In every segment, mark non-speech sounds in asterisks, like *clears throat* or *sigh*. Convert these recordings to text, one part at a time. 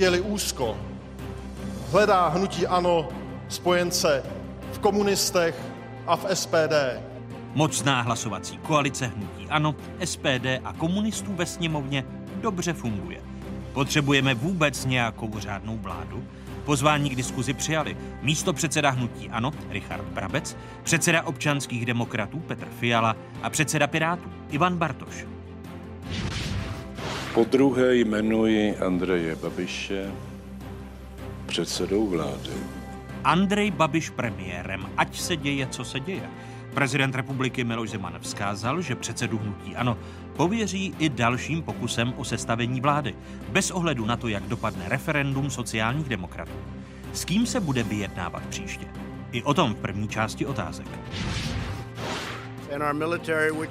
je-li úzko, hledá hnutí ANO spojence v komunistech a v SPD. Mocná hlasovací koalice hnutí ANO, SPD a komunistů ve sněmovně dobře funguje. Potřebujeme vůbec nějakou řádnou vládu? Pozvání k diskuzi přijali místo předseda hnutí ANO Richard Brabec, předseda občanských demokratů Petr Fiala a předseda Pirátů Ivan Bartoš. Po druhé jmenuji Andreje Babiše předsedou vlády. Andrej Babiš premiérem, ať se děje, co se děje. Prezident republiky Miloš Zeman vzkázal, že předsedu hnutí ANO pověří i dalším pokusem o sestavení vlády, bez ohledu na to, jak dopadne referendum sociálních demokratů. S kým se bude vyjednávat příště? I o tom v první části otázek.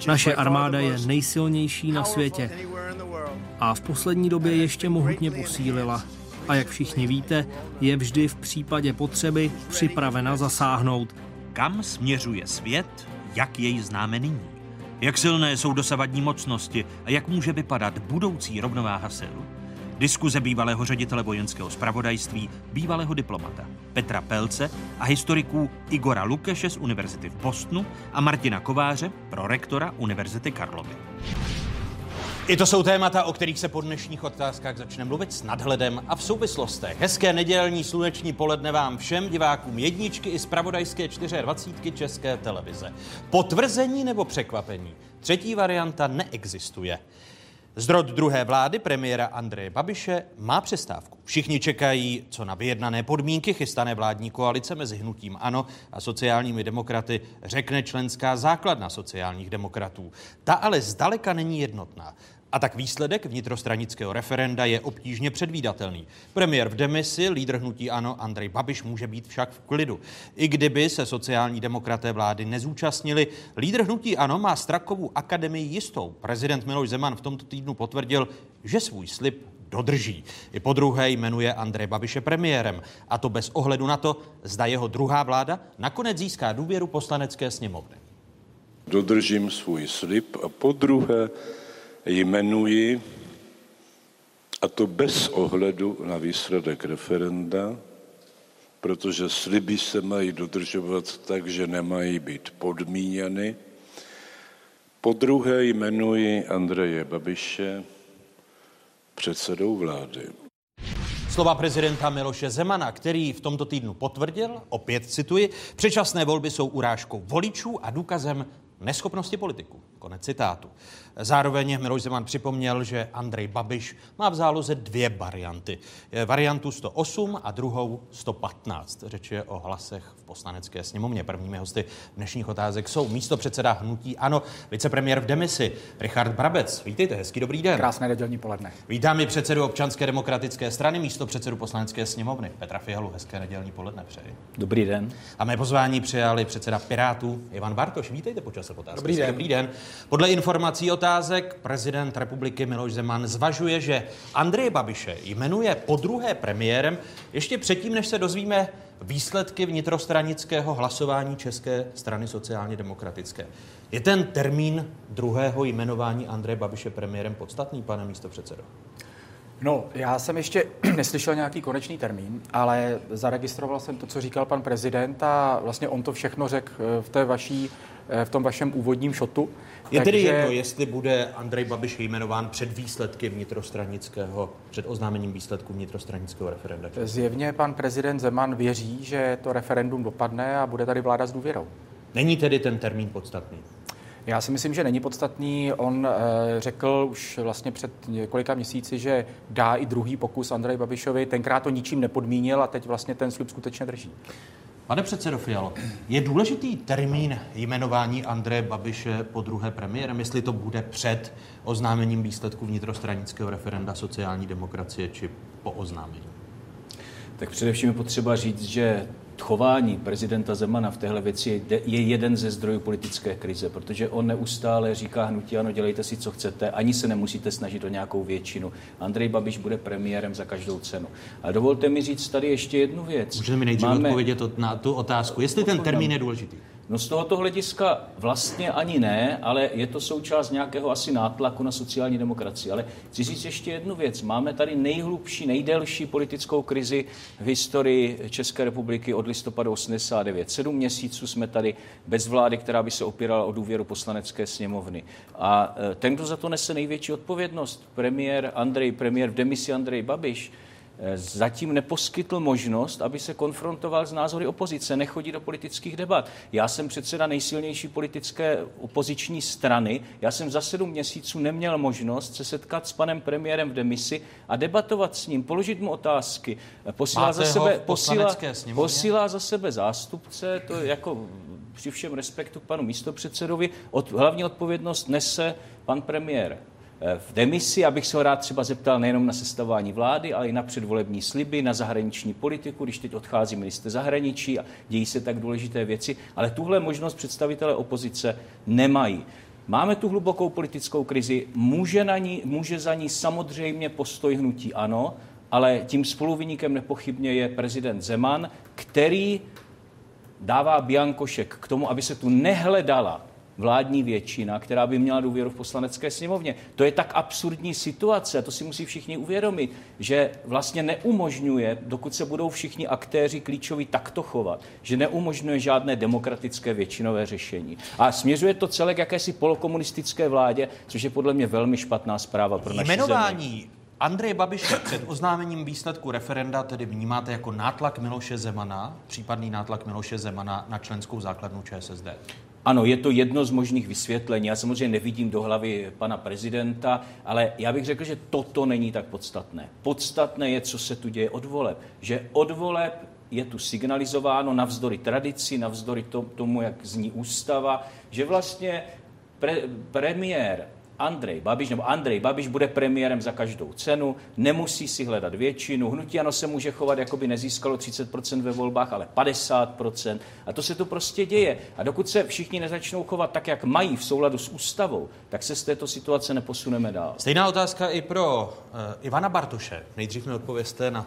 Naše armáda je nejsilnější na světě a v poslední době ještě mohutně posílila. A jak všichni víte, je vždy v případě potřeby připravena zasáhnout. Kam směřuje svět, jak jej známe nyní? Jak silné jsou dosavadní mocnosti a jak může vypadat budoucí rovnováha sil? Diskuze bývalého ředitele vojenského zpravodajství, bývalého diplomata Petra Pelce a historiků Igora Lukeše z Univerzity v Bostonu a Martina Kováře, prorektora Univerzity Karlovy. I to jsou témata, o kterých se po dnešních otázkách začne mluvit s nadhledem a v souvislostech. Hezké nedělní sluneční poledne vám všem divákům jedničky i z pravodajské 24 České televize. Potvrzení nebo překvapení? Třetí varianta neexistuje. Zdrod druhé vlády premiéra Andreje Babiše má přestávku. Všichni čekají, co na vyjednané podmínky chystané vládní koalice mezi hnutím ANO a sociálními demokraty řekne členská základna sociálních demokratů. Ta ale zdaleka není jednotná. A tak výsledek vnitrostranického referenda je obtížně předvídatelný. Premiér v demisi, lídr hnutí ANO Andrej Babiš může být však v klidu. I kdyby se sociální demokraté vlády nezúčastnili, lídr hnutí ANO má Strakovou akademii jistou. Prezident Miloš Zeman v tomto týdnu potvrdil, že svůj slib dodrží. I po druhé jmenuje Andrej Babiše premiérem. A to bez ohledu na to, zda jeho druhá vláda nakonec získá důvěru poslanecké sněmovny. Dodržím svůj slib a po druhé jmenuji, a to bez ohledu na výsledek referenda, protože sliby se mají dodržovat tak, že nemají být podmíněny. Po druhé jmenuji Andreje Babiše předsedou vlády. Slova prezidenta Miloše Zemana, který v tomto týdnu potvrdil, opět cituji, předčasné volby jsou urážkou voličů a důkazem neschopnosti politiků. Konec citátu. Zároveň Miloš Zeman připomněl, že Andrej Babiš má v záloze dvě varianty. Variantu 108 a druhou 115. Řeč je o hlasech v poslanecké sněmovně. Prvními hosty dnešních otázek jsou místo předseda hnutí ANO, vicepremiér v demisi Richard Brabec. Vítejte, hezký dobrý den. Krásné nedělní poledne. Vítám i předsedu občanské demokratické strany, místo předsedu poslanecké sněmovny Petra Fialu. Hezké nedělní poledne přeji. Dobrý den. A mé pozvání přijali předseda Pirátů Ivan Bartoš. Vítejte počas otázky. Dobrý den. Dobrý den. Podle informací otázek prezident republiky Miloš Zeman zvažuje, že Andreje Babiše jmenuje po druhé premiérem ještě předtím, než se dozvíme výsledky vnitrostranického hlasování České strany sociálně demokratické. Je ten termín druhého jmenování Andreje Babiše premiérem podstatný, pane místo předsedo? No, já jsem ještě *clears throat* neslyšel nějaký konečný termín, ale zaregistroval jsem to, co říkal pan prezident a vlastně on to všechno řekl eh, v té vaší v tom vašem úvodním šotu. Je tedy jedno, jestli bude Andrej Babiš jmenován před výsledky vnitrostranického, před oznámením výsledku vnitrostranického referenda. Zjevně pan prezident Zeman věří, že to referendum dopadne a bude tady vláda s důvěrou. Není tedy ten termín podstatný? Já si myslím, že není podstatný. On e, řekl už vlastně před několika měsíci, že dá i druhý pokus Andrej Babišovi. Tenkrát to ničím nepodmínil a teď vlastně ten slib skutečně drží. Pane předsedo Fialo, je důležitý termín jmenování Andreje Babiše po druhé premiérem, jestli to bude před oznámením výsledku vnitrostranického referenda sociální demokracie či po oznámení? Tak především je potřeba říct, že chování prezidenta Zemana v téhle věci je jeden ze zdrojů politické krize, protože on neustále říká hnutí, ano, dělejte si, co chcete, ani se nemusíte snažit o nějakou většinu. Andrej Babiš bude premiérem za každou cenu. A dovolte mi říct tady ještě jednu věc. Můžete mi nejdřív Máme... odpovědět na tu otázku, jestli ten termín je důležitý? No z tohoto hlediska vlastně ani ne, ale je to součást nějakého asi nátlaku na sociální demokracii. Ale chci říct ještě jednu věc. Máme tady nejhlubší, nejdelší politickou krizi v historii České republiky od listopadu 89. Sedm měsíců jsme tady bez vlády, která by se opírala o důvěru poslanecké sněmovny. A e, ten, kdo za to nese největší odpovědnost, premiér Andrej, premiér v demisi Andrej Babiš, zatím neposkytl možnost, aby se konfrontoval s názory opozice, nechodí do politických debat. Já jsem předseda nejsilnější politické opoziční strany. Já jsem za sedm měsíců neměl možnost se setkat s panem premiérem v demisi a debatovat s ním, položit mu otázky. Posílá za, sebe, posílá, posílá za sebe zástupce, to je jako při všem respektu k panu místopředsedovi, od, hlavní odpovědnost nese pan premiér v demisi, abych se ho rád třeba zeptal nejenom na sestavování vlády, ale i na předvolební sliby, na zahraniční politiku, když teď odchází minister zahraničí a dějí se tak důležité věci, ale tuhle možnost představitelé opozice nemají. Máme tu hlubokou politickou krizi, může, na ní, může za ní samozřejmě postoj hnutí ano, ale tím spoluviníkem nepochybně je prezident Zeman, který dává biankošek k tomu, aby se tu nehledala vládní většina, která by měla důvěru v poslanecké sněmovně. To je tak absurdní situace, a to si musí všichni uvědomit, že vlastně neumožňuje, dokud se budou všichni aktéři klíčoví takto chovat, že neumožňuje žádné demokratické většinové řešení. A směřuje to celé k jakési polokomunistické vládě, což je podle mě velmi špatná zpráva pro naši Jmenování zemi. Andreje Babiše před oznámením výsledku referenda tedy vnímáte jako nátlak Miloše Zemana, případný nátlak Miloše Zemana na členskou základnu ČSSD? Ano, je to jedno z možných vysvětlení. Já samozřejmě nevidím do hlavy pana prezidenta, ale já bych řekl, že toto není tak podstatné. Podstatné je, co se tu děje od voleb. Že od voleb je tu signalizováno navzdory tradici, navzdory tomu, jak zní ústava, že vlastně pre, premiér Andrej Babiš, nebo Andrej Babiš bude premiérem za každou cenu, nemusí si hledat většinu. Hnutí ano se může chovat, jako by nezískalo 30% ve volbách, ale 50%. A to se to prostě děje. A dokud se všichni nezačnou chovat tak, jak mají v souladu s ústavou, tak se z této situace neposuneme dál. Stejná otázka i pro uh, Ivana Bartoše. Nejdřív mi odpověste na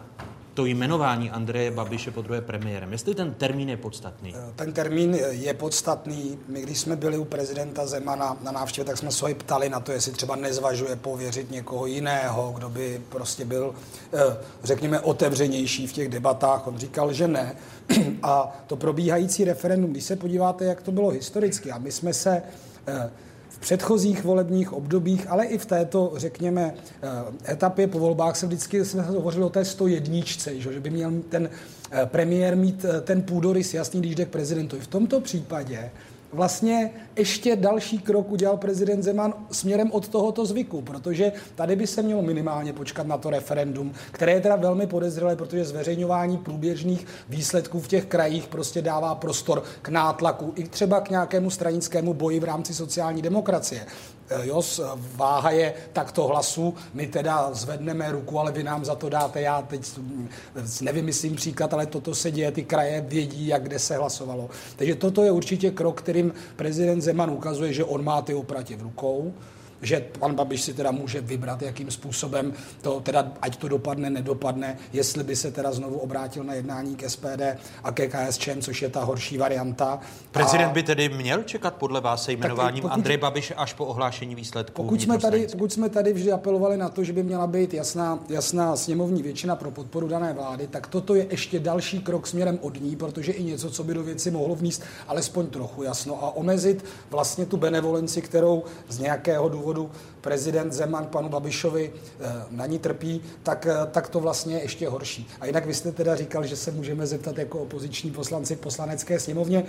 to jmenování Andreje Babiše po druhé premiérem. Jestli ten termín je podstatný? Eh, ten termín je podstatný. My, když jsme byli u prezidenta Zemana na návštěvě, tak jsme se ho ptali na to, jestli třeba nezvažuje pověřit někoho jiného, kdo by prostě byl, eh, řekněme, otevřenější v těch debatách. On říkal, že ne. *clears throat* A to probíhající referendum, když se podíváte, jak to bylo historicky, a my jsme se eh, předchozích volebních obdobích, ale i v této, řekněme, eh, etapě po volbách se vždycky jsme hovořili o té 101, že by měl ten eh, premiér mít eh, ten půdorys jasný, když jde k prezidentovi. V tomto případě vlastně ještě další krok udělal prezident Zeman směrem od tohoto zvyku, protože tady by se mělo minimálně počkat na to referendum, které je teda velmi podezřelé, protože zveřejňování průběžných výsledků v těch krajích prostě dává prostor k nátlaku, i třeba k nějakému stranickému boji v rámci sociální demokracie. Eh, jo, váha je takto hlasů, my teda zvedneme ruku, ale vy nám za to dáte, já teď nevymyslím příklad, ale toto se děje, ty kraje vědí, jak kde se hlasovalo. Takže toto je určitě krok, kterým prezident Zeman ukazuje, že on má ty opratě v rukou že pan Babiš si teda může vybrat, jakým způsobem to teda, ať to dopadne, nedopadne, jestli by se teda znovu obrátil na jednání k SPD a ke KSČM, což je ta horší varianta. Prezident a... by tedy měl čekat podle vás se jmenováním pokud, Andrej Babiš až po ohlášení výsledků? Pokud jsme, tady, pokud jsme tady vždy apelovali na to, že by měla být jasná, jasná sněmovní většina pro podporu dané vlády, tak toto je ještě další krok směrem od ní, protože i něco, co by do věci mohlo vníst alespoň trochu jasno a omezit vlastně tu benevolenci, kterou z nějakého důvodu důvodu prezident Zeman panu Babišovi eh, na ní trpí, tak, eh, tak to vlastně je ještě horší. A jinak vy jste teda říkal, že se můžeme zeptat jako opoziční poslanci v poslanecké sněmovně.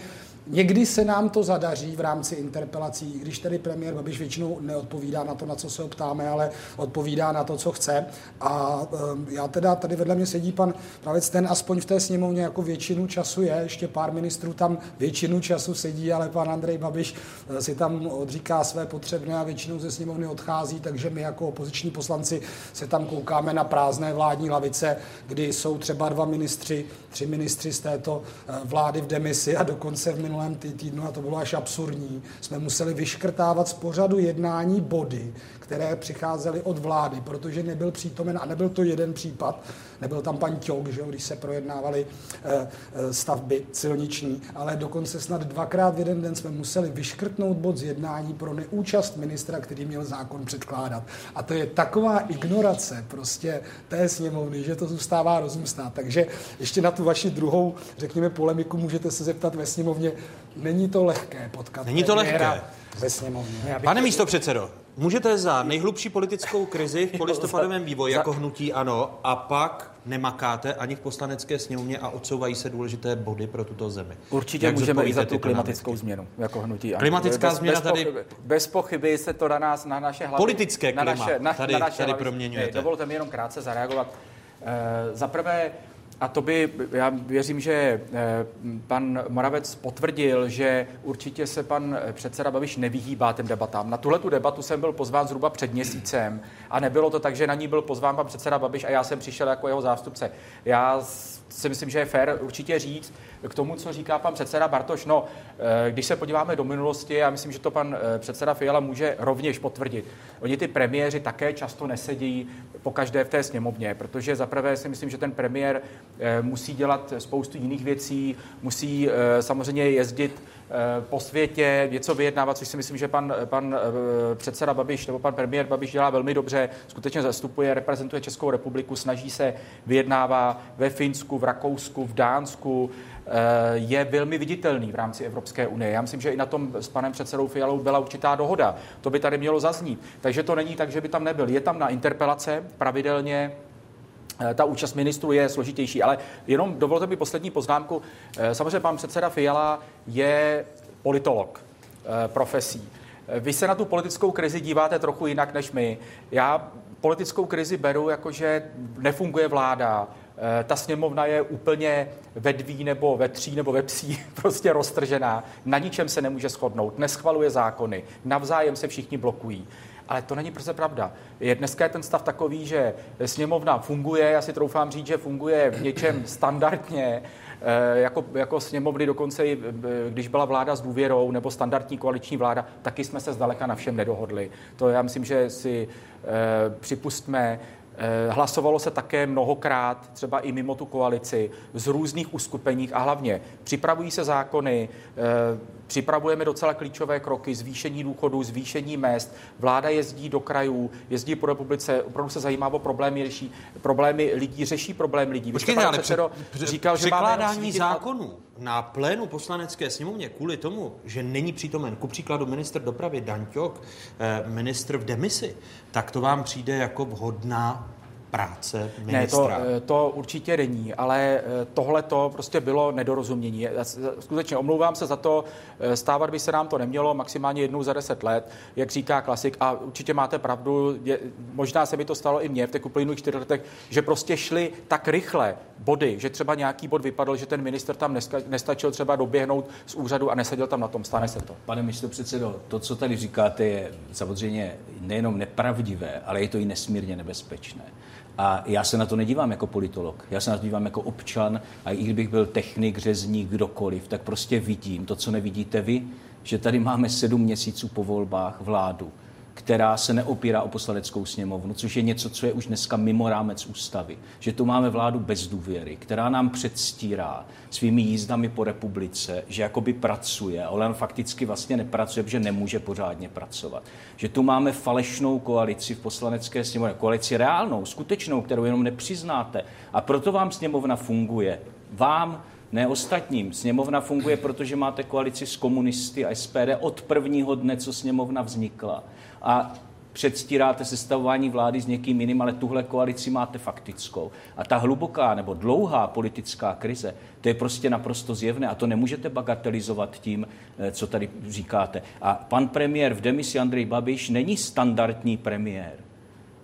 Někdy se nám to zadaří v rámci interpelací, když tedy premiér Babiš většinou neodpovídá na to, na co se optáme, ale odpovídá na to, co chce. A eh, já teda, tady vedle mě sedí pan Pravec, ten aspoň v té sněmovně jako většinu času je, ještě pár ministrů tam většinu času sedí, ale pan Andrej Babiš si tam odříká své potřebné a většinou ze sněmovny odchází, takže my jako opoziční poslanci se tam koukáme na prázdné vládní lavice, kdy jsou třeba dva ministři, tři ministři z této eh, vlády v demisi a dokonce v minulém týdnu, a to bylo až absurdní, jsme museli vyškrtávat z pořadu jednání body, které přicházely od vlády, protože nebyl přítomen, a nebyl to jeden případ, nebyl tam pan Ťok, že když se projednávaly eh, eh, stavby silniční, ale dokonce snad dvakrát v jeden den jsme museli vyškrtnout bod z jednání pro neúčast ministra, který měl zákon předkládat. A to je taková ignorace prostě té sněmovny, že to zůstává rozum stát. Takže ještě na tu vaši druhou, řekněme, polemiku můžete se zeptat ve sněmovně. Není to lehké potkat. Není to lehké. Ve sněmovně. Pane místo předsedo, můžete za nejhlubší politickou krizi v polistopadovém vývoji jako hnutí ano a pak nemakáte ani v poslanecké sněmovně a odsouvají se důležité body pro tuto zemi. Určitě Jak můžeme i za tu klimatickou změnu jako hnutí. ano. Klimatická bez, změna bez tady- Pochyby, bez pochyby se to na nás, na naše hlavy... Politické na klima naše, na, tady- na naše tady hlavy- proměňujete. Ne, Dovolte mi jenom krátce zareagovat. E, za prvé, a to by, já věřím, že eh, pan Moravec potvrdil, že určitě se pan eh, předseda Babiš nevyhýbá těm debatám. Na tuhle tu debatu jsem byl pozván zhruba před měsícem a nebylo to tak, že na ní byl pozván pan předseda Babiš a já jsem přišel jako jeho zástupce. Já si myslím, že je fér určitě říct k tomu, co říká pan předseda Bartoš. No, eh, když se podíváme do minulosti, já myslím, že to pan eh, předseda Fiala může rovněž potvrdit. Oni ty premiéři také často nesedí po každé v té sněmovně, protože zaprvé si myslím, že ten premiér eh, musí dělat spoustu jiných věcí, musí samozřejmě jezdit po světě, něco vyjednávat, což si myslím, že pan, pan eh, předseda Babiš nebo pan premiér Babiš dělá velmi dobře, skutečně zastupuje, reprezentuje Českou republiku, snaží se, vyjednává ve Finsku, v Rakousku, v Dánsku, eh, je velmi viditelný v rámci Evropské unie. Já myslím, že i na tom s panem předsedou Fialou byla určitá dohoda. To by tady mělo zaznít. Takže to není tak, že by tam nebyl. Je tam na interpelace pravidelně, Eh, ta účast ministrů je složitější, ale jenom dovolte mi poslední poznámku. Eh, Samozřejmě pan předseda Fiala je politolog eh, profesí. Eh, Vy se na tu politickou krizi díváte trochu jinak než my. Já politickou krizi beru jako, že nefunguje vláda, eh, ta sněmovna je úplně ve dví nebo ve tří nebo ve psí *laughs* prostě roztržená, na ničem se nemůže shodnout, neschvaluje zákony, navzájem se všichni blokují. Ale to není prostě pravda. Je dneska je ten stav takový, že sněmovna funguje, já si troufám říct, že funguje v něčem *clears throat* standardně, eh, jako, jako sněmovny dokonce i eh, když byla vláda s důvěrou nebo standardní koaliční vláda, taky jsme se zdaleka na všem nedohodli. To já myslím, že si eh, připustme, Hlasovalo se také mnohokrát, třeba i mimo tu koalici, z různých uskupeních a hlavně připravují se zákony, připravujeme docela klíčové kroky, zvýšení důchodů, zvýšení mest, vláda jezdí do krajů, jezdí po republice, opravdu se zajímá o problémy, řeší, problémy lidí, řeší problém lidí. Vy jste, Počkejte, pane ale předsedo, při, říkal, že máme zákonů na plénu poslanecké sněmovně kvůli tomu, že není přítomen, ku příkladu minister dopravy Daňťok, eh, ministr v demisi, tak to vám přijde jako vhodná práce Ne, ministra. to, eh, to určitě není, ale tohle to prostě bylo nedorozumění. Já Skutečně omlouvám se za to, eh, stávat by se nám to nemělo maximálně jednou za deset let, jak říká klasik, a určitě máte pravdu, je, možná se mi to stalo i mně v těch uplynulých čtyřech letech, že prostě šly tak rychle body, že třeba nějaký bod vypadl, že ten minister tam neska, nestačil třeba doběhnout z úřadu a neseděl tam na tom, stane se to. Pane místopředsedo, to, co tady říkáte, je samozřejmě nejenom nepravdivé, ale je to i nesmírně nebezpečné. A já se na to nedívám jako politolog, já se na to dívám jako občan a i kdybych byl technik, řezník, kdokoliv, tak prostě vidím to, co nevidíte vy, že tady máme sedm měsíců po volbách vládu, která se neopírá o poslaneckou sněmovnu, což je něco, co je už dneska mimo rámec ústavy. Že tu máme vládu bez důvěry, která nám předstírá svými jízdami po republice, že jakoby pracuje, ale on fakticky vlastně nepracuje, protože nemůže pořádně pracovat. Že tu máme falešnou koalici v poslanecké sněmovně, koalici reálnou, skutečnou, kterou jenom nepřiznáte. A proto vám sněmovna funguje. Vám ne ostatním. Sněmovna funguje, protože máte koalici s komunisty a SPD od prvního dne, co sněmovna vznikla. A předstíráte sestavování vlády s někým jiným, ale tuhle koalici máte faktickou. A ta hluboká nebo dlouhá politická krize, to je prostě naprosto zjevné a to nemůžete bagatelizovat tím, eh, co tady říkáte. A pan premiér v demisi Andrej Babiš není standardní premiér.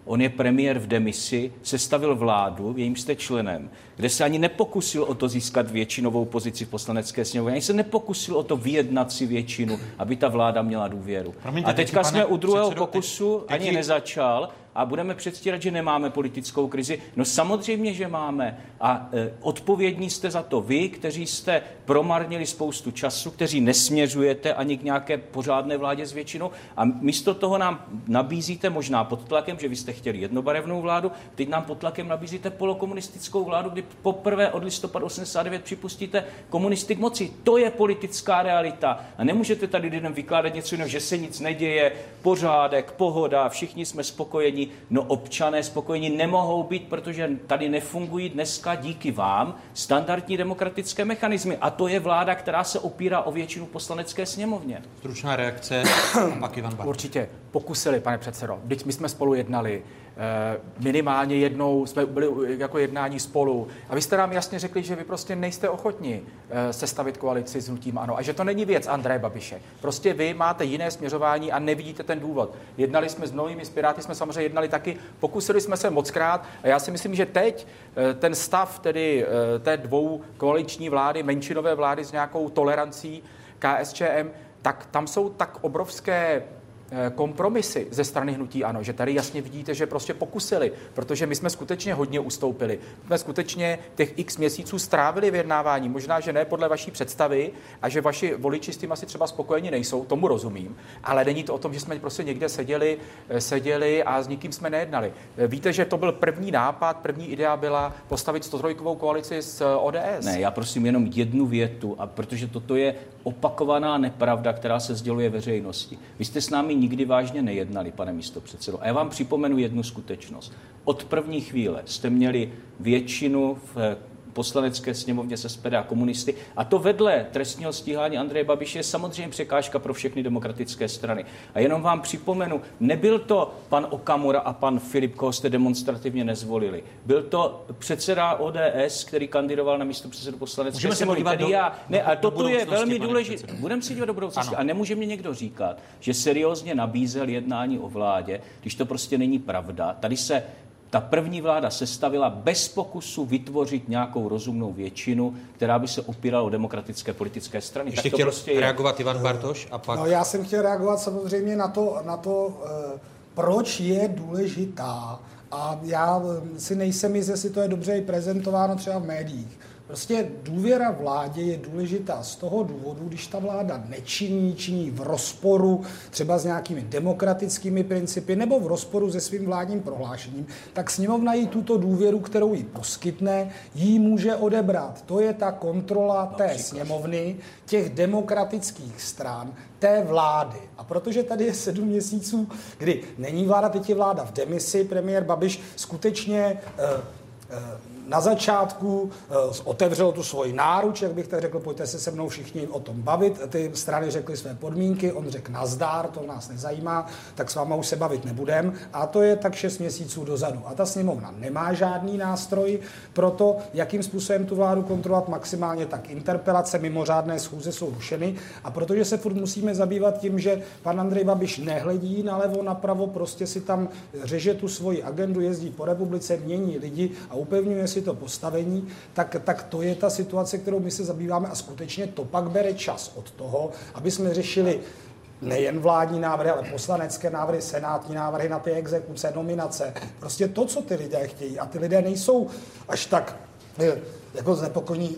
On je premiér v demisi, sestavil vládu, v jejím jste členem, kde se ani nepokusil o to získat většinovou pozici v poslanecké sněmovně, ani se nepokusil o to vyjednat si většinu, aby ta vláda měla důvěru. Promiňte, a teďka teď, jsme pane u druhého předsedo, pokusu, teď ani nezačal a budeme předstírat, že nemáme politickou krizi. No samozřejmě, že máme. A e, odpovědní jste za to vy, kteří jste promarnili spoustu času, kteří nesměřujete ani k nějaké pořádné vládě s většinou a místo toho nám nabízíte možná pod tlakem, že vy jste chtěli jednobarevnou vládu, teď nám pod tlakem nabízíte polokomunistickou vládu, kdy poprvé od listopadu 89 připustíte komunisty k moci. To je politická realita. A nemůžete tady lidem vykládat něco jiného, že se nic neděje, pořádek, pohoda, všichni jsme spokojeni. No občané spokojeni nemohou být, protože tady nefungují dneska díky vám standardní demokratické mechanismy. A to je vláda, která se opírá o většinu poslanecké sněmovně. Stručná reakce a pak Ivan Bartoš. Určitě pokusili, pane předsedo. Vždyť my jsme spolu jednali. Eh, Minimálně jednou jsme byli jako jednání spolu. A vy jste nám jasně řekli, že vy prostě nejste ochotni eh, sestavit koalici s hnutím ANO. A že to není věc Andreje Babiše. Prostě vy máte jiné směřování a nevidíte ten důvod. Jednali jsme s mnohými, s Piráty jsme samozřejmě jednali taky. Pokusili jsme se moc krát. A já si myslím, že teď eh, ten stav tedy té dvou koaliční vlády, menšinové vlády s nějakou tolerancí KSČM, tak tam jsou tak obrovské kompromisy ze strany hnutí ano, že tady jasně vidíte, že prostě pokusili, protože my jsme skutečně hodně ustoupili. My jsme skutečně těch x měsíců strávili vyjednávání, možná, že ne podle vaší představy a že vaši voliči s tím asi třeba spokojeni nejsou, tomu rozumím, ale není to o tom, že jsme prostě někde seděli, eh, seděli a s nikým jsme nejednali. Eh, Víte, že to byl první nápad, první idea byla postavit 103 koalici s eh, ODS. Ne, já prosím jenom jednu větu, a protože toto je opakovaná nepravda, která se sděluje veřejnosti. Vy jste s námi nikdy vážně nejednali, pane místopředsedo. A já vám připomenu jednu skutečnost. Od první chvíle jste měli většinu v poslanecké sněmovně se SPD a komunisty. A to vedle trestního stíhání Andreje Babiše je samozřejmě překážka pro všechny demokratické strany. A jenom vám připomenu, nebyl to pan Okamura a pan Filip, koho jste demonstrativně nezvolili. Byl to předseda ODS, který kandidoval na místo předsedu poslanecké Můžeme se sněmovny, tedy do- já. Ne, a toto je velmi důležité. Budeme si dívat do budoucnosti. Ano. A nemůže mě někdo říkat, že seriózně nabízel jednání o vládě, když to prostě není pravda. Tady se ta první vláda sestavila bez pokusu vytvořit nějakou rozumnou většinu, která by se opírala o demokratické politické strany. Ještě tak to chtěl prostě je. reagovat Ivan Bartoš a pak... No, já jsem chtěl reagovat samozřejmě na to, na to eh, proč je důležitá. A já eh, si nejsem jist, jestli to je dobře i prezentováno třeba v médiích. Prostě důvěra vládě je důležitá z toho důvodu, když ta vláda nečiní, činí v rozporu třeba s nějakými demokratickými principy nebo v rozporu se svým vládním prohlášením, tak sněmovna jí tuto důvěru, kterou jí poskytne, jí může odebrat. To je ta kontrola té sněmovny, těch demokratických stran, té vlády. A protože tady je sedm měsíců, kdy není vláda, teď je vláda v demisi, premiér Babiš skutečně eh, eh, na začátku eh, otevřel tu svoji náruč, jak bych tak řekl, pojďte se se mnou všichni o tom bavit. Ty strany řekly své podmínky, on řekl nazdár, to nás nezajímá, tak s váma už se bavit nebudem. A to je tak 6 měsíců dozadu. A ta sněmovna nemá žádný nástroj pro to, jakým způsobem tu vládu kontrolovat maximálně tak interpelace, mimořádné schůze jsou rušeny. A protože se furt musíme zabývat tím, že pan Andrej Babiš nehledí nalevo, napravo, prostě si tam řeže tu svoji agendu, jezdí po republice, mění lidi a upevňuje si to postavení, tak, tak to je ta situace, kterou my se zabýváme a skutečně to pak bere čas od toho, aby jsme řešili nejen vládní návrhy, ale poslanecké návrhy, senátní návrhy na ty exekuce, nominace. Prostě to, co ty lidé chtějí. A ty lidé nejsou až tak eh, jako znepokojení,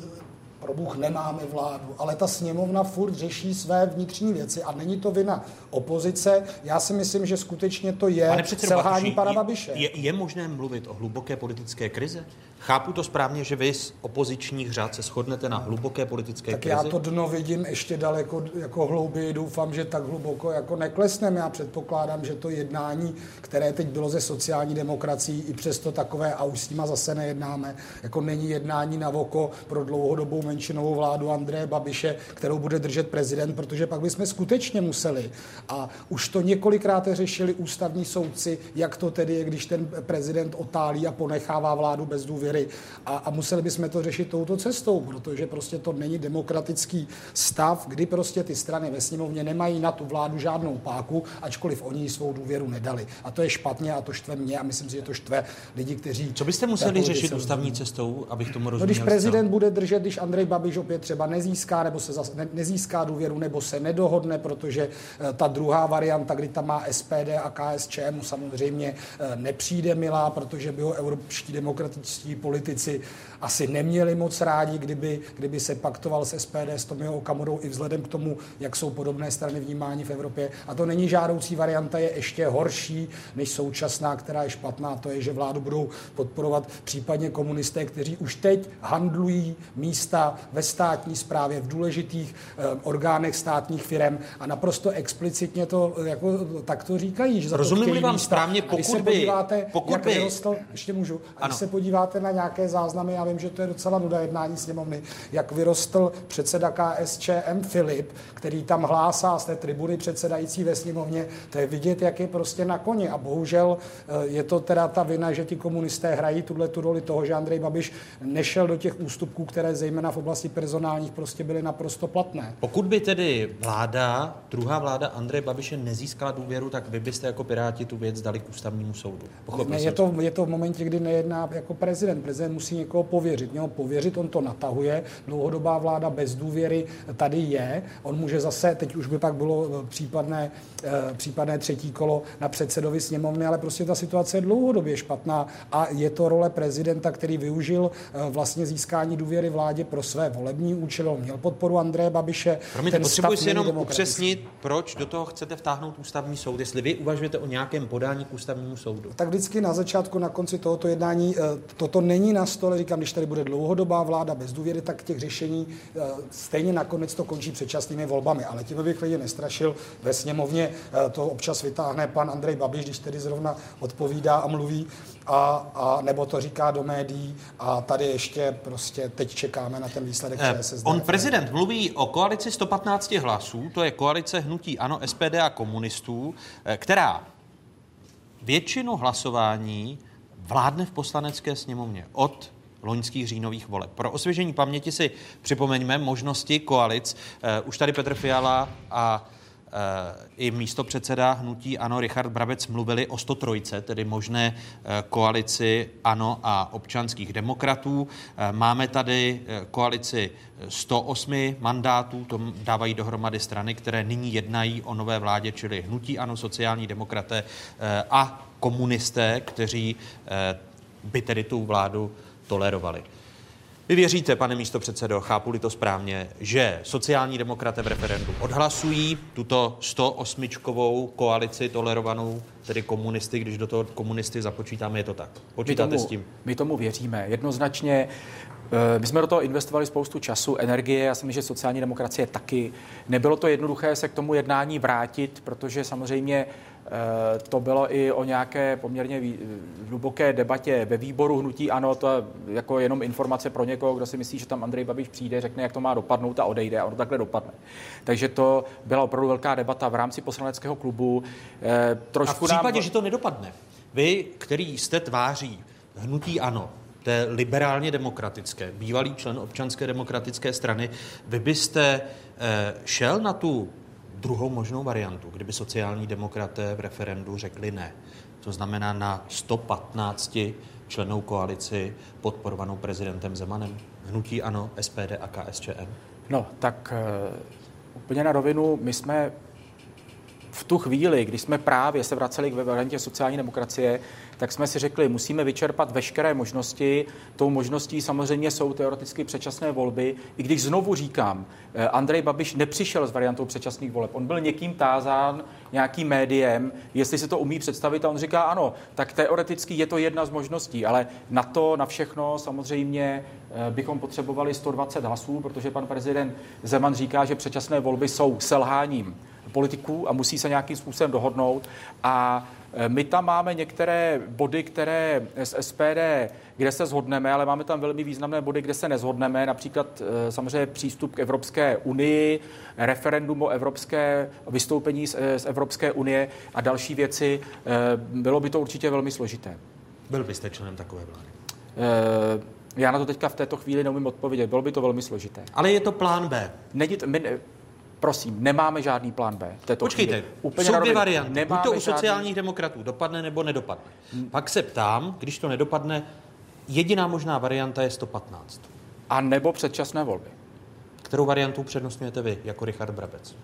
pro Bůh nemáme vládu, ale ta sněmovna furt řeší své vnitřní věci a není to vina opozice. Já si myslím, že skutečně to je selhání pana je- Babiše. Je, je možné mluvit o hluboké politické krize? Chápu to správně, že vy z opozičních řád se shodnete na hluboké politické Tak krizi? já to dno vidím ještě daleko jako hlouběji. Doufám, že tak hluboko jako neklesneme. Já předpokládám, že to jednání, které teď bylo ze sociální demokracií, i přesto takové, a už s nima zase nejednáme, jako není jednání na voko pro dlouhodobou menšinovou vládu Andreje Babiše, kterou bude držet prezident, protože pak bychom skutečně museli. A už to několikrát řešili ústavní soudci, jak to tedy je, když ten prezident otálí a ponechává vládu bez důvěry. A, a museli bychom to řešit touto cestou, protože prostě to není demokratický stav, kdy prostě ty strany ve sněmovně nemají na tu vládu žádnou páku, ačkoliv oni svou důvěru nedali. A to je špatně a to štve mě a myslím si, že to štve lidi, kteří. Co byste museli řešit ústavní cestou, abych tomu rozuměl? No, když prezident bude držet, když Andrej Babiš opět třeba nezíská nebo se zas, ne, nezíská důvěru nebo se nedohodne, protože eh, ta druhá varianta, kdy tam má SPD a KSČM, samozřejmě eh, nepřijde milá, protože by ho evropští demokratičtí politici asi neměli moc rádi, kdyby, kdyby se paktoval s SPD, s Tomio Okamurou i vzhledem k tomu, jak jsou podobné strany vnímání v Evropě. A to není žádoucí varianta, je ještě horší než současná, která je špatná. To je, že vládu budou podporovat případně komunisté, kteří už teď handlují místa ve státní správě, v důležitých eh, orgánech státních firm a naprosto explicitně to eh, jako takto říkají. Že za Rozumím to vám správně, pokud se by, podíváte, pokud jak by, vyrostl, ještě můžu, a když se podíváte na nějaké záznamy, já vím, že to je docela nuda jednání sněmovny, jak vyrostl předseda KSČM Filip, který tam hlásá z té tribuny předsedající ve sněmovně, to je vidět, jak je prostě na koni. A bohužel eh, je to teda ta vina, že ti komunisté hrají tuhle tu roli toho, že Andrej Babiš nešel do těch ústupků, které zejména v oblasti personálních prostě byly naprosto platné. Pokud by tedy vláda, druhá vláda Andreje Babiše nezískala důvěru, tak vy byste jako Piráti tu věc dali k ústavnímu soudu. ne, je, to, je to v momentě, kdy nejedná jako prezident. Prezident musí někoho pověřit. Měl pověřit, on to natahuje. Dlouhodobá vláda bez důvěry tady je. On může zase, teď už by pak bylo eh, případné, eh, případné třetí kolo na předsedovi sněmovny, ale prostě ta situace je dlouhodobě špatná a je to role prezidenta, který využil eh, vlastně získání důvěry vládě pro své volební účely. On měl podporu Andreje Babiše. Promiňte, potřebuji si jenom upřesnit, proč do toho chcete vtáhnout ústavní soud, jestli vy uvažujete o nějakém podání k ústavnímu soudu. Tak vždycky na začátku, na konci tohoto jednání, toto není na stole, říkám, když tady bude dlouhodobá vláda bez důvěry, tak těch řešení stejně nakonec to končí předčasnými volbami. Ale tím bych lidi nestrašil. Ve sněmovně to občas vytáhne pan Andrej Babiš, když tedy zrovna odpovídá a mluví, a, a nebo to říká do médií a tady ještě prostě teď čekáme na ten výsledek ČSSD. On prezident mluví o koalici 115 hlasů, to je koalice hnutí ANO, SPD a komunistů, která většinu hlasování vládne v poslanecké sněmovně od loňských říjnových voleb. Pro osvěžení paměti si připomeňme možnosti koalic. Uh, už tady Petr Fiala a uh, i místo předseda hnutí ANO Richard Brabec mluvili o 103, tedy možné uh, koalici ANO a občanských demokratů. Máme tady koalici 108 mandátů, to dávají dohromady strany, které nyní jednají o nové vládě, čili hnutí ANO, sociální demokraté a komunisté, kteří by tedy tu vládu tolerovali. Vy věříte, pane místo předsedo, chápu-li to správně, že sociální demokraté v referendu odhlasují tuto 108 koalici tolerovanou, tedy komunisty, když do toho komunisty započítáme, je to tak. Počítáte my tomu, s tím? My tomu věříme. Jednoznačně eh, my jsme do toho investovali spoustu času, energie, já si myslím, že sociální demokracie taky. Nebylo to jednoduché se k tomu jednání vrátit, protože samozřejmě to bylo i o nějaké poměrně hluboké debatě ve výboru hnutí. Ano, to je jako jenom informace pro někoho, kdo si myslí, že tam Andrej Babiš přijde, řekne, jak to má dopadnout a odejde a ono takhle dopadne. Takže to byla opravdu velká debata v rámci poslaneckého klubu. Eh, trošku a v případě, nám... že to nedopadne, vy, který jste tváří hnutí ANO, to je liberálně demokratické, bývalý člen občanské demokratické strany, vy byste eh, šel na tu druhou možnou variantu, kdyby sociální demokraté v referendu řekli ne. To znamená na 115 členou koalici podporovanou prezidentem Zemanem. Hnutí ANO, SPD a KSČM. No, tak uh, úplně na rovinu, my jsme v tu chvíli, kdy jsme právě se vraceli k variantě sociální demokracie, tak jsme si řekli, musíme vyčerpat veškeré možnosti. Tou možností samozřejmě jsou teoreticky předčasné volby. I když znovu říkám, eh, Andrej Babiš nepřišel s variantou předčasných voleb. On byl někým tázán, nějakým médiem, jestli si to umí představit a on říká ano, tak teoreticky je to jedna z možností, ale na to, na všechno samozřejmě eh, bychom potřebovali 120 hlasů, protože pan prezident Zeman říká, že předčasné volby jsou selháním politiků a musí se nějakým způsobem dohodnout. A Eh, my tam máme některé body, které z SPD, kde se zhodneme, ale máme tam velmi významné body, kde se nezhodneme, například eh, samozřejmě přístup k Evropské unii, referendum o evropské vystoupení z, z Evropské unie a další věci. Bylo by to určitě velmi složité. Byl byste členem takové vlády? Já na to teďka v této chvíli neumím odpovědět. Bylo by to velmi složité. Ale je to plán B. Není to, my, Prosím, nemáme žádný plán B. V této Počkejte, chvíli. Úplně jsou dvě varianty. Buď to u sociálních žádný... demokratů dopadne, nebo nedopadne. Hmm. Pak se ptám, když to nedopadne, jediná možná varianta je 115. A nebo předčasné volby. Kterou variantu přednostňujete vy, jako Richard Brabec? E,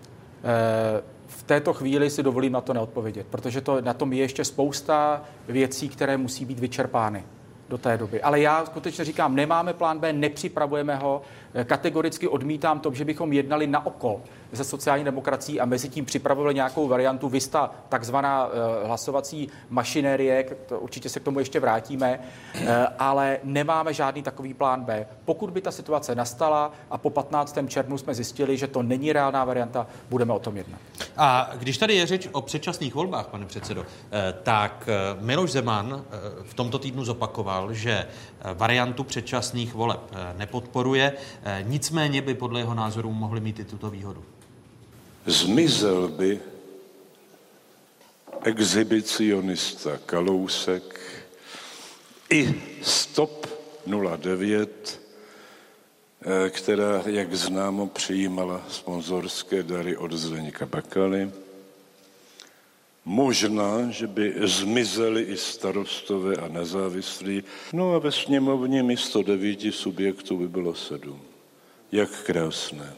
v této chvíli si dovolím na to neodpovědět, protože to, na tom je ještě spousta věcí, které musí být vyčerpány do té doby. Ale já skutečně říkám, nemáme plán B, nepřipravujeme ho, kategoricky odmítám to, že bychom jednali na oko ze sociální demokracií a mezi tím připravovali nějakou variantu Vista, takzvaná uh, hlasovací mašinérie, to určitě se k tomu ještě vrátíme, uh, ale nemáme žádný takový plán B. Pokud by ta situace nastala a po 15. červnu jsme zjistili, že to není reálná varianta, budeme o tom jednat. A když tady je řeč o předčasných volbách, pane předsedo, eh, tak Miloš Zeman v tomto týdnu zopakoval, že variantu předčasných voleb nepodporuje, nicméně by podle jeho názoru mohli mít i tuto výhodu zmizel by exhibicionista Kalousek i Stop 09, eh, která, jak známo, přijímala sponzorské dary od Zdeňka Bakaly. Možná, že by zmizeli i starostové a nezávislí, no a ve sněmovně místo devíti subjektů by bylo sedm. Jak krásné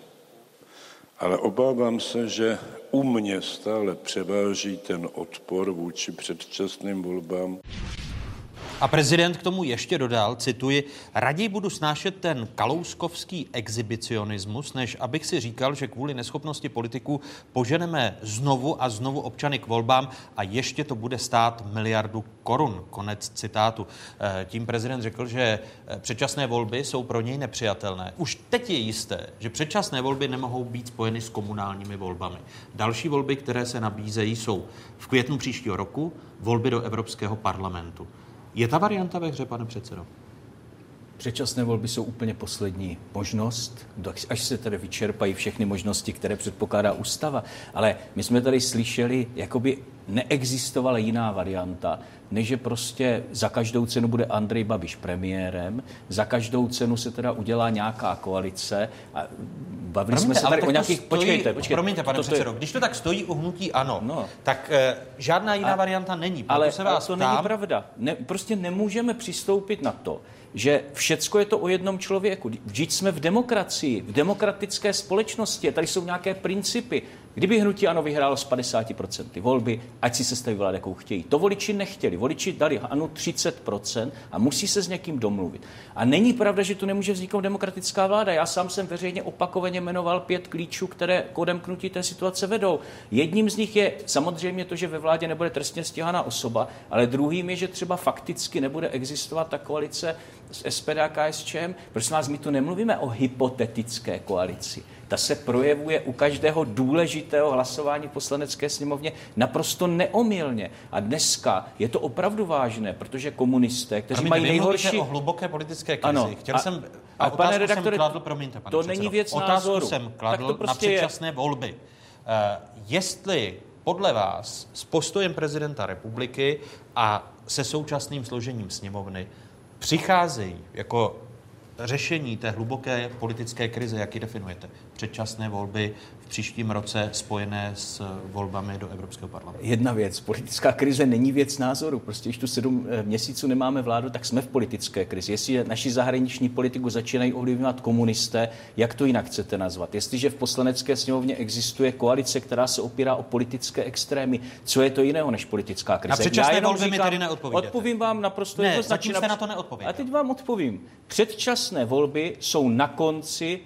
ale obávám se, že u mě stále převáží ten odpor vůči předčasným volbám. A prezident k tomu ještě dodal, cituji, raději budu snášet ten kalouskovský exhibicionismus, než abych si říkal, že kvůli neschopnosti politiků poženeme znovu a znovu občany k volbám a ještě to bude stát miliardu korun. Konec citátu. Eh, tím prezident řekl, že eh, předčasné volby jsou pro něj nepřijatelné. Už teď je jisté, že předčasné volby nemohou být spojeny s komunálními volbami. Další volby, které se nabízejí, jsou v květnu příštího roku volby do Evropského parlamentu. Je ta varianta ve hře, pane předsedo? Předčasné volby jsou úplně poslední možnost, až se tady vyčerpají všechny možnosti, které předpokládá ústava. Ale my jsme tady slyšeli, jakoby neexistovala jiná varianta, než že prostě za každou cenu bude Andrej Babiš premiérem, za každou cenu se teda udělá nějaká koalice a bavili promiňte, jsme se tady o nějakých... Stojí, počkejte, počkejte. Promiňte, pane to, předsedo, když to tak stojí u hnutí ano, no. tak e, žádná jiná a, varianta není. Ale, se vás ale to ptám. není pravda. Ne, prostě nemůžeme přistoupit na to, že všecko je to o jednom člověku. Vždyť jsme v demokracii, v demokratické společnosti, tady jsou nějaké principy. Kdyby hnutí ano vyhrálo s 50% volby, ať si se staví vlád, jakou chtějí. To voliči nechtěli. Voliči dali ano 30% a musí se s někým domluvit. A není pravda, že tu nemůže vzniknout demokratická vláda. Já sám jsem veřejně opakovaně jmenoval pět klíčů, které k odemknutí té situace vedou. Jedním z nich je samozřejmě to, že ve vládě nebude trestně stíhaná osoba, ale druhým je, že třeba fakticky nebude existovat ta koalice s SPD a KSČM. Prosím vás, my tu nemluvíme o hypotetické koalici ta se projevuje u každého důležitého hlasování v poslanecké sněmovně naprosto neomylně. A dneska je to opravdu vážné, protože komunisté, kteří mají nejhorší... o hluboké politické krizi. Ano, Chtěl a, jsem... A, a pane redaktore, jsem kladl, promiňte, pane to předsedo, není věc otázku názoru. jsem kladl to prostě na předčasné je. volby. Uh, jestli podle vás s postojem prezidenta republiky a se současným složením sněmovny přicházejí jako řešení té hluboké politické krize, jak ji definujete? Předčasné volby v příštím roce spojené s volbami do Evropského parlamentu? Jedna věc. Politická krize není věc názoru. Prostě, když tu sedm eh, měsíců nemáme vládu, tak jsme v politické krizi. Jestli naši zahraniční politiku začínají ovlivňovat komunisté, jak to jinak chcete nazvat? Jestliže v poslanecké sněmovně existuje koalice, která se opírá o politické extrémy, co je to jiného než politická krize? Na předčasné volby říkám, mi tady neodpovídáte. Odpovím vám naprosto ne, jednoznačně. jste na to neodpověděl. A teď vám odpovím. Předčasné volby jsou na konci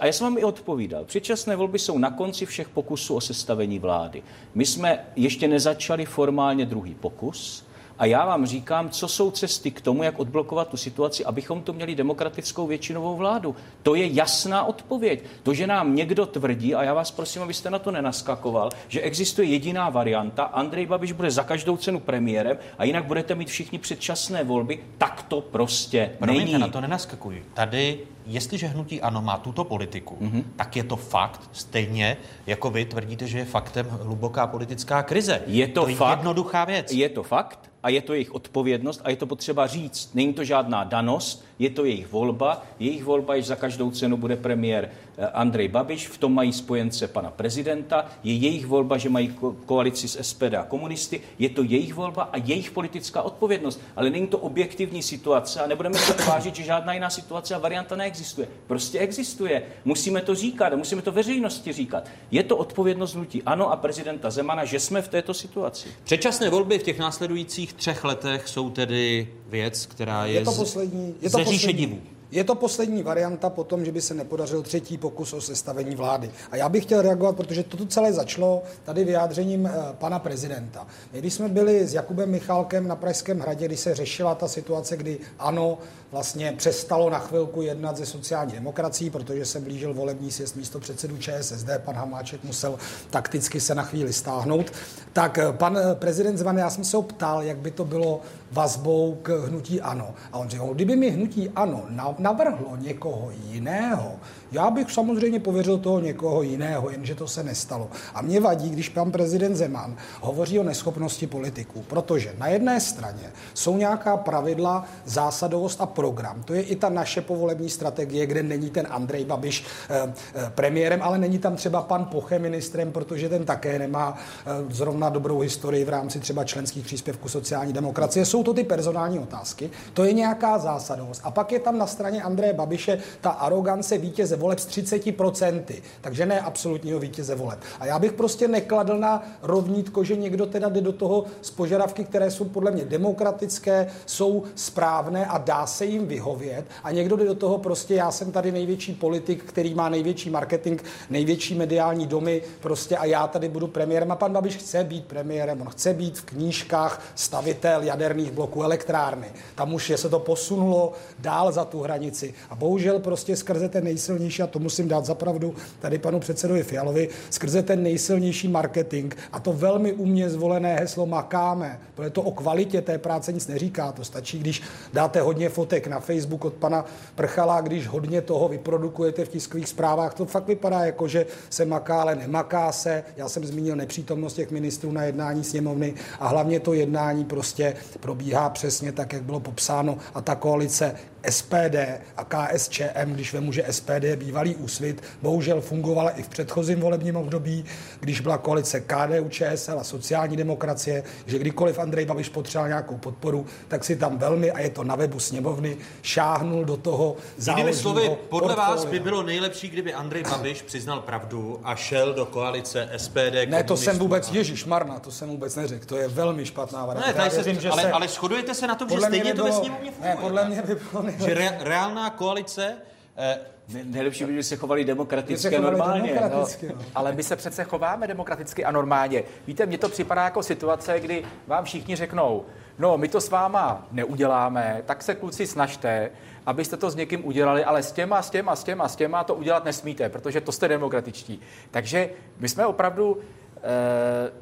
a já jsem vám i odpovídal. Předčasné volby jsou na konci všech pokusů o sestavení vlády. My jsme ještě nezačali formálně druhý pokus. A já vám říkám, co jsou cesty k tomu, jak odblokovat tu situaci, abychom tu měli demokratickou většinovou vládu. To je jasná odpověď. To, že nám někdo tvrdí, a já vás prosím, abyste na to nenaskakoval, že existuje jediná varianta, Andrej Babiš bude za každou cenu premiérem a jinak budete mít všichni předčasné volby, tak to prostě Promiňte, není. na to nenaskakuji. Tady, jestliže hnutí ano má tuto politiku, mm-hmm. tak je to fakt, stejně jako vy tvrdíte, že je faktem hluboká politická krize. Je to, to je fakt, jednoduchá věc. Je to fakt a je to jejich odpovědnost a je to potřeba říct. Není to žádná danost, je to jejich volba. Jejich volba, že za každou cenu bude premiér eh, Andrej Babiš, v tom mají spojence pana prezidenta. Je jejich volba, že mají ko- koalici s SPD a komunisty. Je to jejich volba a jejich politická odpovědnost. Ale není to objektivní situace a nebudeme se tvářit, že žádná jiná situace a varianta neexistuje. Prostě existuje. Musíme to říkat a musíme to veřejnosti říkat. Je to odpovědnost hnutí ANO a prezidenta Zemana, že jsme v této situaci. Předčasné volby v těch následujících třech letech jsou tedy věc, která je, Je to poslední, je to poslední, divů. Je to poslední varianta po tom, že by se nepodařil třetí pokus o sestavení vlády. A já bych chtěl reagovat, protože toto celé začalo tady vyjádřením eh, pana prezidenta. My, když jsme byli s Jakubem Michálkem na Pražském hradě, když se řešila ta situace, kdy ano, vlastně přestalo na chvilku jednat ze sociální demokracií, protože se blížil volební sjezd místo předsedu ČSSD, pan Hamáček musel takticky se na chvíli stáhnout, tak eh, pan eh, prezident Zvan, já jsem se ho ptal, jak by to bylo vazbou k hnutí ANO. A on říkal, kdyby mi hnutí ANO na- navrhlo někoho jiného, já bych samozřejmě pověřil toho někoho jiného, jenže to se nestalo. A mě vadí, když pan prezident Zeman hovoří o neschopnosti politiků, protože na jedné straně jsou nějaká pravidla, zásadovost a program. To je i ta naše povolební strategie, kde není ten Andrej Babiš eh, eh, premiérem, ale není tam třeba pan Poche ministrem, protože ten také nemá eh, zrovna dobrou historii v rámci třeba členských příspěvků sociální demokracie. Jsou to ty personální otázky, to je nějaká zásadovost. A pak je tam na straně Andreje Babiše ta arogance vítěze voleb s 30%, takže ne absolutního vítěze voleb. A já bych prostě nekladl na rovnítko, že někdo teda jde do toho z požadavky, které jsou podle mě demokratické, jsou správné a dá se jim vyhovět. A někdo jde do toho prostě, já jsem tady největší politik, který má největší marketing, největší mediální domy, prostě a já tady budu premiérem. A pan Babiš chce být premiérem, on chce být v knížkách stavitel jaderných bloků elektrárny. Tam už je se to posunulo dál za tu hranici. A bohužel prostě skrze ten nejsilnější, a to musím dát zapravdu tady panu předsedovi Fialovi, skrze ten nejsilnější marketing a to velmi umně zvolené heslo makáme, protože to o kvalitě té práce nic neříká. To stačí, když dáte hodně fotek na Facebook od pana Prchala, když hodně toho vyprodukujete v tiskových zprávách, to fakt vypadá jako, že se maká, ale nemaká se. Já jsem zmínil nepřítomnost těch ministrů na jednání sněmovny a hlavně to jednání prostě probíhá přesně tak, jak bylo popsáno a ta koalice SPD a KSČM, když vemu, že SPD je bývalý úsvit, bohužel fungovala i v předchozím volebním období, když byla koalice KDU, ČSL a sociální demokracie, že kdykoliv Andrej Babiš potřeboval nějakou podporu, tak si tam velmi, a je to na webu sněmovny, šáhnul do toho Jinými slovy, podle vás by portfolia. bylo nejlepší, kdyby Andrej Babiš přiznal pravdu a šel do koalice SPD. Ne, to jsem vůbec, a- Ježíš Marna, to jsem vůbec neřekl. To je velmi špatná varianta. Ne, tady se, věřím, že ale, se- ale shodujete se na tom, že podle stejně by to ve bylo- sněmovně Ne, funguje. podle mě by bylo. Že *laughs* re, reálná koalice eh, Ne- Nejlepší by, kdyby se chovali demokraticky a normálně. demokraticky, no. Ale my se přece chováme demokraticky a normálně. Víte, mně to připadá jako situace, kdy vám všichni řeknou, no my to s váma neuděláme, tak se kluci snažte, abyste to s někým udělali, ale s těma, s těma, s těma, s těma to udělat nesmíte, protože to jste demokratičtí. Takže my jsme opravdu eh,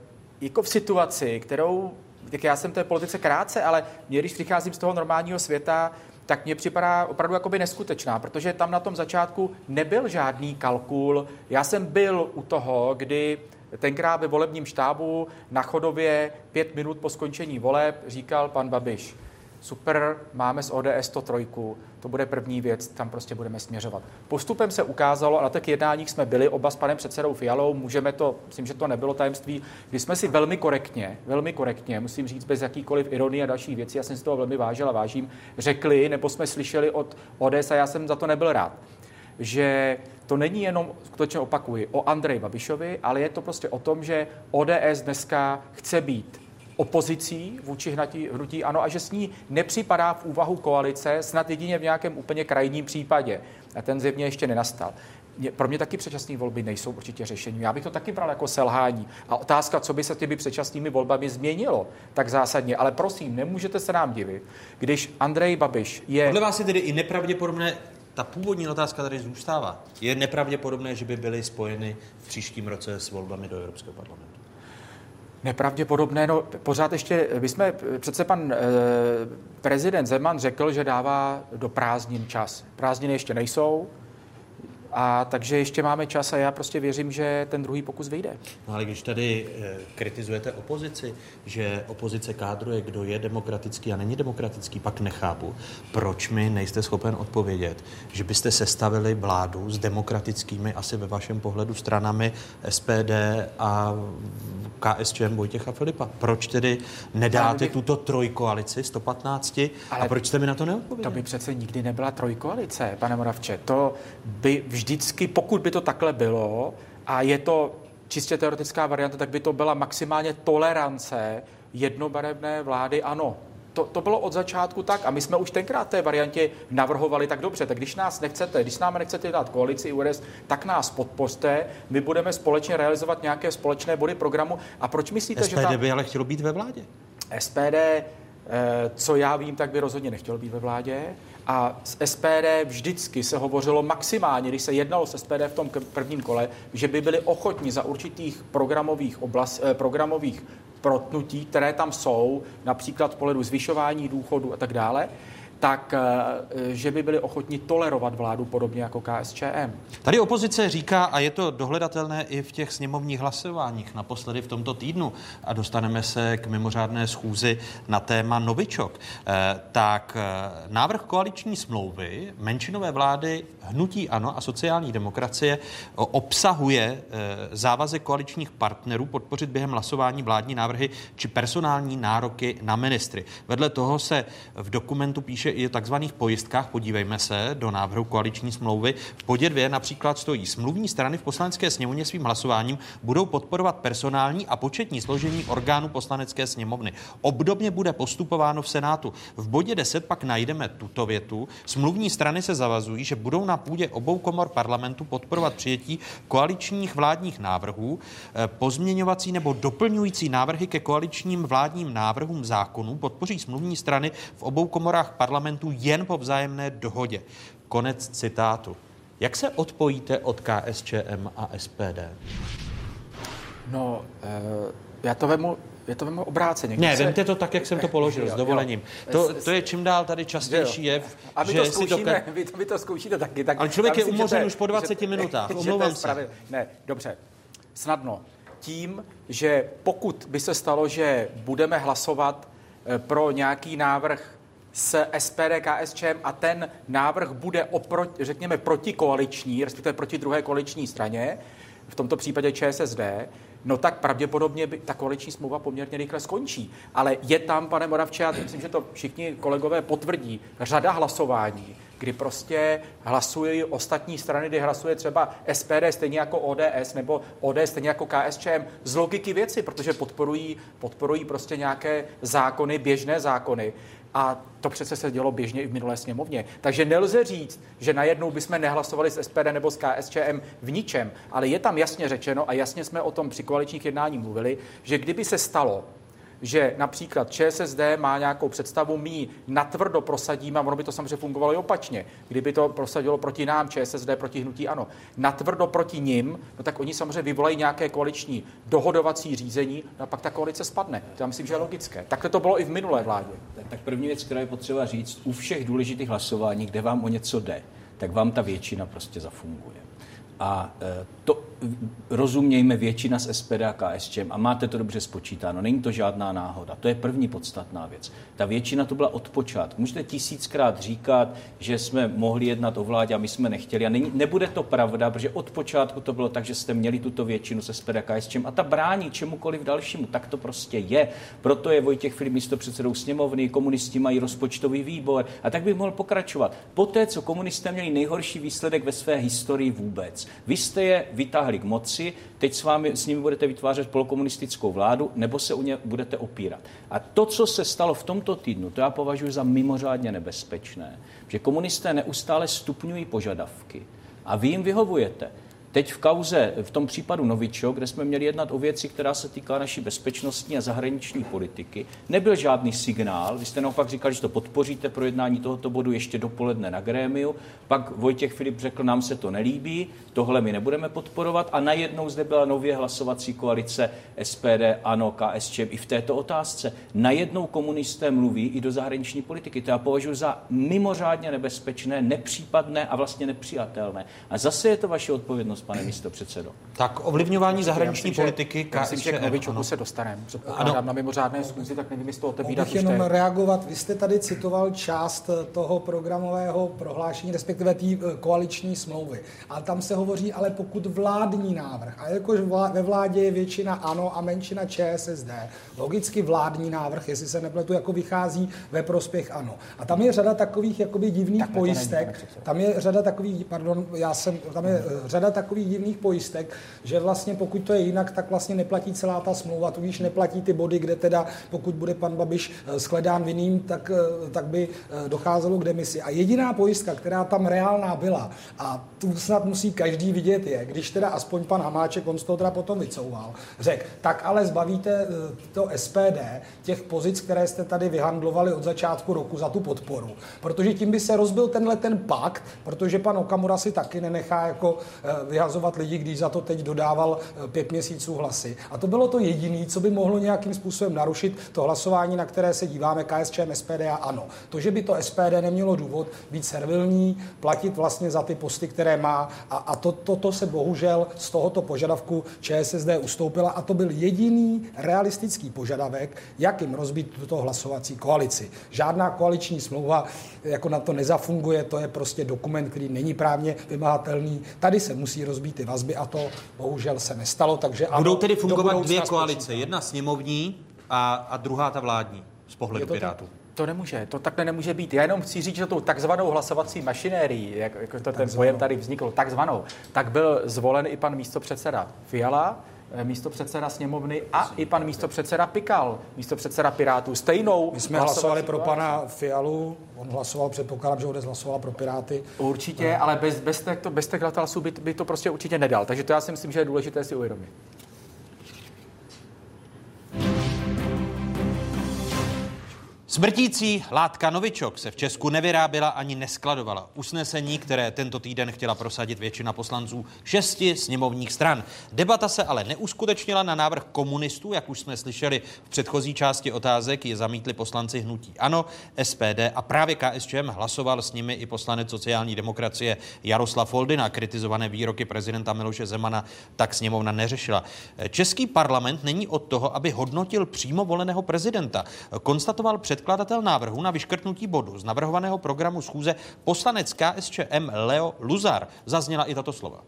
jako v situaci, kterou, tak já jsem té politice krátce, ale mě, když přicházím z toho normálního světa, tak mně připadá opravdu jakoby neskutečná, protože tam na tom začátku nebyl žádný kalkul. Já jsem byl u toho, kdy tenkrát ve volebním štábu na chodově pět minut po skončení voleb říkal pan Babiš, super, máme z ODS to trojku, to bude první věc, tam prostě budeme směřovat. Postupem se ukázalo, a na těch jednáních jsme byli oba s panem předsedou Fialou, můžeme to, myslím, že to nebylo tajemství, kdy jsme si velmi korektně, velmi korektně, musím říct bez jakýkoliv ironie a dalších věcí, já jsem si toho velmi vážil a vážím, řekli, nebo jsme slyšeli od ODS a já jsem za to nebyl rád, že to není jenom, skutečně opakuji, o Andreji Babišovi, ale je to prostě o tom, že ODS dneska chce být opozicí vůči hnutí, hnutí ANO a že s ní nepřipadá v úvahu koalice, snad jedině v nějakém úplně krajním případě. A ten zjevně ještě nenastal. pro mě taky předčasné volby nejsou určitě řešení. Já bych to taky bral jako selhání. A otázka, co by se těmi předčasnými volbami změnilo, tak zásadně. Ale prosím, nemůžete se nám divit, když Andrej Babiš je. Podle vás je tedy i nepravděpodobné, ta původní otázka tady zůstává. Je nepravděpodobné, že by byly spojeny v příštím roce s volbami do Evropského parlamentu? Nepravděpodobné, no pořád ještě, my jsme, přece pan e, prezident Zeman řekl, že dává do prázdnin čas. Prázdniny ještě nejsou, a takže ještě máme čas a já prostě věřím, že ten druhý pokus vyjde. No ale když tady e, kritizujete opozici, že opozice kádruje, kdo je demokratický a není demokratický, pak nechápu, proč mi nejste schopen odpovědět, že byste sestavili vládu s demokratickými, asi ve vašem pohledu, stranami SPD a KSČM Vojtěcha Filipa. Proč tedy nedáte bych... tuto trojkoalici 115 ale a proč jste mi na to neodpověděli? To by přece nikdy nebyla trojkoalice, pane Moravče. To by vždycky, pokud by to takhle bylo, a je to čistě teoretická varianta, tak by to byla maximálně tolerance jednobarevné vlády ano. To, to bylo od začátku tak a my jsme už tenkrát té variantě navrhovali tak dobře. Tak když nás nechcete, když s námi nechcete dát koalici URS, tak nás podpořte, my budeme společně realizovat nějaké společné body programu. A proč myslíte, SPD že ta... by ale chtělo být ve vládě? SPD, eh, co já vím, tak by rozhodně nechtělo být ve vládě. A z SPD vždycky se hovořilo maximálně, když se jednalo s SPD v tom prvním kole, že by byli ochotni za určitých programových, oblast, eh, programových protnutí, které tam jsou, například z pohledu zvyšování důchodu a tak dále, tak eh, že by byli ochotni tolerovat vládu podobně jako KSČM. Tady opozice říká, a je to dohledatelné i v těch sněmovních hlasováních, naposledy v tomto týdnu, a dostaneme se k mimořádné schůzi na téma Novičok, eh, tak eh, návrh koaliční smlouvy menšinové vlády Hnutí Ano a sociální demokracie obsahuje závazek koaličních partnerů podpořit během hlasování vládní návrhy či personální nároky na ministry. Vedle toho se v dokumentu píše i o takzvaných pojistkách. Podívejme se do návrhu koaliční smlouvy. V bodě dvě například stojí smluvní strany v poslanecké sněmovně svým hlasováním budou podporovat personální a početní složení orgánů poslanecké sněmovny. Obdobně bude postupováno v Senátu. V bodě 10 pak najdeme tuto větu. Smluvní strany se zavazují, že budou na půdě obou komor parlamentu podporovat přijetí koaličních vládních návrhů, eh, pozměňovací nebo doplňující návrhy ke koaličním vládním návrhům zákonů podpoří smluvní strany v obou komorách parlamentu parlamentu jen po vzájemné dohodě. Konec citátu. Jak se odpojíte od KSČM a SPD? No, uh, já to vemu je to vemu obráceně. Ne, se... vemte to tak, jak jsem to položil, jo, s dovolením. Jo. To, to je čím dál tady častější jev, a vy že to zkoušíme, si *laughs* doka... vy, to, vy to zkoušíte taky. Tak Ale člověk je umořen už po 20 že, minutách, omlouvám se. Ne, dobře, snadno. Tím, že pokud by se stalo, že budeme hlasovat eh, pro nějaký návrh s SPD, KSČM a ten návrh bude, oproti, řekněme, protikoaliční, respektive proti druhé koaliční straně, v tomto případě ČSSD, no tak pravděpodobně by ta koaliční smlouva poměrně rychle skončí. Ale je tam, pane Moravče, já myslím, že to všichni kolegové potvrdí, řada hlasování, kdy prostě hlasují ostatní strany, kdy hlasuje třeba SPD stejně jako ODS nebo ODS stejně jako KSČM z logiky věci, protože podporují, podporují prostě nějaké zákony, běžné zákony. A to přece se dělo běžně i v minulé sněmovně. Takže nelze říct, že najednou bychom nehlasovali s SPD nebo s KSČM v ničem, ale je tam jasně řečeno a jasně jsme o tom při koaličních jednáních mluvili, že kdyby se stalo, že například ČSSD má nějakou představu, my ji natvrdo prosadíme, a ono by to samozřejmě fungovalo i opačně. Kdyby to prosadilo proti nám, ČSSD proti hnutí ano, natvrdo proti nim, no tak oni samozřejmě vyvolají nějaké koaliční dohodovací řízení, no a pak ta koalice spadne. To já myslím, že je logické. Takhle to bylo i v minulé vládě. Tak první věc, která je potřeba říct, u všech důležitých hlasování, kde vám o něco jde, tak vám ta většina prostě zafunguje. A e, to rozumějme většina z SPD a KSČM a máte to dobře spočítáno. Není to žádná náhoda. To je první podstatná věc. Ta většina to byla od počátku. Můžete tisíckrát říkat, že jsme mohli jednat o vládě a my jsme nechtěli. A není, nebude to pravda, protože od počátku to bylo tak, že jste měli tuto většinu se SPD a KSČM a ta brání čemukoliv dalšímu. Tak to prostě je. Proto je Vojtěch Filip místo předsedou sněmovny, komunisti mají rozpočtový výbor a tak bych mohl pokračovat. Poté, co komunisté měli nejhorší výsledek ve své historii vůbec. Vy jste je vytáhli k moci, teď s, vámi, s nimi budete vytvářet polokomunistickou vládu, nebo se u ně budete opírat. A to, co se stalo v tomto týdnu, to já považuji za mimořádně nebezpečné, že komunisté neustále stupňují požadavky A vy jim vyhovujete. Teď v kauze, v tom případu Novičo, kde jsme měli jednat o věci, která se týká naší bezpečnostní a zahraniční politiky, nebyl žádný signál. Vy jste naopak říkali, že to podpoříte projednání tohoto bodu ještě dopoledne na grémiu. Pak Vojtěch Filip řekl, nám se to nelíbí, tohle my nebudeme podporovat a najednou zde byla nově hlasovací koalice SPD, ANO, KSČ i v této otázce. Najednou komunisté mluví i do zahraniční politiky. To já považuji za mimořádně nebezpečné, nepřípadné a vlastně nepřijatelné. A zase je to vaše odpovědnost pane místo předsedo. Tak ovlivňování zahraniční myslím, politiky Já myslím, že k Novičoku se dostaneme. Předpokládám na mimořádné schůzi, tak nevím, jestli to otevírat Mohu jenom reagovat. Vy jste tady citoval část toho programového prohlášení, respektive té eh, koaliční smlouvy. A tam se hovoří, ale pokud vládní návrh, a jakož ve vládě je většina ANO a menšina ČSSD, logicky vládní návrh, jestli se nepletu, jako vychází ve prospěch ANO. A tam je řada takových jakoby divných tak pojistek. Není, tam je řada takových, pardon, já jsem, tam je eh, řada takových takových divných pojistek, že vlastně pokud to je jinak, tak vlastně neplatí celá ta smlouva, tudíž neplatí ty body, kde teda pokud bude pan Babiš eh, skledán vinným, tak, eh, tak by eh, docházelo k demisi. A jediná pojistka, která tam reálná byla, a tu snad musí každý vidět, je, když teda aspoň pan Hamáček, on z toho teda potom vycouval, řekl, tak ale zbavíte to SPD těch pozic, které jste tady vyhandlovali od začátku roku za tu podporu. Protože tím by se rozbil tenhle ten pakt, protože pan Okamura si taky nenechá jako vyhazovat lidi, když za to teď dodával eh, pět měsíců hlasy. A to bylo to jediné, co by mohlo nějakým způsobem narušit to hlasování, na které se díváme KSČM, SPD a ANO. To, že by to SPD nemělo důvod být servilní, platit vlastně za ty posty, které má a, a to, to, to se bohužel z tohoto požadavku ČSSD ustoupila a to byl jediný realistický požadavek, jak jim rozbít tuto hlasovací koalici. Žádná koaliční smlouva jako na to nezafunguje, to je prostě dokument, který není právně vymahatelný. Tady se musí rozbít ty vazby a to bohužel se nestalo. Takže Budou ano, tedy fungovat dvě koalice, jedna sněmovní a, a druhá ta vládní z pohledu Pirátů. To nemůže, to takhle nemůže být. Já jenom chci říct, že tou takzvanou hlasovací mašinérií, jak, jak to ten pojem tady vznikl, takzvanou, tak byl zvolen i pan místopředseda Fiala, místo předseda sněmovny a i pan místo předseda Pikal, místo předseda Pirátů. Stejnou My jsme hlasovali pro pana Fialu, on hlasoval, předpokládám, že ODS hlasoval pro Piráty. Určitě, no. ale bez, bez, těch, bez těch hlasů by, by to prostě určitě nedal. Takže to já si myslím, že je důležité si uvědomit. Smrtící látka Novičok se v Česku nevyráběla ani neskladovala. Usnesení, které tento týden chtěla prosadit většina poslanců šesti sněmovních stran. Debata se ale neuskutečnila na návrh komunistů, jak už jsme slyšeli v předchozí části otázek, je zamítli poslanci hnutí ANO, SPD a právě KSČM hlasoval s nimi i poslanec sociální demokracie Jaroslav Foldina. Kritizované výroky prezidenta Miloše Zemana tak sněmovna neřešila. Český parlament není od toho, aby hodnotil přímo voleného prezidenta. Konstatoval před předkladatel návrhu na vyškrtnutí bodu z navrhovaného programu schůze poslanec KSČM Leo Luzar. Zazněla i tato slova.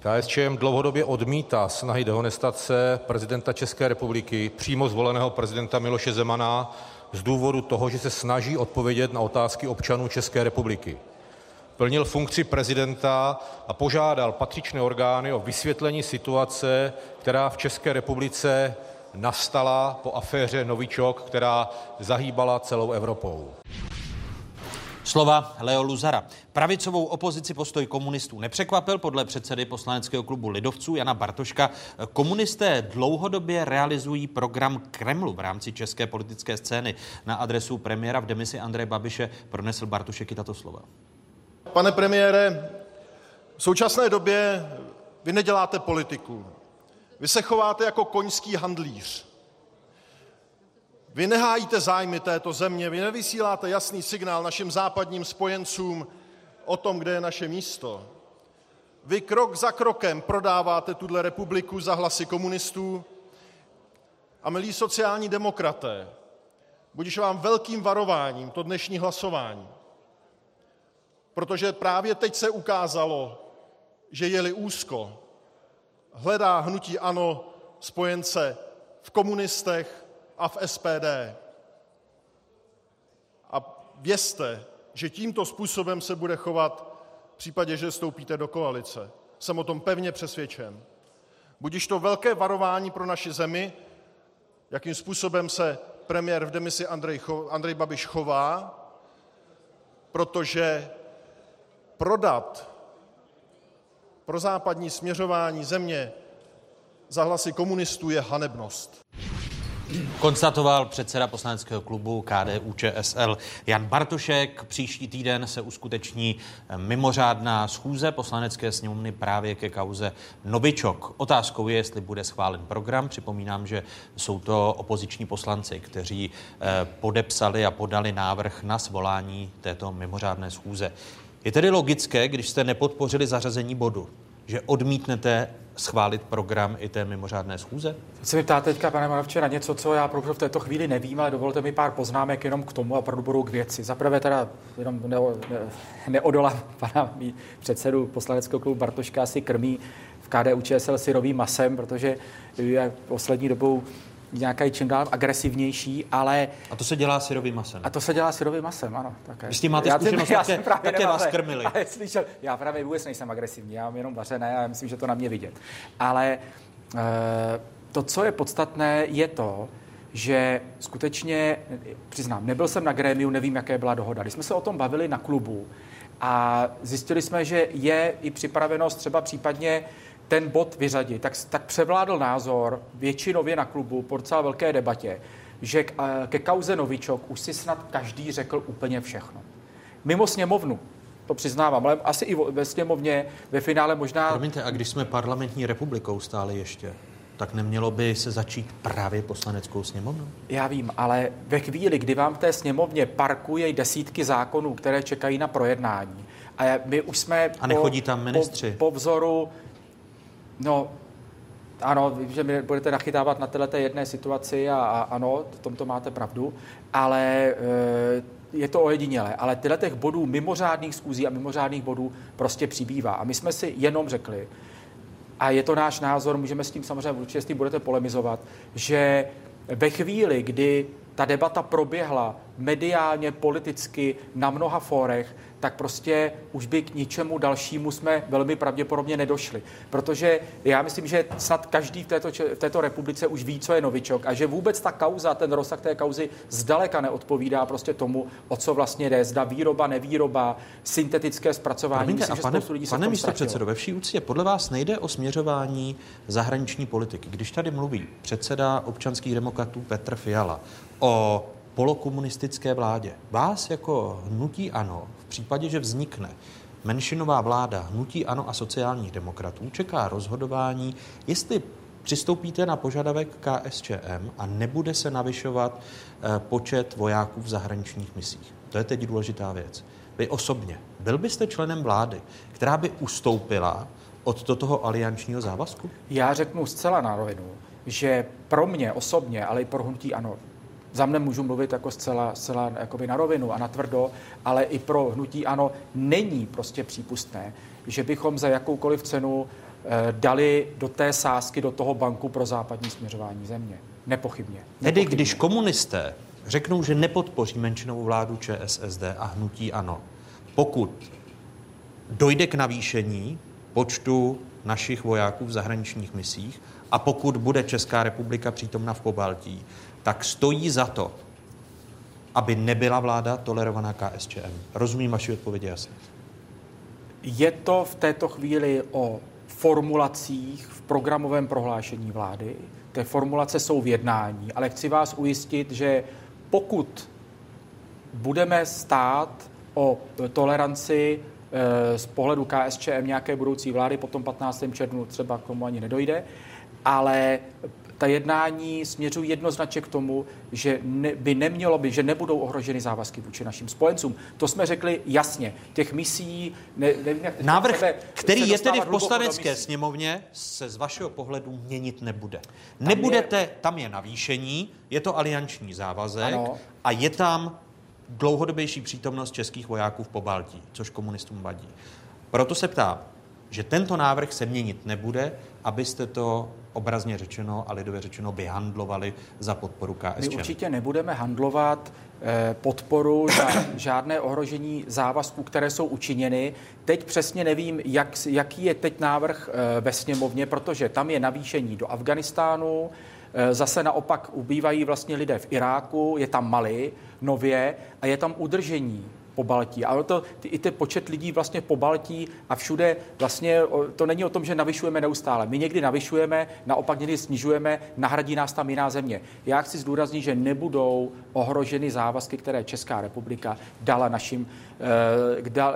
KSČM dlouhodobě odmítá snahy dehonestace prezidenta České republiky, přímo zvoleného prezidenta Miloše Zemana, z důvodu toho, že se snaží odpovědět na otázky občanů České republiky. Plnil funkci prezidenta a požádal patřičné orgány o vysvětlení situace, která v České republice nastala po aféře Novičok, která zahýbala celou Evropou. Slova Leo Luzara. Pravicovou opozici postoj komunistů nepřekvapil podle předsedy poslaneckého klubu Lidovců Jana Bartoška. Komunisté dlouhodobě realizují program Kremlu v rámci české politické scény. Na adresu premiéra v demisi Andreje Babiše pronesl Bartošek i tato slova. Pane premiére, v současné době vy neděláte politiku. Vy se chováte jako koňský handlíř. Vy nehájíte zájmy této země, vy nevysíláte jasný signál našim západním spojencům o tom, kde je naše místo. Vy krok za krokem prodáváte tuhle republiku za hlasy komunistů a milí sociální demokraté, budiš vám velkým varováním to dnešní hlasování, protože právě teď se ukázalo, že jeli úzko, hledá hnutí ANO spojence v komunistech a v SPD. A vězte, že tímto způsobem se bude chovat v případě, že vstoupíte do koalice. Jsem o tom pevně přesvědčen. Budiž to velké varování pro naši zemi, jakým způsobem se premiér v demisi Andrej, Andrej Babiš chová, protože prodat pro západní směřování země za hlasy komunistů je hanebnost. Konstatoval předseda poslaneckého klubu KDU ČSL Jan Bartošek. Příští týden se uskuteční mimořádná schůze poslanecké sněmovny právě ke kauze Novičok. Otázkou je, jestli bude schválen program. Připomínám, že jsou to opoziční poslanci, kteří eh, podepsali a podali návrh na svolání této mimořádné schůze. Je tedy logické, když jste nepodpořili zařazení bodu, že odmítnete schválit program i té mimořádné schůze? Se mi ptáte teďka, pane Moravče, na něco, co já v této chvíli nevím, ale dovolte mi pár poznámek jenom k tomu a budou k věci. Za prvé teda jenom ne, ne, neodolám *laughs* pana předsedu poslaneckého klubu Bartoška si krmí v KDU ČSL syrovým masem, protože jak poslední dobou nějaký čím dál agresivnější, ale... A to se dělá syrovým masem. A to se dělá syrovým masem, ano. Také. Vy s tím máte já zkušenost, já také, také vás krmili. Slyšel, já právě vůbec nejsem agresivní, já mám jenom vařené a myslím, že to na mě vidět. Ale e, to, co je podstatné, je to, že skutečně, přiznám, nebyl jsem na grémiu, nevím, jaké byla dohoda. Když jsme se o tom bavili na klubu a zjistili jsme, že je i připravenost třeba případně ten bod vyřadit, tak, tak převládl názor většinově na klubu po docela velké debatě, že k, eh, ke kauze Novičok už si snad každý řekl úplně všechno. Mimo sněmovnu, to přiznávám, ale asi i ve sněmovně ve finále možná... Promiňte, a když jsme parlamentní republikou stále ještě, tak nemělo by se začít právě poslaneckou sněmovnou? Já vím, ale ve chvíli, kdy vám v té sněmovně parkuje desítky zákonů, které čekají na projednání, a my už jsme a nechodí po, tam ministři. Po, po vzoru No, ano, vím, že mi budete nachytávat na této jedné situaci a, a ano, v tomto máte pravdu, ale e, je to ojedinělé. Ale tyhle těch bodů, mimořádných zkůzí a mimořádných bodů prostě přibývá. A my jsme si jenom řekli, a je to náš názor, můžeme s tím samozřejmě určitě s tím budete polemizovat, že ve chvíli, kdy ta debata proběhla mediálně, politicky na mnoha fórech, tak prostě už by k ničemu dalšímu jsme velmi pravděpodobně nedošli. Protože já myslím, že snad každý v této, v této republice už ví, co je novičok a že vůbec ta kauza, ten rozsah té kauzy zdaleka neodpovídá prostě tomu, o co vlastně jde. Zda výroba, nevýroba, syntetické zpracování. Promiňte, myslím, a pane, lidí pane místo předsedo, ve vší úctě, podle vás nejde o směřování zahraniční politiky. Když tady mluví předseda občanských demokratů Petr Fiala o polokomunistické vládě. Vás jako hnutí ANO v případě, že vznikne menšinová vláda hnutí ANO a sociálních demokratů, čeká rozhodování, jestli přistoupíte na požadavek KSČM a nebude se navyšovat eh, počet vojáků v zahraničních misích. To je teď důležitá věc. Vy osobně, byl byste členem vlády, která by ustoupila od toho aliančního závazku? Já řeknu zcela na rovinu, že pro mě osobně, ale i pro hnutí ano, za mne můžu mluvit jako zcela, zcela jakoby na rovinu a na tvrdo, ale i pro hnutí ano, není prostě přípustné, že bychom za jakoukoliv cenu eh, dali do té sázky, do toho banku pro západní směřování země. Nepochybně. Nepochybně. Tedy když komunisté řeknou, že nepodpoří menšinovou vládu ČSSD a hnutí ano, pokud dojde k navýšení počtu našich vojáků v zahraničních misích a pokud bude Česká republika přítomna v Pobaltí, tak stojí za to, aby nebyla vláda tolerovaná KSČM. Rozumím vaši odpovědi jasně. Je to v této chvíli o formulacích v programovém prohlášení vlády. Ty formulace jsou v jednání, ale chci vás ujistit, že pokud budeme stát o toleranci eh, z pohledu KSČM nějaké budoucí vlády, potom 15. červnu třeba k tomu ani nedojde, ale ta jednání směřují jednoznačně k tomu, že ne, by nemělo by, že nebudou ohroženy závazky vůči našim spojencům. To jsme řekli jasně. Těch misí, ne, nevím, jak Návrh, sebe, který je tedy v poslanecké sněmovně, se z vašeho pohledu měnit nebude. Tam Nebudete, je, tam je navýšení, je to alianční závazek ano. a je tam dlouhodobější přítomnost českých vojáků v Pobaltí, což komunistům vadí. Proto se ptám, že tento návrh se měnit nebude, abyste to obrazně řečeno a lidově řečeno vyhandlovali za podporu KSČ. My určitě nebudeme handlovat eh, podporu za *coughs* žádné ohrožení závazků, které jsou učiněny. Teď přesně nevím, jak, jaký je teď návrh eh, ve sněmovně, protože tam je navýšení do Afganistánu, eh, Zase naopak ubývají vlastně lidé v Iráku, je tam Mali nově a je tam udržení po Baltí. Ale to, ty, i ten počet lidí vlastně po Baltí a všude vlastně to není o tom, že navyšujeme neustále. My někdy navyšujeme, naopak někdy snižujeme, nahradí nás tam jiná země. Já chci zdůraznit, že nebudou ohroženy závazky, které Česká republika dala našim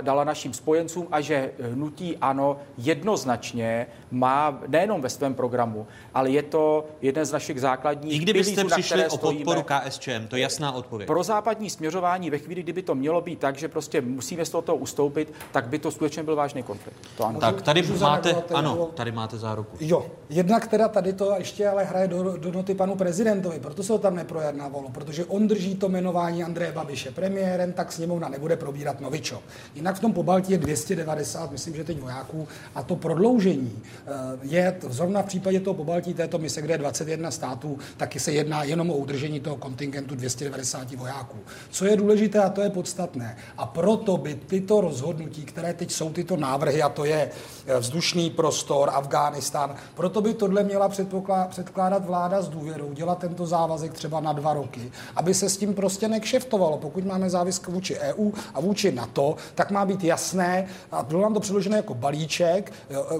dala našim spojencům a že hnutí ANO jednoznačně má nejenom ve svém programu, ale je to jeden z našich základních I kdybyste pilířů, přišli o podporu KSČM, to je jasná odpověď. Pro západní směřování ve chvíli, kdyby to mělo být tak, že prostě musíme z toho ustoupit, tak by to skutečně byl vážný konflikt. To ano. Tak tady máte, ano, tady máte záruku. Jo, jednak teda tady to ještě ale hraje do, do noty panu prezidentovi, proto se ho tam neprojednávalo, protože on drží to jmenování Andreje Babiše premiérem, tak sněmovna nebude probírat Novičok. Jinak v tom Pobaltí je 290, myslím, že teď vojáků, a to prodloužení eh, je zrovna v případě toho Pobaltí této mise, kde je 21 států, taky se jedná jenom o udržení toho kontingentu 290 vojáků. Co je důležité a to je podstatné. A proto by tyto rozhodnutí, které teď jsou tyto návrhy, a to je eh, vzdušný prostor, Afghánistán, proto by tohle měla předkládat vláda s důvěrou, dělat tento závazek třeba na dva roky, aby se s tím prostě nekšeftovalo. Pokud máme závisk vůči EU a vůči vůči NATO, tak má být jasné, a bylo nám to předložené jako balíček,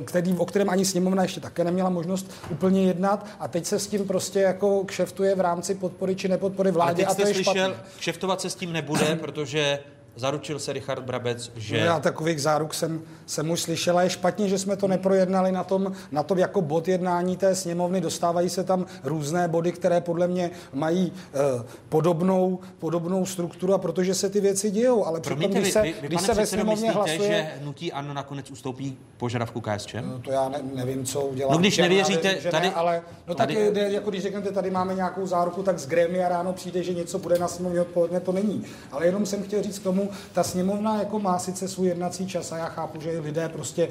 který, o kterém ani sněmovna ještě také neměla možnost úplně jednat a teď se s tím prostě jako kšeftuje v rámci podpory či nepodpory vládě a to je slyšel, špatně. kšeftovat se s tím nebude, *clears throat* protože Zaručil se Richard Brabec, že... No já takových záruk jsem, jsem už slyšela. Je špatně, že jsme to neprojednali na tom, na tom jako bod jednání té sněmovny. Dostávají se tam různé body, které podle mě mají eh, podobnou, podobnou strukturu a protože se ty věci dějou. Ale přitom, když se, vy, vy, když se ve sněmovně myslíte, hlasuje... že hnutí ANO nakonec ustoupí požadavku KSČ? No, to já ne, nevím, co udělá. No když nevěříte, nevím, tady... Ne, ale no tady, tak, jako když řeknete, tady máme nějakou záruku, tak z grémia ráno přijde, že něco bude na sněmovně odpoledne, to není. Ale jenom jsem chtěl říct k tomu, ta sněmovna jako má sice svůj jednací čas a já chápu, že lidé prostě,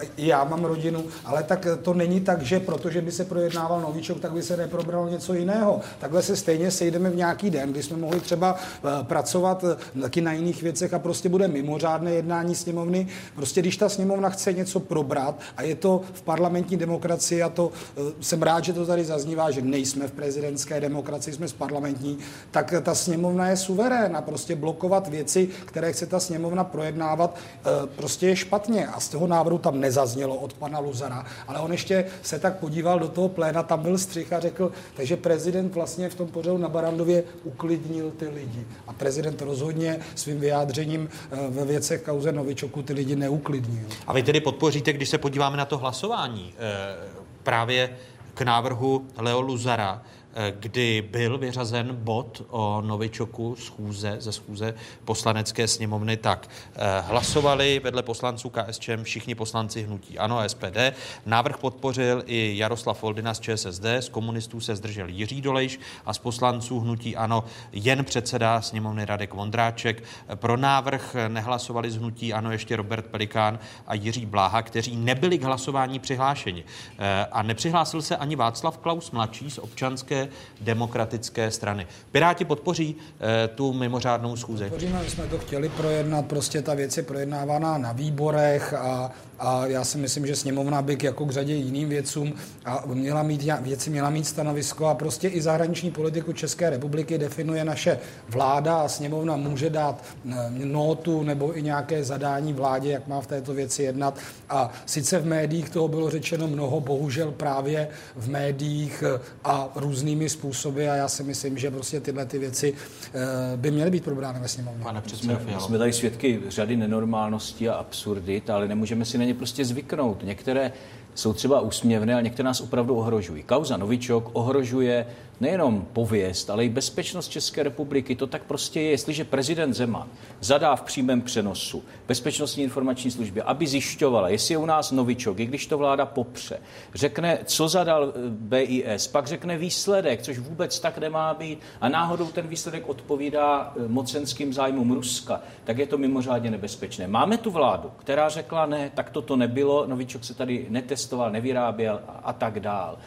eh, já mám rodinu, ale tak to není tak, že protože by se projednával novíčok, tak by se neprobralo něco jiného. Takhle se stejně sejdeme v nějaký den, kdy jsme mohli třeba eh, pracovat eh, taky na jiných věcech a prostě bude mimořádné jednání sněmovny. Prostě když ta sněmovna chce něco probrat a je to v parlamentní demokracii a to jsem rád, že to tady zaznívá, že nejsme v prezidentské demokracii, jsme z parlamentní, tak ta sněmovna je suverénna. Prostě blokovat věci, které chce ta sněmovna projednávat, e, prostě je špatně. A z toho návrhu tam nezaznělo od pana Luzara, ale on ještě se tak podíval do toho pléna, tam byl střih a řekl, takže prezident vlastně v tom pořadu na Barandově uklidnil ty lidi. A prezident rozhodně svým vyjádřením e, ve věcech kauze Novičoku ty lidi neuklidnil. A vy tedy podpoříte, když se podíváme na to hlasování, e, právě k návrhu Leo Luzara, Eh, kdy byl vyřazen bod o Novičoku schůze, ze schůze poslanecké sněmovny, tak eh, hlasovali vedle poslanců KSČM všichni poslanci hnutí ANO a SPD. Návrh podpořil i Jaroslav Foldina z ČSSD, z komunistů se zdržel Jiří Dolejš a z poslanců hnutí ANO jen předseda sněmovny Radek Vondráček. Pro návrh nehlasovali z hnutí ANO ještě Robert Pelikán a Jiří Bláha, kteří nebyli k hlasování přihlášeni. Eh, a nepřihlásil se ani Václav Klaus mladší z občanské demokratické strany. Piráti podpoří eh, tu mimořádnou schůzi. Podpoříme, jsme to chtěli projednat, prostě ta věc je projednávaná na výborech a a já si myslím, že sněmovna by jako k řadě jiným věcům a měla mít, věci měla mít stanovisko a prostě i zahraniční politiku České republiky definuje naše vláda a sněmovna může dát eh, notu nebo i nějaké zadání vládě, jak má v této věci jednat. A sice v médiích toho bylo řečeno mnoho, bohužel právě v médiích eh, a různými způsoby a já si myslím, že prostě tyhle ty věci eh, by měly být probrány ve sněmovně. Pane předsedo, jsme, jsme tady svědky řady nenormálností a absurdit, ale nemůžeme si na ně prostě zvyknout. Některé jsou třeba úsměvné, ale některé nás opravdu ohrožují. Kauza Novičok ohrožuje nejenom pověst, ale i bezpečnost České republiky. To tak prostě je, jestliže prezident Zeman zadá v přímém přenosu bezpečnostní informační službě, aby zjišťovala, jestli je u nás novičok, i když to vláda popře, řekne, co zadal eh, BIS, pak řekne výsledek, což vůbec tak nemá být, a náhodou ten výsledek odpovídá eh, mocenským zájmům Ruska, tak je to mimořádně nebezpečné. Máme tu vládu, která řekla, ne, tak toto nebylo, novičok se tady netestoval, nevyráběl a, a tak dál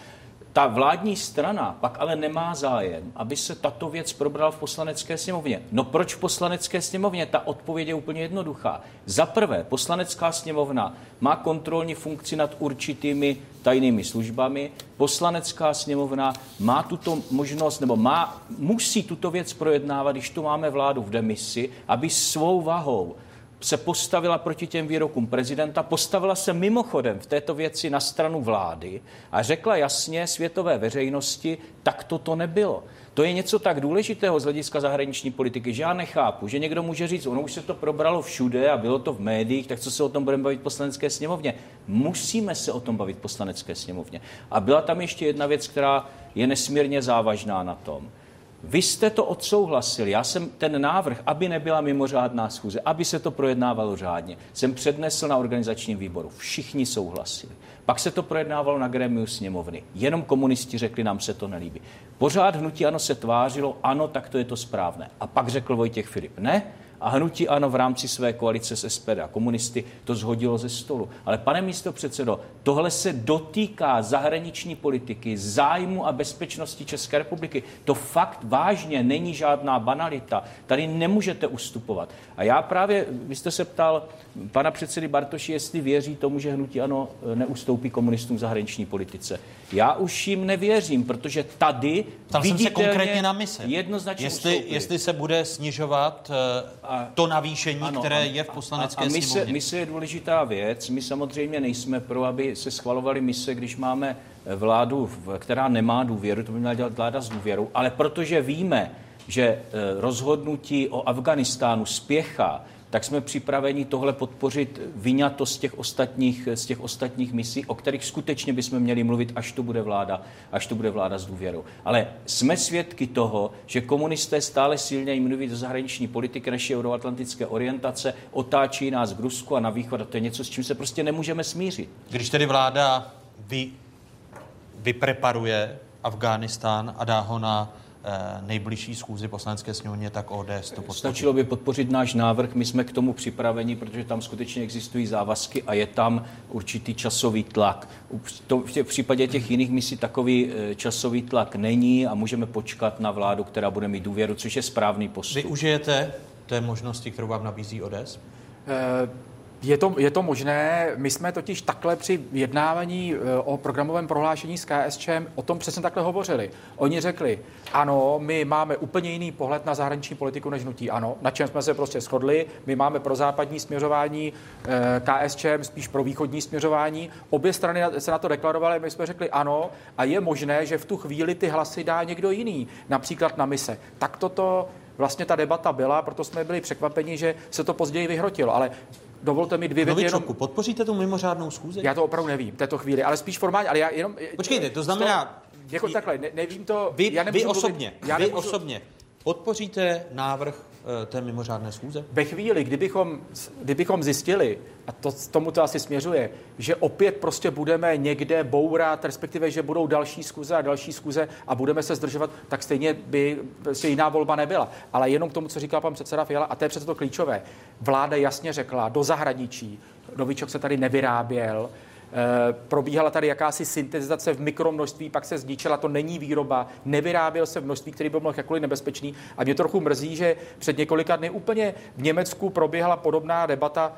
Ta vládní strana pak ale nemá zájem, aby se tato věc probrala v poslanecké sněmovně. No proč v poslanecké sněmovně? Ta odpověď je úplně jednoduchá. Za prvé, poslanecká sněmovna má kontrolní funkci nad určitými tajnými službami. Poslanecká sněmovna má tuto možnost, nebo má, musí tuto věc projednávat, když tu máme vládu v demisi, aby svou vahou se postavila proti těm výrokům prezidenta, postavila se mimochodem v této věci na stranu vlády a řekla jasně světové veřejnosti, tak to to nebylo. To je něco tak důležitého z hlediska zahraniční politiky, že já nechápu, že někdo může říct, ono už se to probralo všude a bylo to v médiích, tak co se o tom budeme bavit v poslanecké sněmovně? Musíme se o tom bavit v poslanecké sněmovně. A byla tam ještě jedna věc, která je nesmírně závažná na tom. Vy jste to odsouhlasili. Já jsem ten návrh, aby nebyla mimořádná schůze, aby se to projednávalo řádně, jsem přednesl na organizačním výboru. Všichni souhlasili. Pak se to projednávalo na gremiu sněmovny. Jenom komunisti řekli, nám se to nelíbí. Pořád hnutí ano se tvářilo, ano, tak to je to správné. A pak řekl Vojtěch Filip, ne, a hnutí ano v rámci své koalice s SPD a komunisty to zhodilo ze stolu. Ale pane místo předsedo, tohle se dotýká zahraniční politiky, zájmu a bezpečnosti České republiky. To fakt vážně není žádná banalita. Tady nemůžete ustupovat. A já právě, vy jste se ptal pana předsedy Bartoši, jestli věří tomu, že hnutí ano neustoupí komunistům v zahraniční politice. Já už jim nevěřím, protože tady Ptal jsem se konkrétně na mise. Jednoznačně jestli, jestli se bude snižovat uh, to navýšení, ano, které ano, je v poslanecké a, a mise, sněmovně. mise je důležitá věc. My samozřejmě nejsme pro, aby se schvalovaly mise, když máme vládu, která nemá důvěru, to by měla dělat vláda s důvěrou, ale protože víme, že eh, rozhodnutí o Afganistánu spěchá, tak jsme připraveni tohle podpořit vyňato z těch ostatních, z těch ostatních misí, o kterých skutečně bychom měli mluvit, až to bude vláda, až to bude vláda s důvěrou. Ale jsme svědky toho, že komunisté stále silněji mluví do zahraniční politiky naší euroatlantické orientace, otáčí nás k Rusku a na východ a to je něco, s čím se prostě nemůžeme smířit. Když tedy vláda vy, vypreparuje Afghánistán a dá ho na nejbližší schůzi poslanecké sněmovně, tak ODS to podpoří. Stačilo by podpořit náš návrh, my jsme k tomu připraveni, protože tam skutečně existují závazky a je tam určitý časový tlak. v případě těch jiných misí takový eh, časový tlak není a můžeme počkat na vládu, která bude mít důvěru, což je správný postup. Využijete té možnosti, kterou vám nabízí ODS? Uh... Je to, je to možné. My jsme totiž takhle při jednávání eh, o programovém prohlášení s KSČM o tom přesně takhle hovořili. Oni řekli, ano, my máme úplně jiný pohled na zahraniční politiku než nutí ano, na čem jsme se prostě shodli. My máme pro západní směřování, eh, KSČM spíš pro východní směřování. Obě strany se na to deklarovaly, my jsme řekli ano a je možné, že v tu chvíli ty hlasy dá někdo jiný, například na mise. Tak toto vlastně ta debata byla, proto jsme byli překvapeni, že se to později vyhrotilo. Ale dovolte mi dvě věty jenom... podpoříte tu mimořádnou schůzi? Já to opravdu nevím v této chvíli, ale spíš formálně, ale já jenom... Počkejte, to znamená... Jako takhle, ne, nevím to... Vy, já vy osobně, mluvit, já vy nemůžu... osobně podpoříte návrh té mimořádné schůze? Ve chvíli, kdybychom, kdybychom zjistili, a to, tomu to asi směřuje, že opět prostě budeme někde bourat, respektive, že budou další schůze a další schůze a budeme se zdržovat, tak stejně by prostě jiná volba nebyla. Ale jenom k tomu, co říkal pan předseda Fiala, a to je přece to klíčové. Vláda jasně řekla do zahraničí, novičok se tady nevyráběl, Eh, probíhala tady jakási syntetizace v mikromnožství, pak se zničila, to není výroba, nevyráběl se v množství, který by mohl jakkoliv nebezpečný. A mě trochu mrzí, že před několika dny úplně v Německu proběhla podobná debata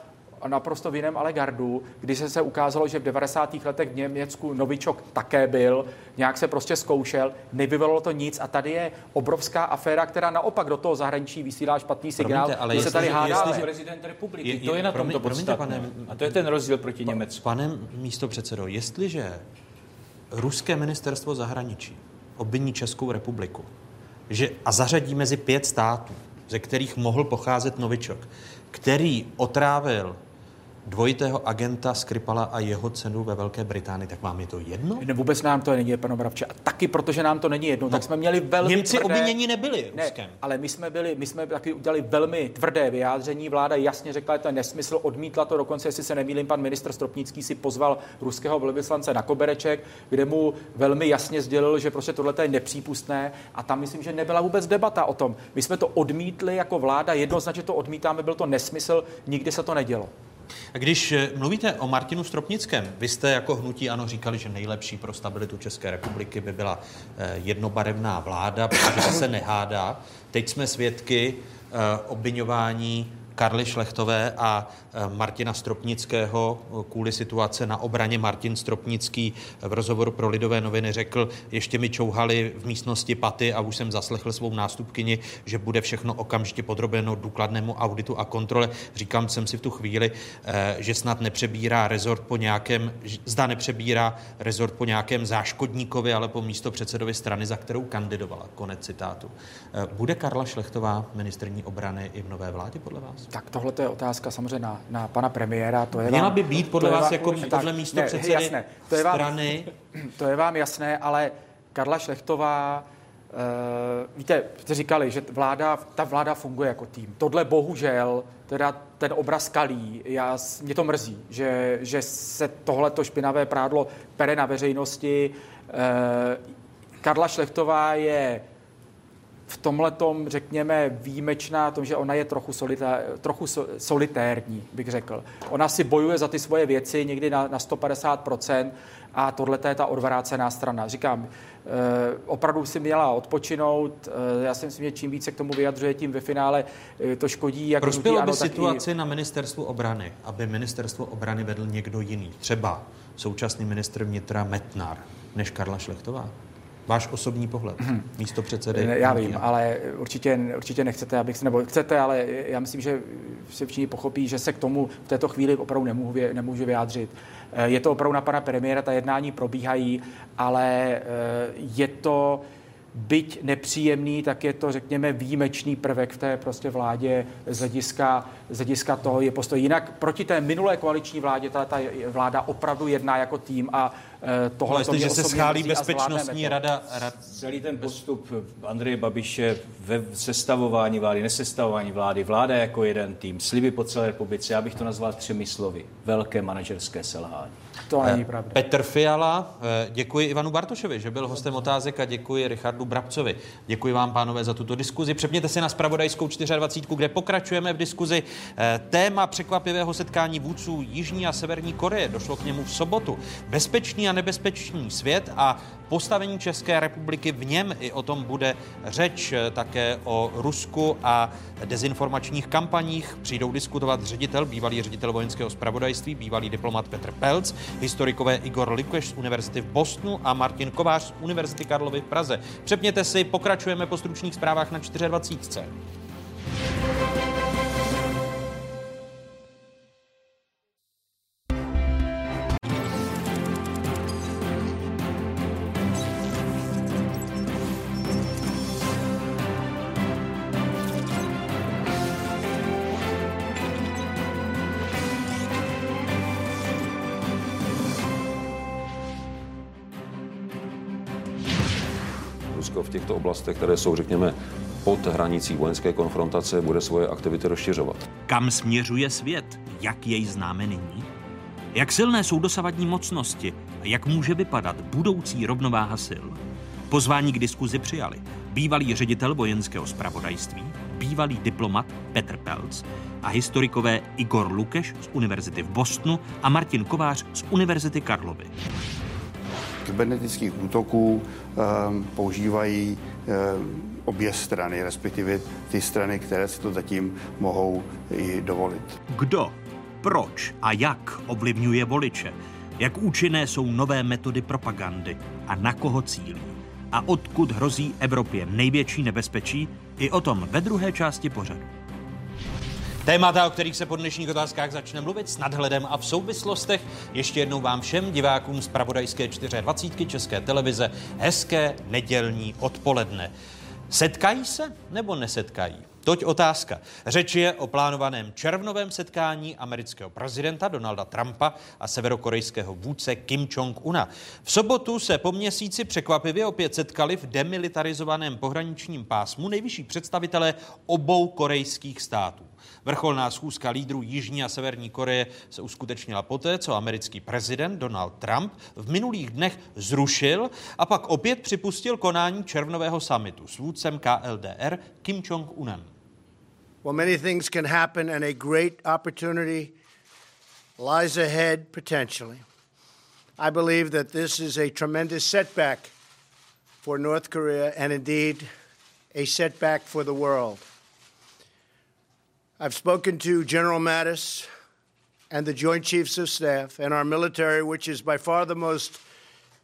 naprosto v jiném ale gardu, kdy se, se ukázalo, že v 90. letech v Německu novičok také byl, nějak se prostě zkoušel, nevyvolalo to nic a tady je obrovská aféra, která naopak do toho zahraničí vysílá špatný signál, promiňte, ale se tady hádá. prezident republiky, je, je, to je na tomto promiňte, pane, A to je ten rozdíl proti Německu. Pane místo předsedo, jestliže ruské ministerstvo zahraničí obviní Českou republiku že, a zařadí mezi pět států, ze kterých mohl pocházet novičok, který otrávil dvojitého agenta Skripala a jeho cenu ve Velké Británii, tak vám je to jedno? Ne, vůbec nám to není, pane Bravče. A taky protože nám to není jedno, no, tak jsme měli velmi Němci tvrdé... obvinění nebyli ne, Ruskem. ale my jsme, byli, my jsme taky udělali velmi tvrdé vyjádření. Vláda jasně řekla, že to je nesmysl, odmítla to dokonce, jestli se nemýlím, pan ministr Stropnický si pozval ruského velvyslance na Kobereček, kde mu velmi jasně sdělil, že prostě tohle je nepřípustné a tam myslím, že nebyla vůbec debata o tom. My jsme to odmítli jako vláda, jednoznačně to odmítáme, byl to nesmysl, nikdy se to nedělo. Když eh, mluvíte o Martinu Stropnickém, vy jste jako hnutí ano říkali, že nejlepší pro stabilitu České republiky by byla eh, jednobarevná vláda, protože se nehádá. Teď jsme svědky eh, obvinování Karly Šlechtové a e, Martina Stropnického kvůli situace na obraně. Martin Stropnický v rozhovoru pro Lidové noviny řekl, ještě mi čouhali v místnosti paty a už jsem zaslechl svou nástupkyni, že bude všechno okamžitě podrobeno důkladnému auditu a kontrole. Říkám jsem si v tu chvíli, e, že snad nepřebírá rezort po nějakém, zda nepřebírá rezort po nějakém záškodníkovi, ale po místo předsedovi strany, za kterou kandidovala. Konec citátu. E, bude Karla Šlechtová ministrní obrany i v nové vládě podle vás? Tak tohle je otázka samozřejmě na, na pana premiéra. To je Měla vám, by být podle vás jako podle místo ne, předsedy jasné, to je vám, strany? *clears throat* To je vám jasné, ale Karla Šlechtová, uh, víte, jste říkali, že vláda, ta vláda funguje jako tým. Tohle bohužel, teda ten obraz kalí, já, mě to mrzí, že, že se tohleto špinavé prádlo pere na veřejnosti. Uh, Karla Šlechtová je v tomhle tom, řekněme, výjimečná, tom, že ona je trochu, solita, trochu solitérní, bych řekl. Ona si bojuje za ty svoje věci někdy na, na 150% a tohle je ta odvrácená strana. Říkám, eh, opravdu si měla odpočinout. Eh, já si myslím, že čím více k tomu vyjadřuje, tím ve finále eh, to škodí. Jak Prospělo by situaci i... na ministerstvu obrany, aby ministerstvo obrany vedl někdo jiný, třeba současný ministr vnitra Metnar, než Karla Šlechtová? Váš osobní pohled, hmm. místo předsedy. Já vím, ale určitě, určitě nechcete, abych se, nebo chcete, ale já myslím, že si všichni pochopí, že se k tomu v této chvíli opravdu nemůžu, nemůžu vyjádřit. Eh, je to opravdu na pana premiéra, ta jednání probíhají, ale eh, je to byť nepříjemný, tak je to, řekněme, výjimečný prvek v té prostě vládě z hlediska, z hlediska toho je postoj. Jinak proti té minulé koaliční vládě, ta, ta vláda opravdu jedná jako tým a Eh, tohle to že se schálí bezpečnostní rada, rad... Celý ten postup Andreje Babiše ve sestavování vlády, nesestavování vlády, vláda jako jeden tým, sliby po celé republice, já bych to nazval třemi slovy. Velké manažerské selhání. To není eh, pravda. Petr Fiala, eh, děkuji Ivanu Bartošovi, že byl hostem otázek a děkuji Richardu Brabcovi. Děkuji vám, pánové, za tuto diskuzi. Přepněte si na spravodajskou 24, kde pokračujeme v diskuzi. Téma překvapivého setkání vůdců Jižní a Severní Koreje došlo k němu v sobotu. Bezpečný a nebezpečný svět a postavení České republiky v něm. I o tom bude řeč také o Rusku a dezinformačních kampaních. Přijdou diskutovat ředitel, bývalý ředitel vojenského zpravodajství, bývalý diplomat Petr Pelc, historikové Igor Likeš z Univerzity v Bostonu a Martin Kovář z Univerzity Karlovy v Praze. Přepněte si, pokračujeme po stručných zprávách na 24. oblastech, které jsou, řekněme, pod hranicí vojenské konfrontace, bude svoje aktivity rozšiřovat. Kam směřuje svět? Jak jej známe nyní? Jak silné jsou dosavadní mocnosti a jak může vypadat budoucí rovnováha sil? Pozvání k diskuzi přijali bývalý ředitel vojenského zpravodajství, bývalý diplomat Petr Pelc a historikové Igor Lukeš z Univerzity v Bostonu a Martin Kovář z Univerzity Karlovy kybernetických útoků ehm, používají obě strany, respektive ty strany, které si to zatím mohou i dovolit. Kdo, proč a jak ovlivňuje voliče? Jak účinné jsou nové metody propagandy a na koho cílí? A odkud hrozí Evropě největší nebezpečí? I o tom ve druhé části pořadu. Témata, o kterých se po dnešních otázkách začne mluvit s nadhledem a v souvislostech. Ještě jednou vám všem divákům z Pravodajské 24 České televize hezké nedělní odpoledne. Setkají se nebo nesetkají? Toť otázka. Řeč je o plánovaném červnovém setkání amerického prezidenta Donalda Trumpa a severokorejského vůdce Kim Jong-una. V sobotu se po měsíci překvapivě opět setkali v demilitarizovaném pohraničním pásmu nejvyšší představitelé obou korejských států. Vrcholná schůzka lídrů Jižní a Severní Koreje se uskutečnila poté, co americký prezident Donald Trump v minulých dnech zrušil a pak opět připustil konání červnového samitu s vůdcem KLDR Kim Jong-unem. Well, many things can happen and a great opportunity lies ahead potentially. I believe that this is a tremendous setback for North Korea and indeed a setback for the world. I've spoken to General Mattis and the Joint Chiefs of Staff and our military, which is by far the most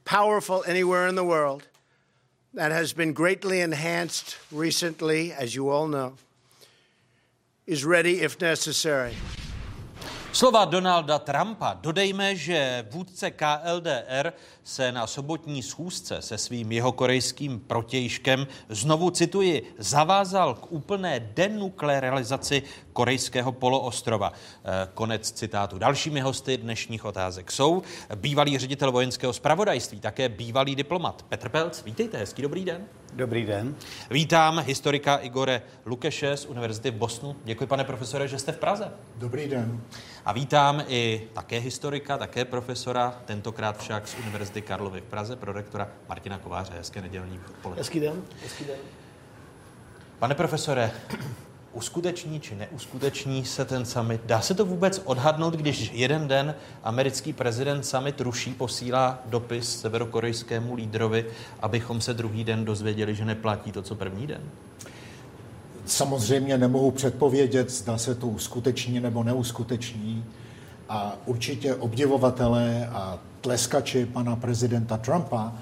powerful anywhere in the world, that has been greatly enhanced recently, as you all know, is ready if necessary. Slova Donalda Trumpa dodejme, že vůdce KLDR se na sobotní schůzce se svým jeho korejským protějškem, znovu cituji, zavázal k úplné denuklearizaci korejského poloostrova. Eh, konec citátu. Dalšími hosty dnešních otázek jsou bývalý ředitel vojenského spravodajství, také bývalý diplomat Petr Pelc. Vítejte, hezký dobrý den. Dobrý den. Vítám historika Igore Lukeše z Univerzity v Bosnu. Děkuji, pane profesore, že jste v Praze. Dobrý den. A vítám i také historika, také profesora, tentokrát však z Univerzity Karlovy v Praze, prorektora Martina Kováře. Hezké nedělní odpoledne. Hezký den. Hezký den. Pane profesore, uskuteční či neuskuteční se ten summit? Dá se to vůbec odhadnout, když jeden den americký prezident summit ruší, posílá dopis severokorejskému lídrovi, abychom se druhý den dozvěděli, že neplatí to, co první den? Samozřejmě nemohu předpovědět, zda se to uskuteční nebo neuskuteční. A určitě obdivovatelé a tleskači pana prezidenta Trumpa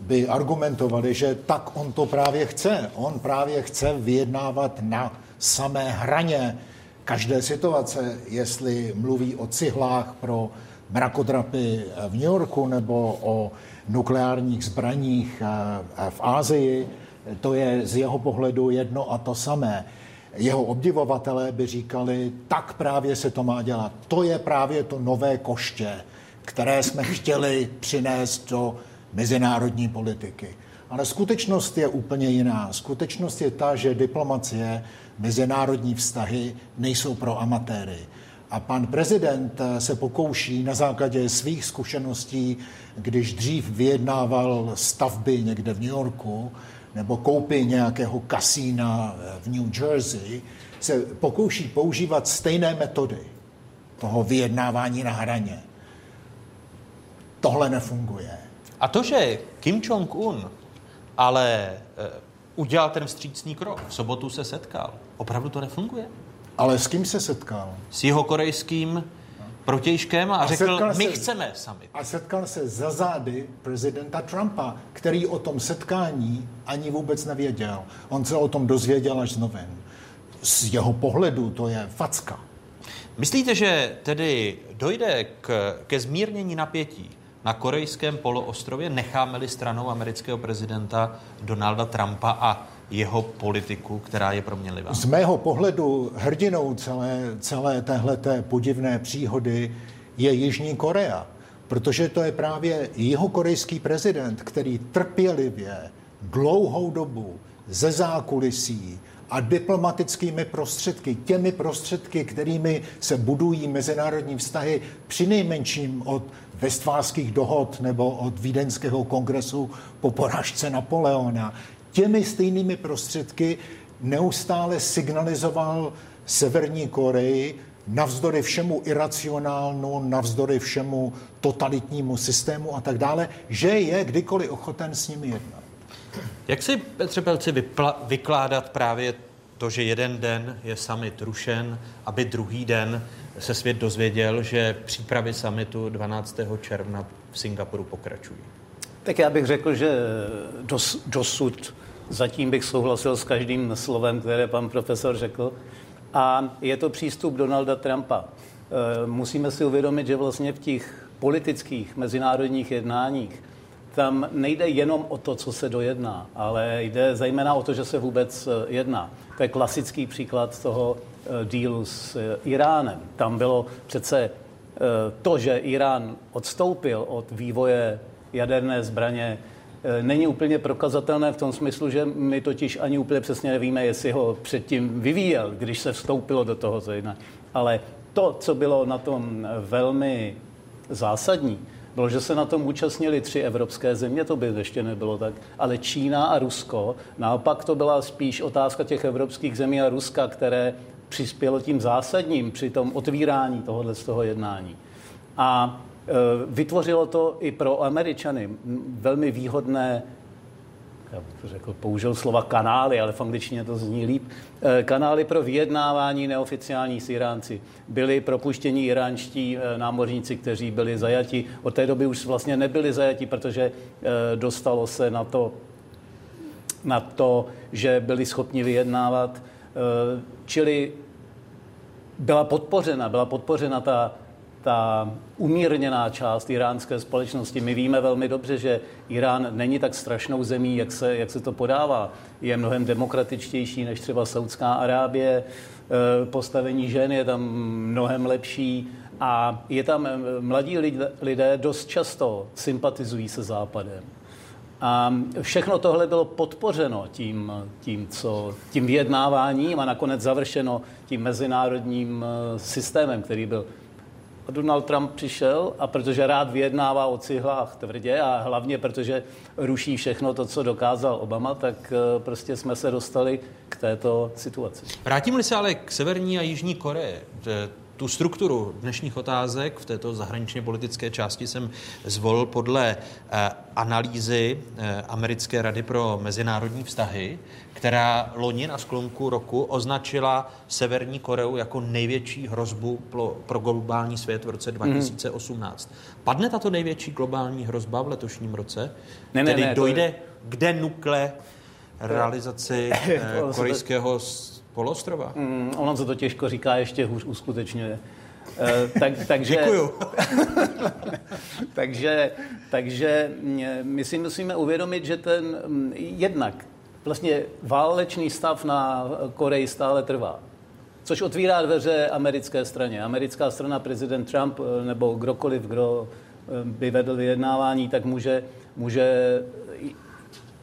by argumentovali, že tak on to právě chce. On právě chce vyjednávat na samé hraně každé situace, jestli mluví o cihlách pro mrakodrapy v New Yorku nebo o nukleárních zbraních eh, v Ázii, to je z jeho pohledu jedno a to samé. Jeho obdivovatelé by říkali, tak právě se to má dělat. To je právě to nové koště, které jsme chtěli přinést do mezinárodní politiky. Ale skutečnost je úplně jiná. Skutečnost je ta, že diplomacie, mezinárodní vztahy nejsou pro amatéry. A pan prezident se pokouší na základě svých zkušeností, když dřív vyjednával stavby někde v New Yorku, nebo koupy nějakého kasína v New Jersey, se pokouší používat stejné metody toho vyjednávání na hraně. Tohle nefunguje. A to, že Kim Jong-un ale e, udělal ten vstřícný krok, v sobotu se setkal, opravdu to nefunguje? Ale s kým se setkal? S jeho korejským protějškem a, a řekl, my se, chceme summit. A setkal se za zády prezidenta Trumpa, který o tom setkání ani vůbec nevěděl. On se o tom dozvěděl až z novin. Z jeho pohledu to je facka. Myslíte, že tedy dojde k, ke zmírnění napětí na korejském poloostrově, necháme-li stranou amerického prezidenta Donalda Trumpa a jeho politiku, která je proměnlivá? Z mého pohledu hrdinou celé, celé téhleté podivné příhody je Jižní Korea, protože to je právě jeho korejský prezident, který trpělivě dlouhou dobu ze zákulisí a diplomatickými prostředky, těmi prostředky, kterými se budují mezinárodní vztahy, při nejmenším od Westfálských dohod nebo od Vídeňského kongresu po poražce Napoleona, těmi stejnými prostředky neustále signalizoval Severní Koreji navzdory všemu iracionálnu, navzdory všemu totalitnímu systému a tak dále, že je kdykoliv ochoten s nimi jednat. Jak si, Petře Pelci, vypla- vykládat právě to, že jeden den je summit rušen, aby druhý den se svět dozvěděl, že přípravy summitu 12. června v Singapuru pokračují? Tak já bych řekl, že dos, dosud zatím bych souhlasil s každým slovem, které pan profesor řekl. A je to přístup Donalda Trumpa. E, musíme si uvědomit, že vlastně v těch politických mezinárodních jednáních tam nejde jenom o to, co se dojedná, ale jde zejména o to, že se vůbec e, jedná. To je klasický příklad toho e, dílu s Iránem. Tam bylo přece to, že Irán odstoupil od vývoje jaderné zbraně, není úplně prokazatelné v tom smyslu, že my totiž ani úplně přesně nevíme, jestli ho předtím vyvíjel, když se vstoupilo do toho jednání. Ale to, co bylo na tom velmi zásadní, bylo, že se na tom účastnili tři evropské země, to by ještě nebylo tak, ale Čína a Rusko. Naopak to byla spíš otázka těch evropských zemí a Ruska, které přispělo tím zásadním při tom otvírání tohohle z toho jednání. A vytvořilo to i pro Američany velmi výhodné já bych řekl, použil slova kanály, ale v angličtině to zní líp, eh, kanály pro vyjednávání neoficiální s Iránci. Byli propuštěni iránští eh, námořníci, kteří byli zajati. Od té doby už vlastně nebyli zajati, protože eh, dostalo se na to, na to, že byli schopni vyjednávat. Čili byla podpořena, byla podpořena ta ta umírněná část iránské společnosti. My víme velmi dobře, že Irán není tak strašnou zemí, jak se, jak se to podává. Je mnohem demokratičtější než třeba Saudská Arábie. E, postavení žen je tam mnohem lepší a je tam e, mladí lidé, dost často sympatizují se Západem. A všechno tohle bylo podpořeno tím, tím, co, tím vyjednáváním a nakonec završeno tím mezinárodním e, systémem, který byl Donald Trump přišel a protože rád vyjednává o cihlách tvrdě a hlavně protože ruší všechno to, co dokázal Obama, tak eh, prostě jsme se dostali k této situaci. Vrátím-li se ale k Severní a Jižní Koreji, tu strukturu dnešních otázek v této zahraničně politické části jsem zvolil podle eh, analýzy eh, Americké rady pro mezinárodní vztahy, která loni na sklonku roku označila Severní Koreu jako největší hrozbu pro, pro globální svět v roce 2018. Mm. Padne tato největší globální hrozba v letošním roce? Ne, ne, Tedy ne, dojde je... k denukle realizaci *laughs* eh, korejského polostrova? Mm, ono se to těžko říká, ještě hůř uskutečňuje. Uh, tak, *laughs* takže, Děkuju. *laughs* takže, takže mm, my si musíme uvědomit, že ten mm, jednak vlastně válečný stav na Koreji stále trvá. Což otvírá dveře americké straně. Americká strana, prezident Trump eh, nebo kdokoliv, kdo eh, by vedl vyjednávání, tak může, může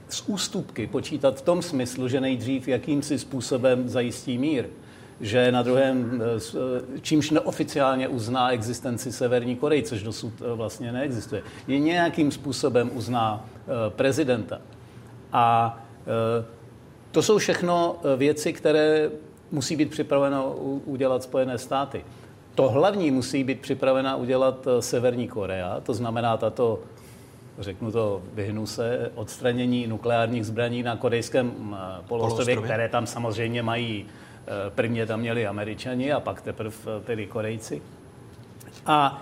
z ústupky počítat v tom smyslu, že nejdřív jakýmsi způsobem zajistí mír že na druhém, eh, čímž neoficiálně uzná existenci Severní Koreji, což dosud vlastně neexistuje, je nějakým způsobem uzná prezidenta. A to jsou všechno eh, věci, které musí být připraveno udělat Spojené státy. To hlavní musí být připravena udělat eh, Severní Korea, to znamená tato, řeknu to, vyhnu se, odstranění nukleárních zbraní na korejském poloostrově, které tam samozřejmě mají, prvně tam měli američani a pak teprve tedy Korejci. A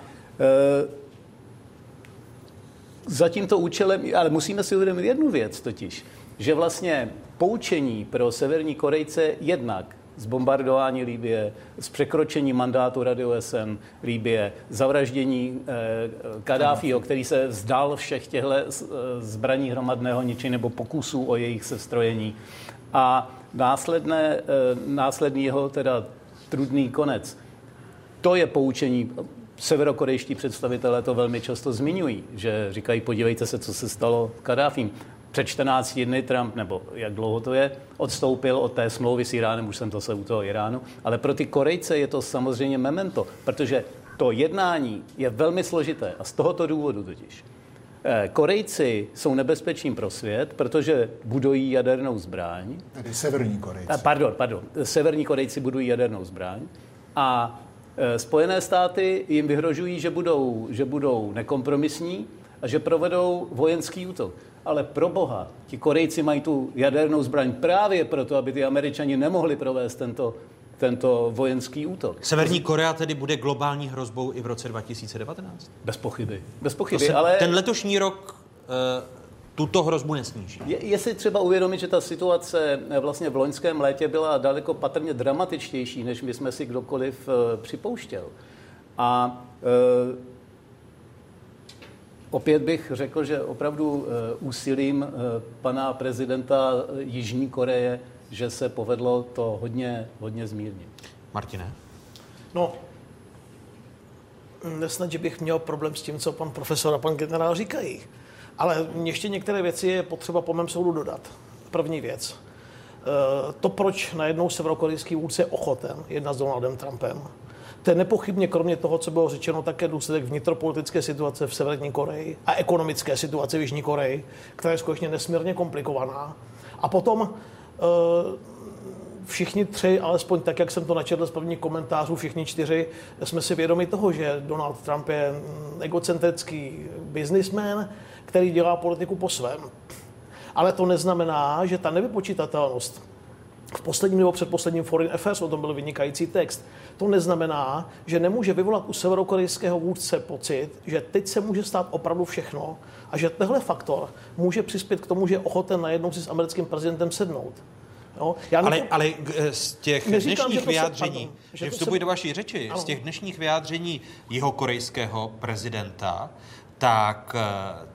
za tímto účelem, ale musíme si uvědomit jednu věc totiž, že vlastně poučení pro severní Korejce jednak z bombardování Líbie, z překročení mandátu Rady OSN Líbie, zavraždění eh, Kadáfího, který se vzdal všech těchto eh, zbraní hromadného ničení nebo pokusů o jejich sestrojení. A následné, eh, následný jeho teda trudný konec. To je poučení. Severokorejští představitelé to velmi často zmiňují, že říkají, podívejte se, co se stalo Kadáfím před 14 dny Trump, nebo jak dlouho to je, odstoupil od té smlouvy s Iránem, už jsem to se u toho Iránu, ale pro ty Korejce je to samozřejmě memento, protože to jednání je velmi složité a z tohoto důvodu totiž. Eh, Korejci jsou nebezpečím pro svět, protože budují jadernou zbraň. Tedy severní Korejci. Eh, pardon, pardon. Severní Korejci budují jadernou zbraň a eh, Spojené státy jim vyhrožují, že budou, že budou nekompromisní a že provedou vojenský útok. Ale pro boha, ti Korejci mají tu jadernou zbraň právě proto, aby ty Američani nemohli provést tento, tento vojenský útok. Severní Korea tedy bude globální hrozbou i v roce 2019? Bez pochyby. Bez pochyby, se, ale... Ten letošní rok uh, tuto hrozbu nesníží. Je, je si třeba uvědomit, že ta situace eh, vlastně v loňském létě byla daleko patrně dramatičtější, než my jsme si kdokoliv uh, připouštěl. A uh, Opět bych řekl, že opravdu eh, úsilím eh, pana prezidenta Jižní Koreje, že se povedlo to hodně, hodně zmírnit. Martine? No, nesnad, že bych měl problém s tím, co pan profesor a pan generál říkají. Ale ještě některé věci je potřeba po mém soudu dodat. První věc. Eh, to, proč najednou severokorejský vůdce je ochoten jednat s Donaldem Trumpem, to je nepochybně kromě toho, co bylo řečeno, také důsledek vnitropolitické situace v Severní Koreji a ekonomické situace v Jižní Koreji, která je skutečně nesmírně komplikovaná. A potom eh, všichni tři, alespoň tak, jak jsem to načetl z prvních komentářů, všichni čtyři, jsme si vědomi toho, že Donald Trump je egocentrický biznismen, který dělá politiku po svém. Ale to neznamená, že ta nevypočítatelnost v posledním nebo předposledním Foreign Affairs, o tom byl vynikající text, to neznamená, že nemůže vyvolat u severokorejského vůdce pocit, že teď se může stát opravdu všechno a že tenhle faktor může přispět k tomu, že je ochoten najednou si s americkým prezidentem sednout. Jo? Já ale, nepo... ale z těch Neříkám, dnešních že vyjádření, se, pardon, že, že to vstupuji se- do vaší řeči, Ano. z těch dnešních vyjádření jeho korejského prezidenta, tak eh,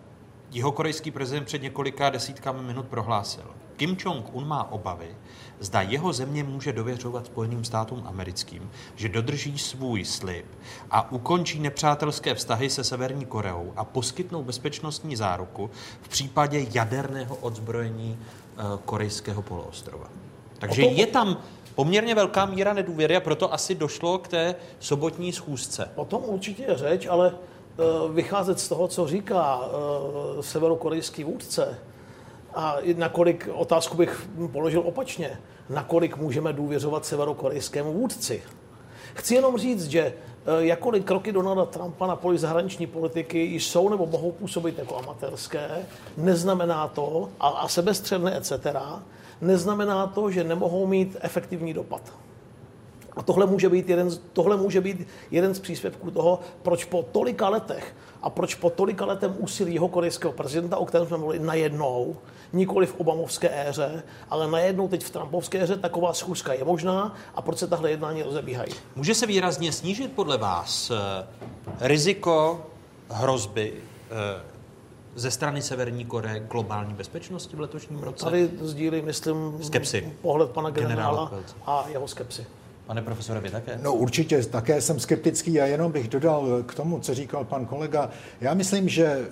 jeho korejský prezident před několika desítkami minut prohlásil. Kim Jong-un má obavy, zda jeho země může dověřovat Spojeným státům americkým, že dodrží svůj slib a ukončí nepřátelské vztahy se Severní Koreou a poskytnou bezpečnostní záruku v případě jaderného odzbrojení eh, korejského poloostrova. Takže je tam poměrně velká míra nedůvěry a proto asi došlo k té sobotní schůzce. O tom určitě je řeč, ale eh, vycházet z toho, co říká eh, severokorejský vůdce, a nakolik, otázku bych položil opačně, nakolik můžeme důvěřovat severokorejskému vůdci. Chci jenom říct, že eh, jakkoliv kroky Donalda Trumpa na poli zahraniční politiky jsou nebo mohou působit jako amatérské, neznamená to, a, a sebestředné etc., neznamená to, že nemohou mít efektivní dopad. A tohle může být jeden, z- tohle může být jeden z příspěvků toho, proč po tolika letech a proč po tolika letem úsilí jeho korejského prezidenta, o kterém jsme mluvili najednou, nikoli v Obamovské éře, ale najednou teď v Trumpovské éře, taková schůzka je možná a proč se tahle jednání rozebíhají. Může se výrazně snížit podle vás eh, riziko hrozby eh, ze strany Severní Koreje globální bezpečnosti v letošním roce? Tady sdílí, myslím, Skepsi. pohled pana Generála a jeho skepsy. Pane profesore, vy také? No určitě, také jsem skeptický a jenom bych dodal k tomu, co říkal pan kolega. Já myslím, že eh,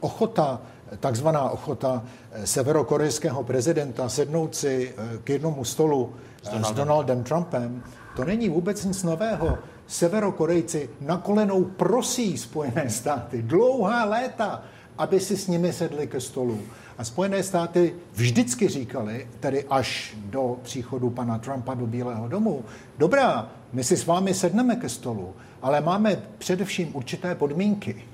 ochota, takzvaná ochota eh, severokorejského prezidenta sednout si eh, k jednomu stolu s Donaldem. Donaldem Trumpem, to není vůbec nic nového. Severokorejci na kolenou prosí Spojené státy dlouhá léta, aby si s nimi sedli ke stolu. A Spojené státy vždycky říkali, tedy až do příchodu pana Trumpa do Bílého domu, dobrá, my si s vámi sedneme ke stolu, ale máme především určité podmínky.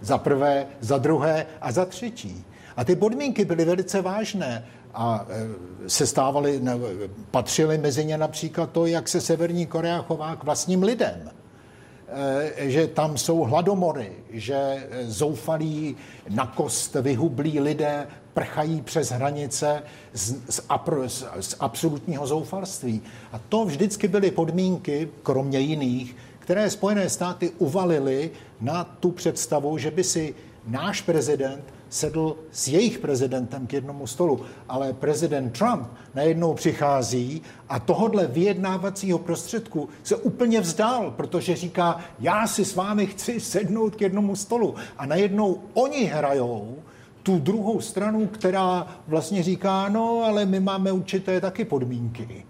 Za prvé, za druhé a za třetí. A ty podmínky byly velice vážné a e, se stávaly, patřily mezi ně například to, jak se Severní Korea chová k vlastním lidem že tam jsou hladomory, že eh, zoufalí, na kost vyhublí lidé prchají přes hranice z, z, z, z absolutního zoufalství. A to vždycky byly podmínky, kromě jiných, které Spojené státy uvalily na tu představu, že by si náš prezident sedl s jejich prezidentem k jednomu stolu. Ale prezident Trump najednou přichází a tohodle vyjednávacího prostředku se úplně vzdál, protože říká, já si s vámi chci sednout k jednomu stolu. A najednou oni hrajou tu druhou stranu, která vlastně říká, no, ale my máme určité taky podmínky.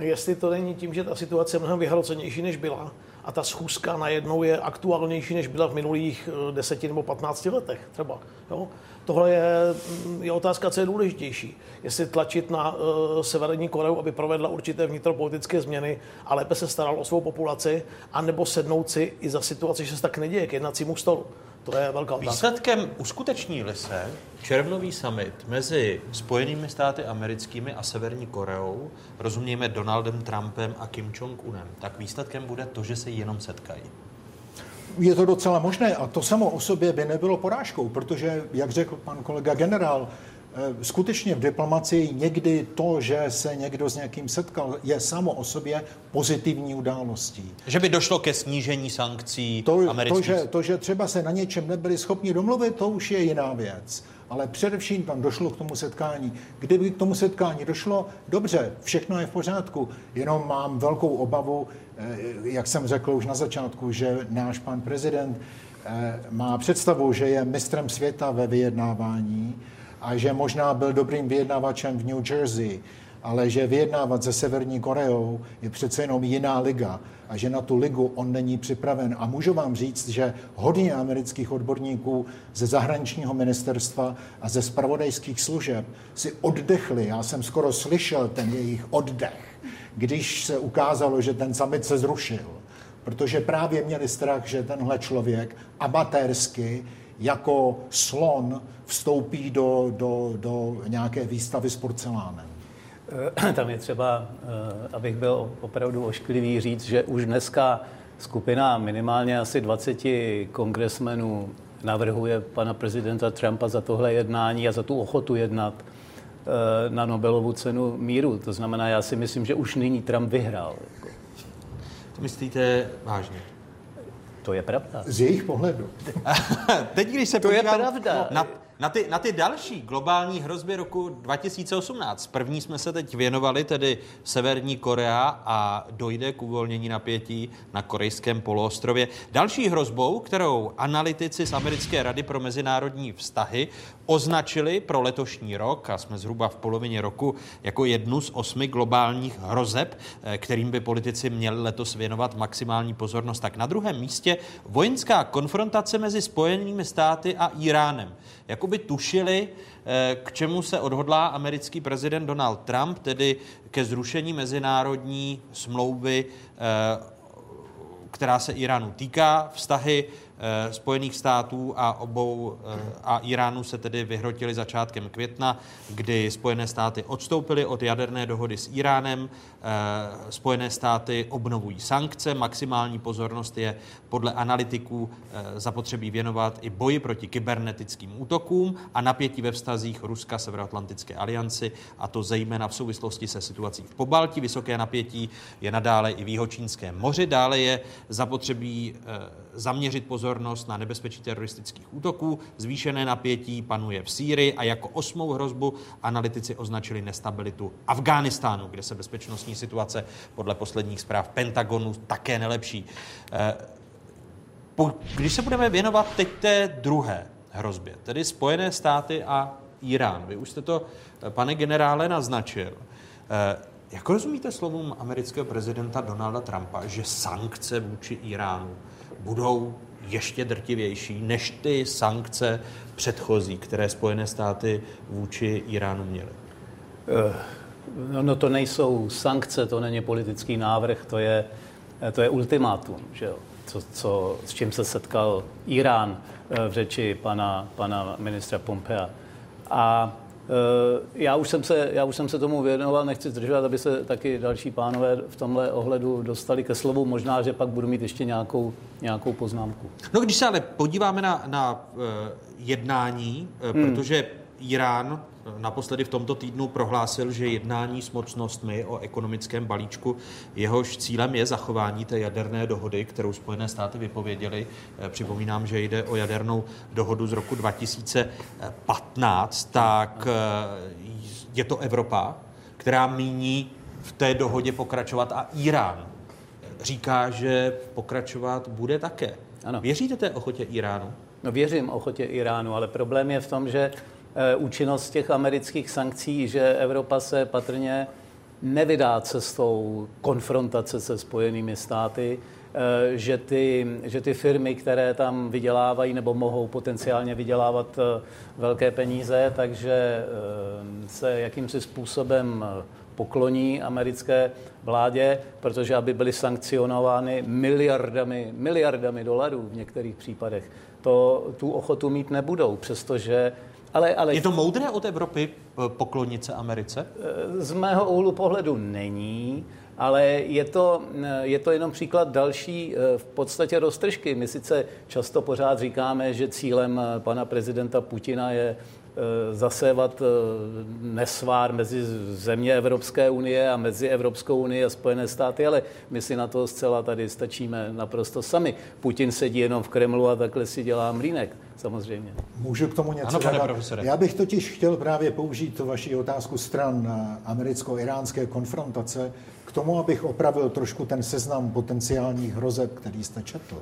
Jestli to není tím, že ta situace je mnohem vyhrocenější, než byla, a ta schůzka najednou je aktuálnější, než byla v minulých eh, 10 nebo 15 letech třeba. Jo? Tohle je, mm, je otázka, co je důležitější. Jestli tlačit na uh, Severní Koreu, aby provedla určité vnitropolitické změny a lépe se staral o svou populaci, anebo sednout si i za situaci, že se tak neděje k jednacímu stolu. To je velká otázka. Výsledkem uskuteční se červnový summit mezi Spojenými státy americkými a Severní Koreou, rozumějme Donaldem Trumpem a Kim Jong-unem, tak výsledkem bude to, že se jenom setkají. Je to docela možné a to samo o sobě by nebylo porážkou, protože, jak řekl pan kolega generál, skutečně v diplomacii někdy to, že se někdo s někým setkal, je samo o sobě pozitivní událostí. Že by došlo ke snížení sankcí To, to, amerických... že, to, že třeba se na něčem nebyli schopni domluvit, to už je jiná věc. Ale především tam došlo k tomu setkání. Kdyby k tomu setkání došlo, dobře, všechno je v pořádku. Jenom mám velkou obavu, eh, jak jsem řekl už na začátku, že náš pan prezident eh, má představu, že je mistrem světa ve vyjednávání a že možná byl dobrým vyjednávačem v New Jersey, ale že vyjednávat se Severní Koreou je přece jenom jiná liga a že na tu ligu on není připraven. A můžu vám říct, že hodně amerických odborníků ze zahraničního ministerstva a ze spravodajských služeb si oddechli. Já jsem skoro slyšel ten jejich oddech, když se ukázalo, že ten summit se zrušil. Protože právě měli strach, že tenhle člověk amatérsky jako slon vstoupí do, do, do nějaké výstavy s porcelánem. Eh, *clears throat* tam je třeba, eh, abych byl opravdu ošklivý, říct, že už dneska skupina minimálně asi 20 kongresmenů navrhuje pana prezidenta Trumpa za tohle jednání a za tu ochotu jednat eh, na Nobelovu cenu míru. To znamená, já si myslím, že už nyní Trump vyhrál. To myslíte vážně? To je pravda. Z jejich pohledu. *laughs* Teď, když se To je pravda. Na, na, ty, na ty další globální hrozby roku 2018. První jsme se teď věnovali, tedy Severní Korea a dojde k uvolnění napětí na korejském poloostrově. Další hrozbou, kterou analytici z Americké rady pro mezinárodní vztahy označili pro letošní rok, a jsme zhruba v polovině roku, jako jednu z osmi globálních hrozeb, eh, kterým by politici měli letos věnovat maximální pozornost. Tak na druhém místě vojenská konfrontace mezi Spojenými státy a Iránem. Jakoby tušili, eh, k čemu se odhodlá americký prezident Donald Trump, tedy ke zrušení mezinárodní smlouvy, eh, která se Iránu týká. Vztahy Spojených států a obou eh, a Iránu se tedy vyhrotily začátkem května, kdy Spojené státy odstoupily od jaderné dohody s Iránem. Eh, Spojené státy obnovují sankce. Maximální pozornost je podle analytiků zapotřebí věnovat i boji proti kybernetickým útokům a napětí ve vztazích Ruska Severoatlantické alianci, a to zejména v souvislosti se situací v Pobaltí. Vysoké napětí je nadále i v Jihočínském moři. Dále je zapotřebí zaměřit pozornost na nebezpečí teroristických útoků. Zvýšené napětí panuje v Sýrii a jako osmou hrozbu analytici označili nestabilitu Afghánistánu, kde se bezpečnostní situace podle posledních zpráv Pentagonu také nelepší. Eh, Když se budeme věnovat teď té druhé hrozbě, tedy Spojené státy a Irán, vy už jste to, eh, pane generále, naznačil. Eh, Jak rozumíte slovům amerického prezidenta Donalda Trumpa, že sankce vůči Iránu budou ještě drtivější než ty sankce předchozí, které Spojené státy vůči Iránu měly? Eh, No, no to nejsou sankce, to není politický návrh, to je, to je ultimátum, že jo? Co, co, s čím se setkal Irán eh, v řeči pana, pana ministra Pompea. A eh, já už, jsem se, já už jsem se tomu věnoval, nechci zdržovat, aby se taky další pánové v tomhle ohledu dostali ke slovu. Možná, že pak budu mít ještě nějakou, nějakou poznámku. No, když se ale podíváme na, na uh, jednání, uh, Hmm. protože Irán naposledy v tomto týdnu prohlásil, že jednání s mocnostmi o ekonomickém balíčku, jehož cílem je zachování té jaderné dohody, kterou Spojené státy vypověděly. Eh, Připomínám, že jde o jadernou dohodu z roku 2015, tak eh, je to Evropa, která míní v té dohodě pokračovat a Irán říká, že pokračovat bude také. Ano. Věříte té ochotě Iránu? No věřím ochotě Iránu, ale problém je v tom, že účinnost těch amerických sankcí, že Evropa se patrně nevydá cestou konfrontace se spojenými státy, eh, že ty, že ty firmy, které tam vydělávají nebo mohou potenciálně vydělávat eh, velké peníze, takže eh, se jakýmsi způsobem eh, pokloní americké vládě, protože aby byly sankcionovány miliardami, miliardami dolarů v některých případech, to tu ochotu mít nebudou, přestože ale, ale Je to moudré od Evropy eh, poklonit se Americe? z mého úhlu pohledu není, ale je to, je to jenom příklad další eh, v podstatě roztržky. My sice často pořád říkáme, že cílem eh, pana prezidenta Putina je eh, zasévat eh, nesvár mezi země Evropské unie a mezi Evropskou unii a Spojené státy, ale my si na to zcela tady stačíme naprosto sami. Putin sedí jenom v Kremlu a takhle si dělá mlínek, samozřejmě. Můžu k tomu něco Ano, pane profesore. Já bych totiž chtěl právě použít vaši otázku stran eh, americko-iránské konfrontace k tomu, abych opravil trošku ten seznam potenciálních hrozeb, který jste četl.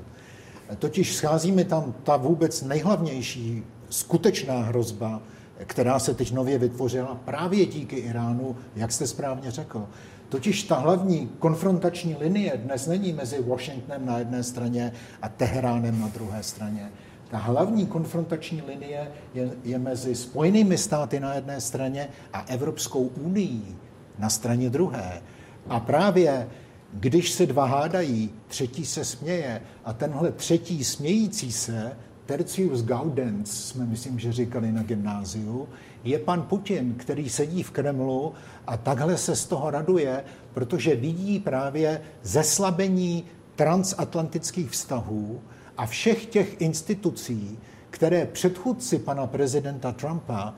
Eh, Totiž schází mi tam ta vůbec nejhlavnější skutečná hrozba která se teď nově vytvořila právě díky Iránu, jak jste správně řekl. Totiž ta hlavní konfrontační linie dnes není mezi Washingtonem na jedné straně a Teheránem na druhé straně. Ta hlavní konfrontační linie je, je mezi Spojenými státy na jedné straně a Evropskou unii na straně druhé. A právě když se dva hádají, třetí se směje a tenhle třetí smějící se, tercius gaudens, jsme myslím, že říkali na gymnáziu, je pan Putin, který sedí v Kremlu a takhle se z toho raduje, protože vidí právě zeslabení transatlantických vztahů a všech těch institucí, které předchůdci pana prezidenta Trumpa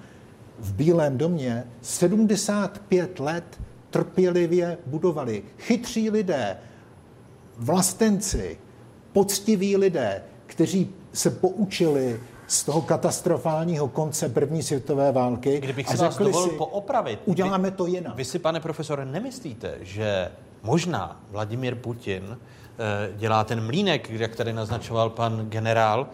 v Bílém domě 75 let trpělivě budovali. Chytří lidé, vlastenci, poctiví lidé, kteří se poučili z toho katastrofálního konce první světové války. Kdybych si vás dovolil si, poopravit. Uděláme vy, to jinak. Vy si, pane profesore, nemyslíte, že možná Vladimír Putin eh, dělá ten mlínek, jak tady naznačoval pan generál,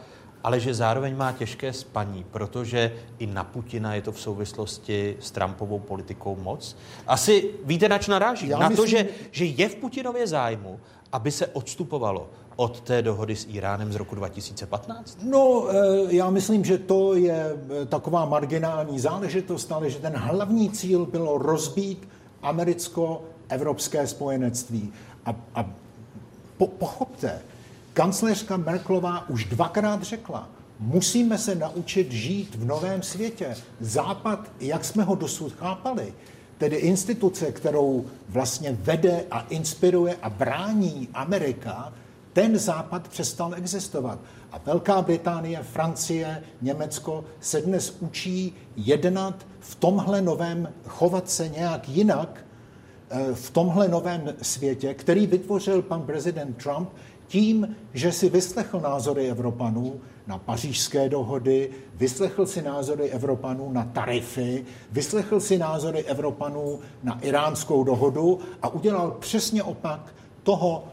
ale že zároveň má těžké spaní, protože i na Putina je to v souvislosti s Trumpovou politikou moc. Asi víte, nač naráží? Já na myslím- to, že, že je v Putinově zájmu, aby se odstupovalo od té dohody s Iránem z roku 2015? No, eh, já myslím, že to je eh, taková marginální záležitost, ale že ten hlavní cíl bylo rozbít americko-evropské spojenectví. A, a po, pochopte, kancléřka Merklová už dvakrát řekla, musíme se naučit žít v novém světě. Západ, jak jsme ho dosud chápali, tedy instituce, kterou vlastně vede a inspiruje a brání Amerika, ten západ přestal existovat. A Velká Británie, Francie, Německo se dnes učí jednat v tomhle novém, chovat se nějak jinak, eh, v tomhle novém světě, který vytvořil pan prezident Trump tím, že si vyslechl názory Evropanů na pařížské dohody, vyslechl si názory Evropanů na tarify, vyslechl si názory Evropanů na iránskou dohodu a udělal přesně opak toho,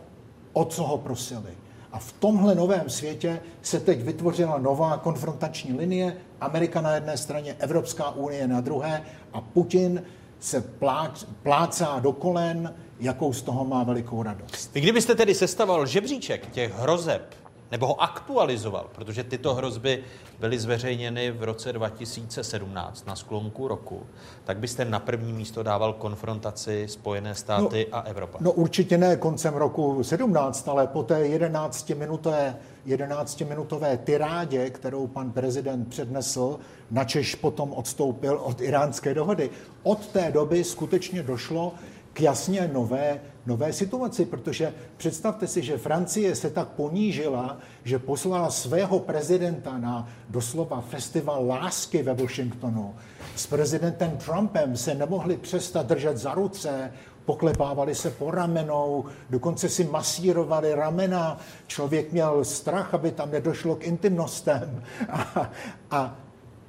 o co ho prosili. A v tomhle novém světě se teď vytvořila nová konfrontační linie, Amerika na jedné straně, Evropská unie na druhé a Putin se plác, plácá do kolen, jakou z toho má velikou radost. Vy kdybyste tedy sestavoval žebříček těch hrozeb, nebo ho aktualizoval, protože tyto hrozby byly zveřejněny v roce 2017 na sklonku roku, tak byste na první místo dával konfrontaci Spojené státy a Evropa. No určitě ne koncem roku 17, ale po té 11-minutové 11-minutové tyrádě, kterou pan prezident přednesl, načež potom odstoupil od iránské dohody. Od té doby skutečně došlo k jasně nové, nové situaci, protože představte si, že Francie se tak ponížila, že poslala svého prezidenta na doslova festival lásky ve Washingtonu. S prezidentem Trumpem se nemohli přestat držet za ruce, poklepávali se po ramenou, dokonce si masírovali ramena. Člověk měl strach, aby tam nedošlo k intimnostem. A, a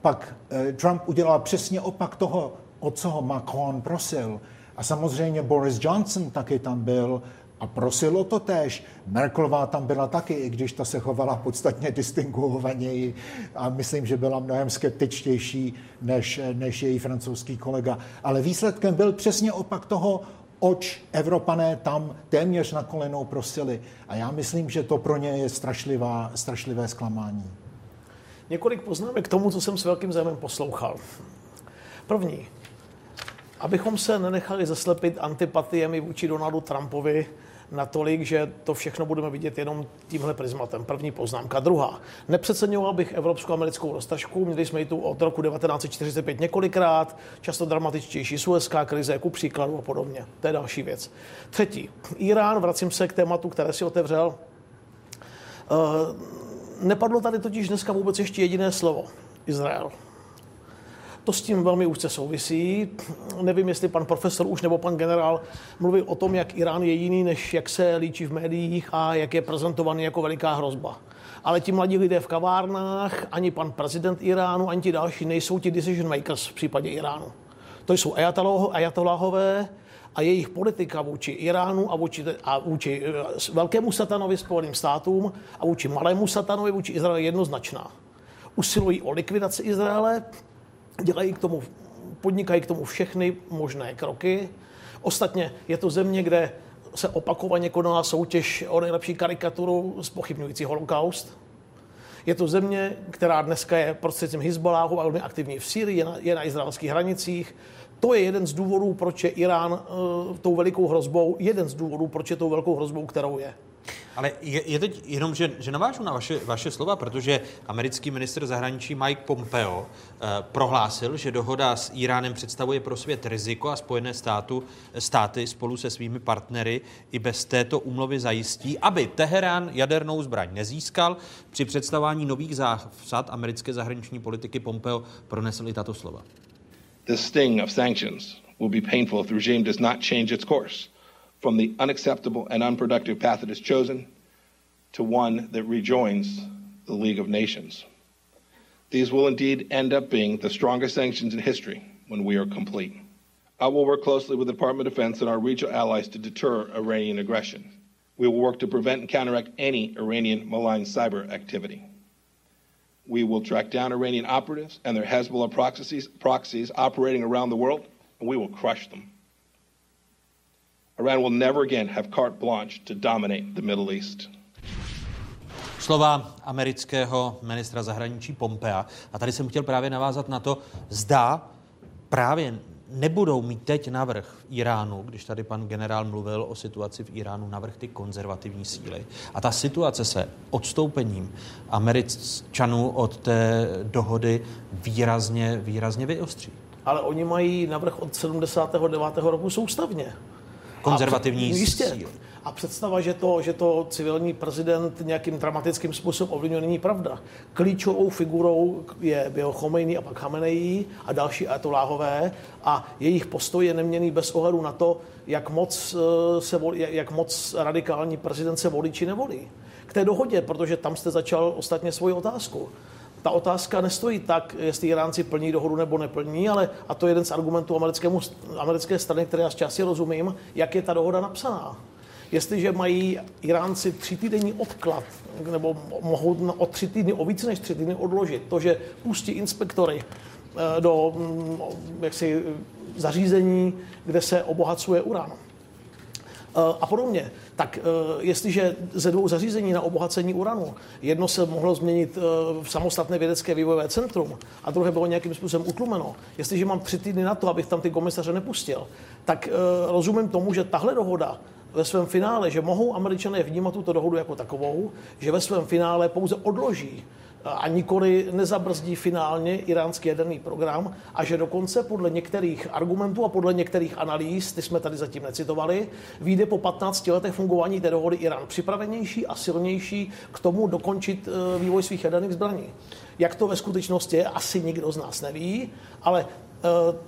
pak eh, Trump udělal přesně opak toho, o co ho Macron prosil. A samozřejmě Boris Johnson taky tam byl a prosilo to též. Merkelová tam byla taky, i když ta se chovala podstatně distinguovaněji a myslím, že byla mnohem skeptičtější než, než její francouzský kolega. Ale výsledkem byl přesně opak toho, oč Evropané tam téměř na kolenou prosili. A já myslím, že to pro ně je strašlivá, strašlivé zklamání. Několik poznámek k tomu, co jsem s velkým zájmem poslouchal. První, abychom se nenechali zaslepit antipatiemi vůči Donaldu Trumpovi natolik, že to všechno budeme vidět jenom tímhle prismatem. První poznámka. Druhá. Nepřeceňoval bych evropsko-americkou roztažku. Měli jsme ji tu od roku 1945 několikrát, často dramatičtější suezká krize, ku příkladu a podobně. To je další věc. Třetí. Irán, vracím se k tématu, které si otevřel. Uh, nepadlo tady totiž dneska vůbec ještě jediné slovo. Izrael. To s tím velmi úzce souvisí. Nevím, jestli pan profesor už nebo pan generál mluví o tom, jak Irán je jiný, než jak se líčí v médiích a jak je prezentovaný jako veliká hrozba. Ale ti mladí lidé v kavárnách, ani pan prezident Iránu, ani ti další nejsou ti decision makers v případě Iránu. To jsou ajatoláhové a jejich politika vůči Iránu a vůči, a vůči eh, velkému satanovi Spojeným státům a vůči malému satanovi, vůči Izraeli jednoznačná. Usilují o likvidaci Izraele, dělají k tomu, podnikají k tomu všechny možné kroky. Ostatně je to země, kde se opakovaně konala soutěž o nejlepší karikaturu spochybňující holokaust. Je to země, která dneska je prostřednictvím Hezbollahu velmi aktivní v Sýrii, je na, je na izraelských hranicích. To je jeden z důvodů, proč je Irán uh, tou velikou hrozbou, jeden z důvodů, proč je tou velkou hrozbou, kterou je. Ale je, je teď jenom, že, že navážu na vaše, vaše slova, protože americký minister zahraničí Mike Pompeo eh, prohlásil, že dohoda s Iránem představuje pro svět riziko a Spojené státu, státy spolu se svými partnery i bez této úmluvy zajistí, aby Teherán jadernou zbraň nezískal. Při představování nových zásad americké zahraniční politiky Pompeo pronesl i tato slova. The sting of sanctions will be painful if the regime does not change its course from the unacceptable and unproductive path it has chosen to one that rejoins the League of Nations. These will indeed end up being the strongest sanctions in history when we are complete. I will work closely with the Department of Defense and our regional allies to deter Iranian aggression. We will work to prevent and counteract any Iranian malign cyber activity. We will track down Iranian operatives and their Hezbollah proxies, proxies operating around the world, and we will crush them. Iran will never again have carte blanche to dominate the Middle East. Slova amerického ministra zahraničí Pompea. A tady jsem chtěl právě navázat na to, zda právě nebudou mít teď navrh Iránu, když tady pan generál mluvil o situaci v Iránu, navrh ty konzervativní síly. A ta situace se odstoupením Američanů od té dohody výrazně, výrazně vyostří. Ale oni mají navrh od 79. roku soustavně konzervativní a, jistě. síly. A představa, že to, že to civilní prezident nějakým dramatickým způsobem ovlivňuje, není pravda. Klíčovou figurou je byl Chomejný a pak Hamenejí a další atoláhové a jejich postoj je neměný bez ohledu na to, jak moc, eh, se volí, jak moc radikální prezident se volí či nevolí. K té dohodě, protože tam jste začal ostatně svoji otázku ta otázka nestojí tak, jestli Iránci plní dohodu nebo neplní, ale, a to je jeden z argumentů americkému, americké strany, které já z části rozumím, jak je ta dohoda napsaná. Jestliže mají Iránci tři týdenní odklad, nebo mohou o tři týdny, o více než tři týdny odložit, to, že pustí inspektory eh, do mm, jaksi, zařízení, kde se obohacuje uran, Eh, a podobně. Tak eh, jestliže ze dvou zařízení na obohacení uranu, jedno se mohlo změnit eh, v samostatné vědecké vývojové centrum a druhé bylo nějakým způsobem utlumeno, jestliže mám tři týdny na to, abych tam ty komisaře nepustil, tak rozumím tomu, že tahle dohoda ve svém finále, že mohou američané vnímat tuto dohodu jako takovou, že ve svém finále pouze odloží a nikoli nezabrzdí finálně iránský jaderný program a že dokonce podle některých argumentů a podle některých analýz, ty jsme tady zatím necitovali, vyjde po 15 letech fungování té dohody Irán připravenější a silnější k tomu dokončit eh, vývoj svých jaderných zbraní. Jak to ve skutečnosti je, asi nikdo z nás neví, ale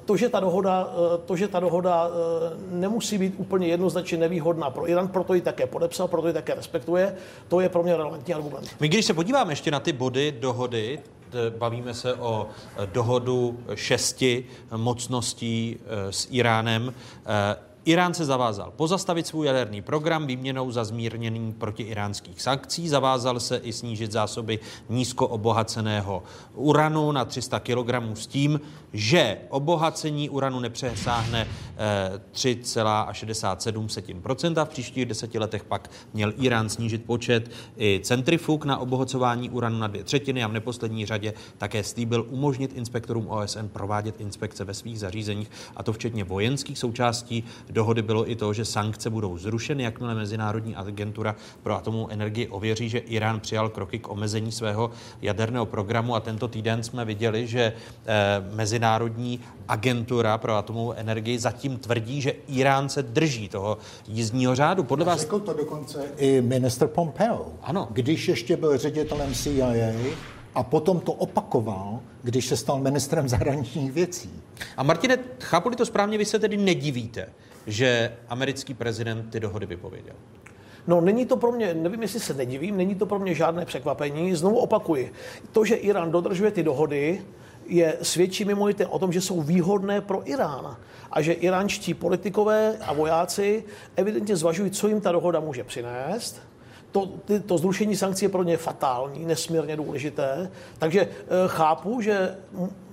to, že ta dohoda, eh, to, že ta dohoda eh, nemusí být úplně jednoznačně nevýhodná pro Irán, proto ji také podepsal, proto ji také respektuje, to je pro mě relevantní argument. My když se podíváme ještě na ty body dohody, bavíme se o dohodu šesti mocností s Iránem. Irán se zavázal pozastavit svůj jaderný program výměnou za zmírnění protiiránských sankcí. Zavázal se i snížit zásoby nízko obohaceného uranu na 300 kg s tím, že obohacení uranu nepřesáhne 3,67%. Eh, v příštích deseti letech pak měl Irán snížit počet i centrifug na obohacování uranu na dvě třetiny a v neposlední řadě také slíbil umožnit inspektorům OSN provádět inspekce ve svých zařízeních, a to včetně vojenských součástí dohody bylo i to, že sankce budou zrušeny, jakmile Mezinárodní agentura pro atomovou energii ověří, že Irán přijal kroky k omezení svého jaderného programu a tento týden jsme viděli, že eh, Mezinárodní agentura pro atomovou energii zatím tvrdí, že Irán se drží toho jízdního řádu. Podle vás... Řekl to dokonce i minister Pompeo. Ano. Když ještě byl ředitelem CIA, a potom to opakoval, když se stal ministrem zahraničních věcí. A Martine, chápu to správně, vy se tedy nedivíte, že americký prezident ty dohody vypověděl? No, není to pro mě, nevím, jestli se nedivím, není to pro mě žádné překvapení. Znovu opakuji, to, že Irán dodržuje ty dohody, je svědčí mimo jiné o tom, že jsou výhodné pro Irán a že iránští politikové a vojáci evidentně zvažují, co jim ta dohoda může přinést to, ty, to zrušení sankcí je pro ně fatální, nesmírně důležité. Takže e, chápu, že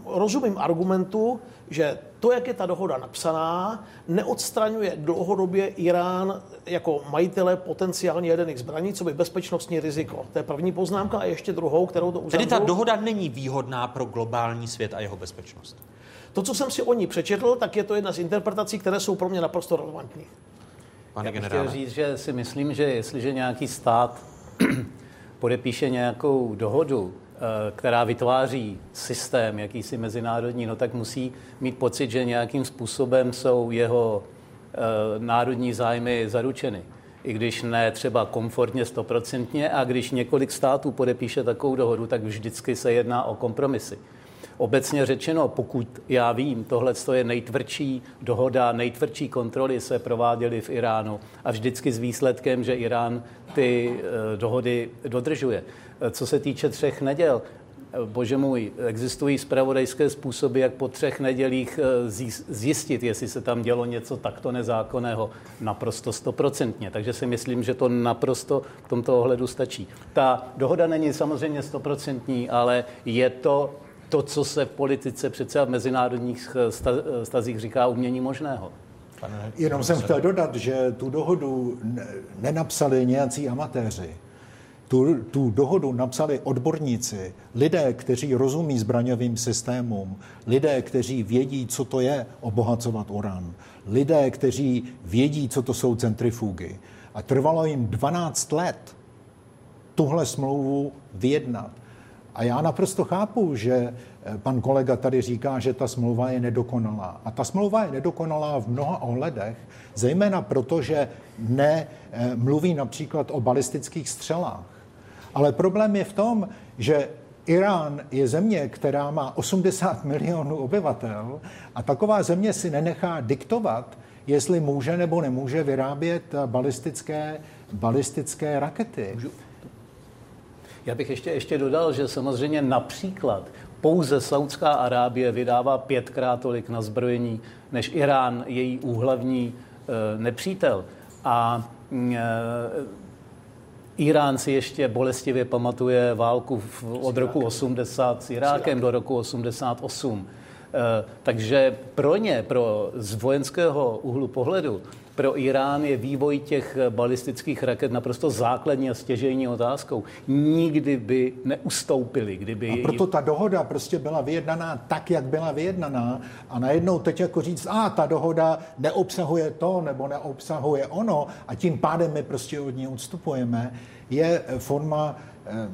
rozumím argumentu, že to, jak je ta dohoda napsaná, neodstraňuje dlouhodobě Irán jako majitele potenciálně jaderných zbraní, co by bezpečnostní riziko. To je první poznámka a ještě druhou, kterou to uzavřu. Tedy ta dohoda není výhodná pro globální svět a jeho bezpečnost. To, co jsem si o ní přečetl, tak je to jedna z interpretací, které jsou pro mě naprosto relevantní. Pane Já bych chtěl říct, že si myslím, že jestliže nějaký stát *clears throat* podepíše nějakou dohodu, která vytváří systém, jakýsi mezinárodní, no tak musí mít pocit, že nějakým způsobem jsou jeho eh, národní zájmy zaručeny. I když ne třeba komfortně, stoprocentně, a když několik států podepíše takovou dohodu, tak vždycky se jedná o kompromisy. Obecně řečeno, pokud já vím, tohle je nejtvrdší dohoda, nejtvrdší kontroly se prováděly v Iránu a vždycky s výsledkem, že Irán ty eh, dohody dodržuje. Co se týče třech neděl, bože můj, existují spravodajské způsoby, jak po třech nedělích eh, zjistit, jestli se tam dělo něco takto nezákonného, naprosto stoprocentně. Takže si myslím, že to naprosto v tomto ohledu stačí. Ta dohoda není samozřejmě stoprocentní, ale je to to, co se v politice přece v mezinárodních eh, stazích říká umění možného. Jenom jsem chtěl dodat, že tu dohodu nenapsali nějací amatéři. Tu, tu dohodu napsali odborníci, lidé, kteří rozumí zbraňovým systémům, lidé, kteří vědí, co to je obohacovat uran, lidé, kteří vědí, co to jsou centrifugy. A trvalo jim 12 let tuhle smlouvu vyjednat. A já naprosto chápu, že eh, pan kolega tady říká, že ta smlouva je nedokonalá. A ta smlouva je nedokonalá v mnoha ohledech, zejména proto, že nemluví například o balistických střelách. Ale problém je v tom, že Irán je země, která má 80 milionů obyvatel a taková země si nenechá diktovat, jestli může nebo nemůže vyrábět balistické, balistické rakety. Já bych ještě, ještě dodal, že samozřejmě například pouze Saudská Arábie vydává pětkrát tolik na zbrojení než Irán, její úhlavní e, nepřítel. A e, Irán si ještě bolestivě pamatuje válku v, od roku 80 s Irákem do roku 88. E, takže pro ně, pro z vojenského úhlu pohledu, pro Irán je vývoj těch balistických raket naprosto základní a stěžejní otázkou. Nikdy by neustoupili, kdyby... A proto ta dohoda prostě byla vyjednaná tak, jak byla vyjednaná a najednou teď jako říct, a ta dohoda neobsahuje to nebo neobsahuje ono a tím pádem my prostě od ní odstupujeme, je forma eh,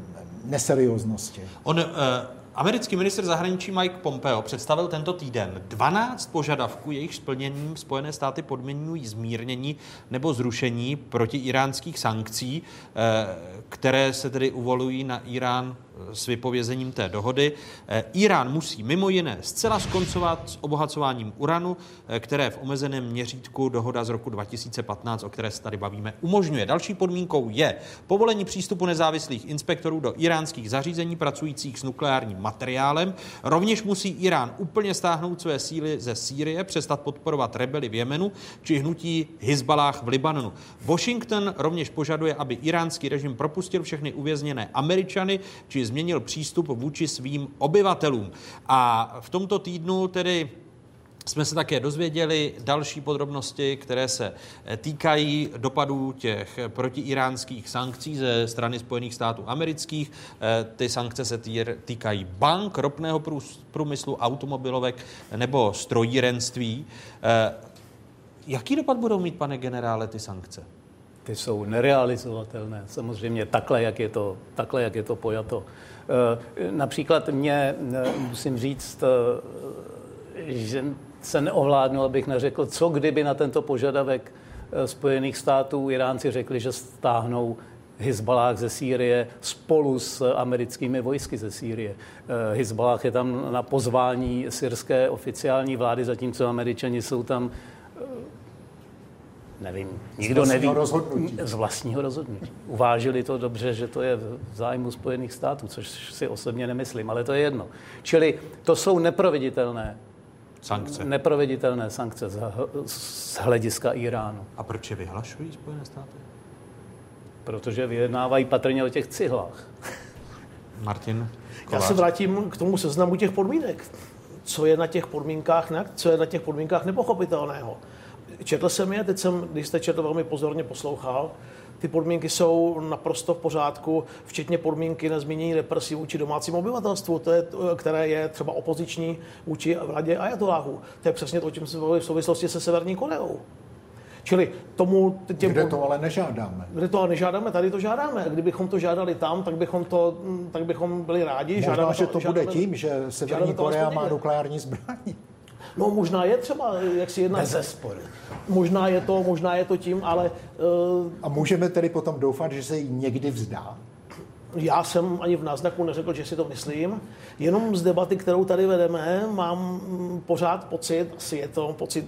neserióznosti. On, uh Americký minister zahraničí Mike Pompeo představil tento týden 12 požadavků, jejich splněním Spojené státy podmiňují zmírnění nebo zrušení protiiránských sankcí, eh, které se tedy uvolují na Irán s vypovězením té dohody. Eh, Irán musí mimo jiné zcela skoncovat s obohacováním uranu, eh, které v omezeném měřítku dohoda z roku 2015, o které se tady bavíme, umožňuje. Další podmínkou je povolení přístupu nezávislých inspektorů do iránských zařízení pracujících s nukleárním materiálem. Rovněž musí Irán úplně stáhnout své síly ze Sýrie, přestat podporovat rebely v Jemenu či hnutí Hizbalách v Libanonu. Washington rovněž požaduje, aby iránský režim propustil všechny uvězněné Američany či změnil přístup vůči svým obyvatelům. A v tomto týdnu tedy jsme se také dozvěděli další podrobnosti, které se týkají dopadů těch protiiránských sankcí ze strany Spojených států amerických. Ty sankce se týkají bank, ropného průmyslu, automobilovek nebo strojírenství. Jaký dopad budou mít, pane generále, ty sankce? Ty jsou nerealizovatelné. Samozřejmě takhle, jak je to, takhle, jak je to pojato. Eh, například mě, eh, musím říct, eh, že se neohládnu, abych neřekl, co kdyby na tento požadavek Spojených států Iránci řekli, že stáhnou Hezbalách ze Sýrie spolu s americkými vojsky ze Sýrie. Hezbalách je tam na pozvání syrské oficiální vlády, zatímco američani jsou tam nevím, nikdo neví. Rozhodnutí. Z vlastního rozhodnutí. Uvážili to dobře, že to je v zájmu Spojených států, což si osobně nemyslím, ale to je jedno. Čili to jsou neproveditelné sankce. Neproveditelné sankce z, z hlediska Iránu. A proč je vyhlašují Spojené státy? protože vyjednávají patrně o těch cihlách. Martin Já se vrátím k tomu seznamu těch podmínek. Co je na těch podmínkách, ne, co je na těch podmínkách nepochopitelného. Četl jsem je, teď jsem, když jste četl, velmi pozorně poslouchal. Ty podmínky jsou naprosto v pořádku, včetně podmínky na zmínění represí vůči domácímu obyvatelstvu, to je, které je třeba opoziční vůči vládě Ajatoláhu. To je přesně to, o čem se bavili v souvislosti se Severní Koreou. Čili tomu těm... Kde to ale nežádáme. Kde to ale nežádáme, tady to žádáme. Kdybychom to žádali tam, tak bychom, to, tak bychom byli rádi. Možná, žádáme že to bude žádáme, tím, že Severní to Korea má nukleární zbraně. No možná je třeba, jak si jedna... Bezesporu. Možná je to, možná je to tím, ale uh, A můžeme tedy potom doufat, že se jí někdy vzdá? Já jsem ani v náznaku neřekl, že si to myslím. Jenom z debaty, kterou tady vedeme, mám pořád pocit, asi je to pocit,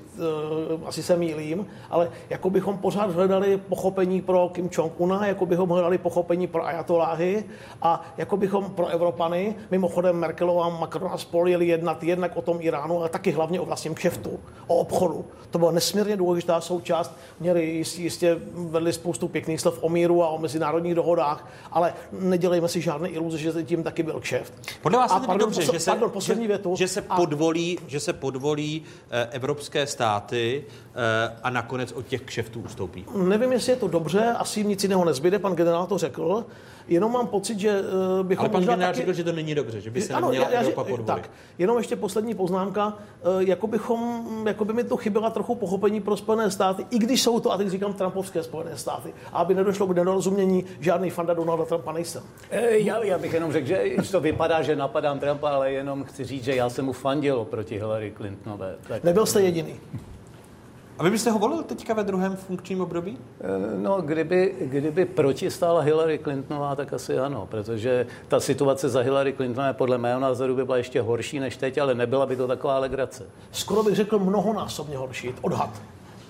uh, asi se mýlím, ale jako bychom pořád hledali pochopení pro Kim Jong-una, jako bychom hledali pochopení pro ajatoláhy a jako bychom pro Evropany, mimochodem Merkelová a Macron a spol jeli jednat jednak o tom Iránu, ale taky hlavně o vlastním kšeftu, o obchodu. To byla nesmírně důležitá součást. Měli jistě, jistě vedli spoustu pěkných slov o míru a o mezinárodních dohodách, ale nedělejme si žádné iluze, že tím taky byl kšeft. Podle vás A pardon, dobře, posl- že se, pardon, poslední že, větu. že se podvolí, že se podvolí eh, evropské státy eh, a nakonec od těch kšeftů ustoupí. Nevím, jestli je to dobře, asi jim nic jiného nezbyde, pan generál to řekl. Jenom mám pocit, že uh, bychom Ale pan možná taky... řekl, že to není dobře, že by se Ano, neměla já- já- Evropa podvolit. Tak, jenom ještě poslední poznámka. Eh, Jako, bychom, jako by mi to chyběla trochu pochopení pro Spojené státy, i když jsou to, a teď říkám, Trumpovské Spojené státy. A aby nedošlo k nedorozumění, žádný fanda Donalda Trumpa nejsem. Eh, Já, já bych jenom řekl, že to vypadá, že napadám Trumpa, ale jenom chci říct, že já jsem mu fandil proti Hillary Clintonové. Tak... Nebyl jste jediný. A vy byste ho volil teďka ve druhém funkčním období? Eh, No, kdyby, kdyby proti stála Hillary Clintonová, tak asi ano, protože ta situace za Hillary Clintonové podle mého názoru by byla ještě horší než teď, ale nebyla by to taková legrace. Skoro bych řekl mnohonásobně horší. Odhad.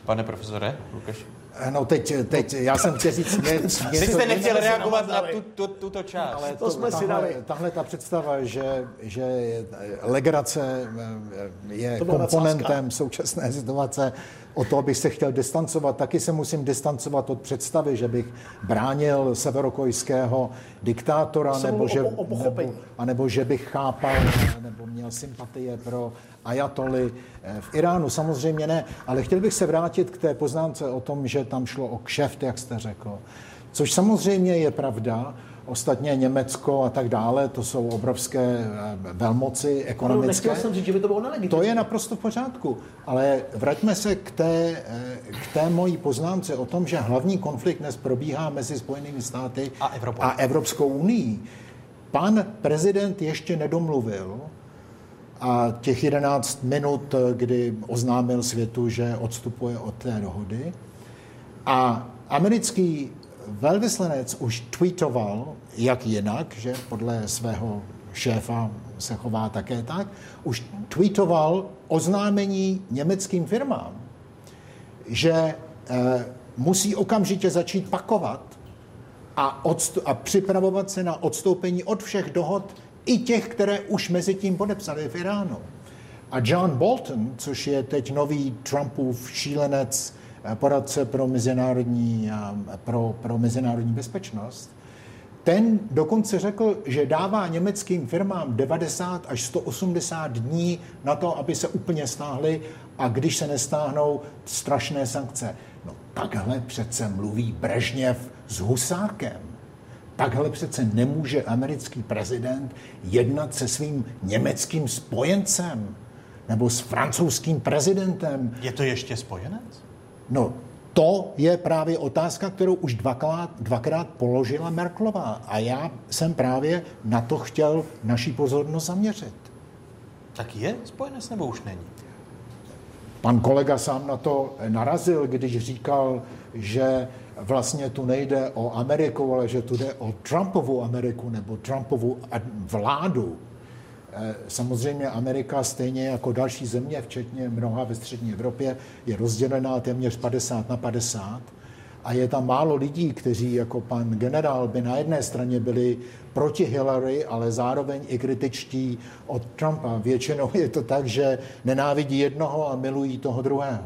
Pane profesore, Lukáš. No teď, teď já jsem chtěl říct ně, něco... Vy jste nechtěl jsme si reagovat na tu, tu, tuto část. Ale To jsme si tahle, dali. tahle ta představa, že, že legrace eh, je To byla komponentem současné situace, o to, abych se chtěl distancovat, taky se musím distancovat od představy, že bych bránil severokojského diktátora, nebo že, o- o nebo, anebo že bych chápal nebo měl sympatie pro ajatoly eh, v Iránu. Samozřejmě ne, ale chtěl bych se vrátit k té poznámce o tom, že tam šlo o kšeft, jak jste řekl. Což samozřejmě je pravda, Ostatně Německo a tak dále, to jsou obrovské eh, velmoci ekonomické. Nechtěl jsem říct, že by to bylo nelegitimní. To je naprosto v pořádku, ale vraťme se k té, eh, k té mojí poznámce o tom, že hlavní konflikt dnes probíhá mezi Spojenými státy A Evropou. a Evropskou unii. Pan prezident ještě nedomluvil a těch 11 minut, eh, kdy oznámil světu, že odstupuje od té dohody. A americký velvyslanec už tweetoval, jak jinak, že podle svého šéfa se chová také tak, už tweetoval oznámení německým firmám, že eh, musí okamžitě začít pakovat a, odstu- a připravovat se na odstoupení od všech dohod, i těch, které už mezi tím podepsali v Iránu. A John Bolton, což je teď nový Trumpův šílenec, poradce pro mezinárodní, pro, pro mezinárodní bezpečnost, ten dokonce řekl, že dává německým firmám 90 až 180 dní na to, aby se úplně stáhly a když se nestáhnou, strašné sankce. No takhle přece mluví Brežněv s Husákem. Takhle přece nemůže americký prezident jednat se svým německým spojencem nebo s francouzským prezidentem. Je to ještě spojenec? No, to je právě otázka, kterou už dvakrát, dvakrát položila Merklová. A já jsem právě na to chtěl naší pozornost zaměřit. Tak je spojenec nebo už není? Pan kolega sám na to narazil, když říkal, že vlastně tu nejde o Ameriku, ale že tu jde o Trumpovu Ameriku nebo Trumpovu vládu. Eh, Samozřejmě Amerika, stejně jako další země, včetně mnoha ve střední Evropě, je rozdělená téměř 50 na 50. A je tam málo lidí, kteří jako pan generál by na jedné straně byli proti Hillary, ale zároveň i kritičtí od Trumpa. Většinou je to tak, že nenávidí jednoho a milují toho druhého.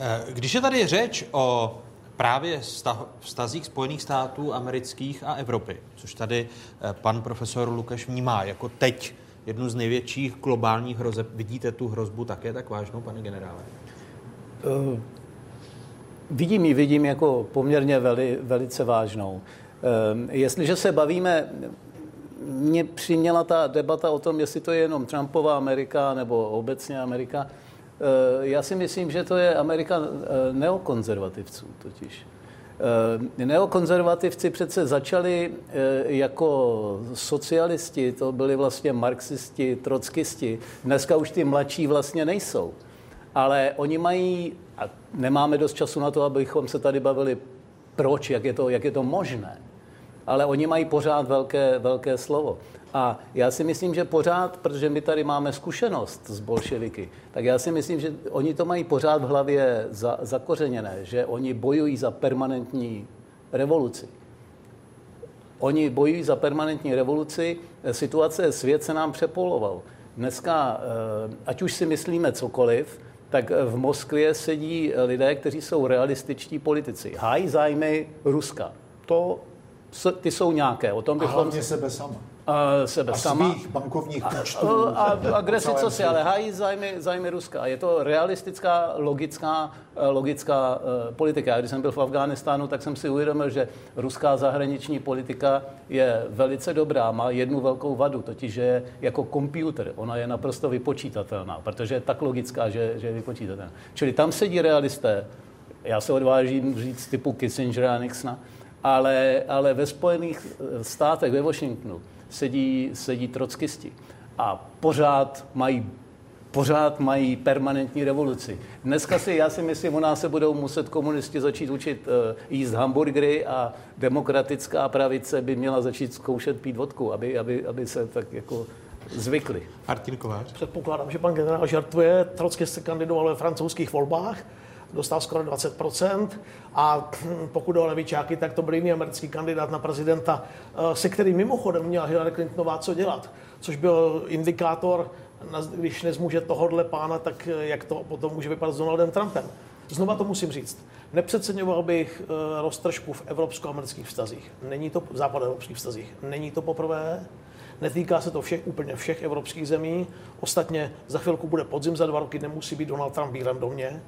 Eh, Když je tady řeč o právě vztazích Spojených států amerických a Evropy, což tady eh, pan profesor Lukáš vnímá jako teď jednu z největších globálních hrozeb. Vidíte tu hrozbu také tak vážnou, pane generále? Uh, vidím ji, vidím jako poměrně veli, velice vážnou. Uh, jestliže se bavíme, mě přiměla ta debata o tom, jestli to je jenom Trumpova Amerika nebo obecně Amerika. Uh, já si myslím, že to je Amerika neokonzervativců totiž. Eh, neokonzervativci přece začali eh, jako socialisti, to byli vlastně marxisti, trockisti. Dneska už ty mladší vlastně nejsou. Ale oni mají, a nemáme dost času na to, abychom se tady bavili, proč, jak je to, jak je to možné. Ale oni mají pořád velké, velké slovo. A já si myslím, že pořád, protože my tady máme zkušenost s bolševiky, tak já si myslím, že oni to mají pořád v hlavě za, zakořeněné, že oni bojují za permanentní revoluci. Oni bojují za permanentní revoluci, situace, svět se nám přepoloval. Dneska, eh, ať už si myslíme cokoliv, tak v Moskvě sedí lidé, kteří jsou realističtí politici. Hájí zájmy Ruska. To, ty jsou nějaké. O tom bychom... A hlavně sebe sama sebe a sama. svých bankovních účtů. A, a agresi co si, ale hájí zájmy, zájmy Ruska. Je to realistická, logická, eh, logická uh, politika. Když jsem byl v Afghánistánu, tak jsem si uvědomil, že ruská zahraniční politika je velice dobrá. Má jednu velkou vadu, totiž že je jako počítač. Ona je naprosto vypočítatelná, protože je tak logická, že, že je vypočítatelná. Čili tam sedí realisté, já se odvážím říct typu Kissingera a Nixona, ale, ale ve Spojených státech, ve Washingtonu, sedí, sedí trockisti. A pořád mají pořád mají permanentní revoluci. Dneska si, já si myslím, u nás se budou muset komunisti začít učit uh, jíst hamburgery a demokratická pravice by měla začít zkoušet pít vodku, aby, aby, aby se tak jako zvykli. Martin Kovář. Předpokládám, že pan generál žartuje. Trocky se kandidoval ve francouzských volbách dostal skoro 20%. A pokud o levičáky, tak to byl jiný americký kandidát na prezidenta, eh, se kterým mimochodem měla Hillary Clintonová co dělat, což byl indikátor, když nezmůže tohohle pána, tak eh, jak to potom může vypadat s Donaldem Trumpem. Znova to musím říct. Nepřeceňoval bych eh, roztržku v evropsko-amerických vztazích. Není to v západoevropských vztazích. Není to poprvé. Netýká se to všech, úplně všech evropských zemí. Ostatně za chvilku bude podzim, za dva roky nemusí být Donald Trump v Bílém domě.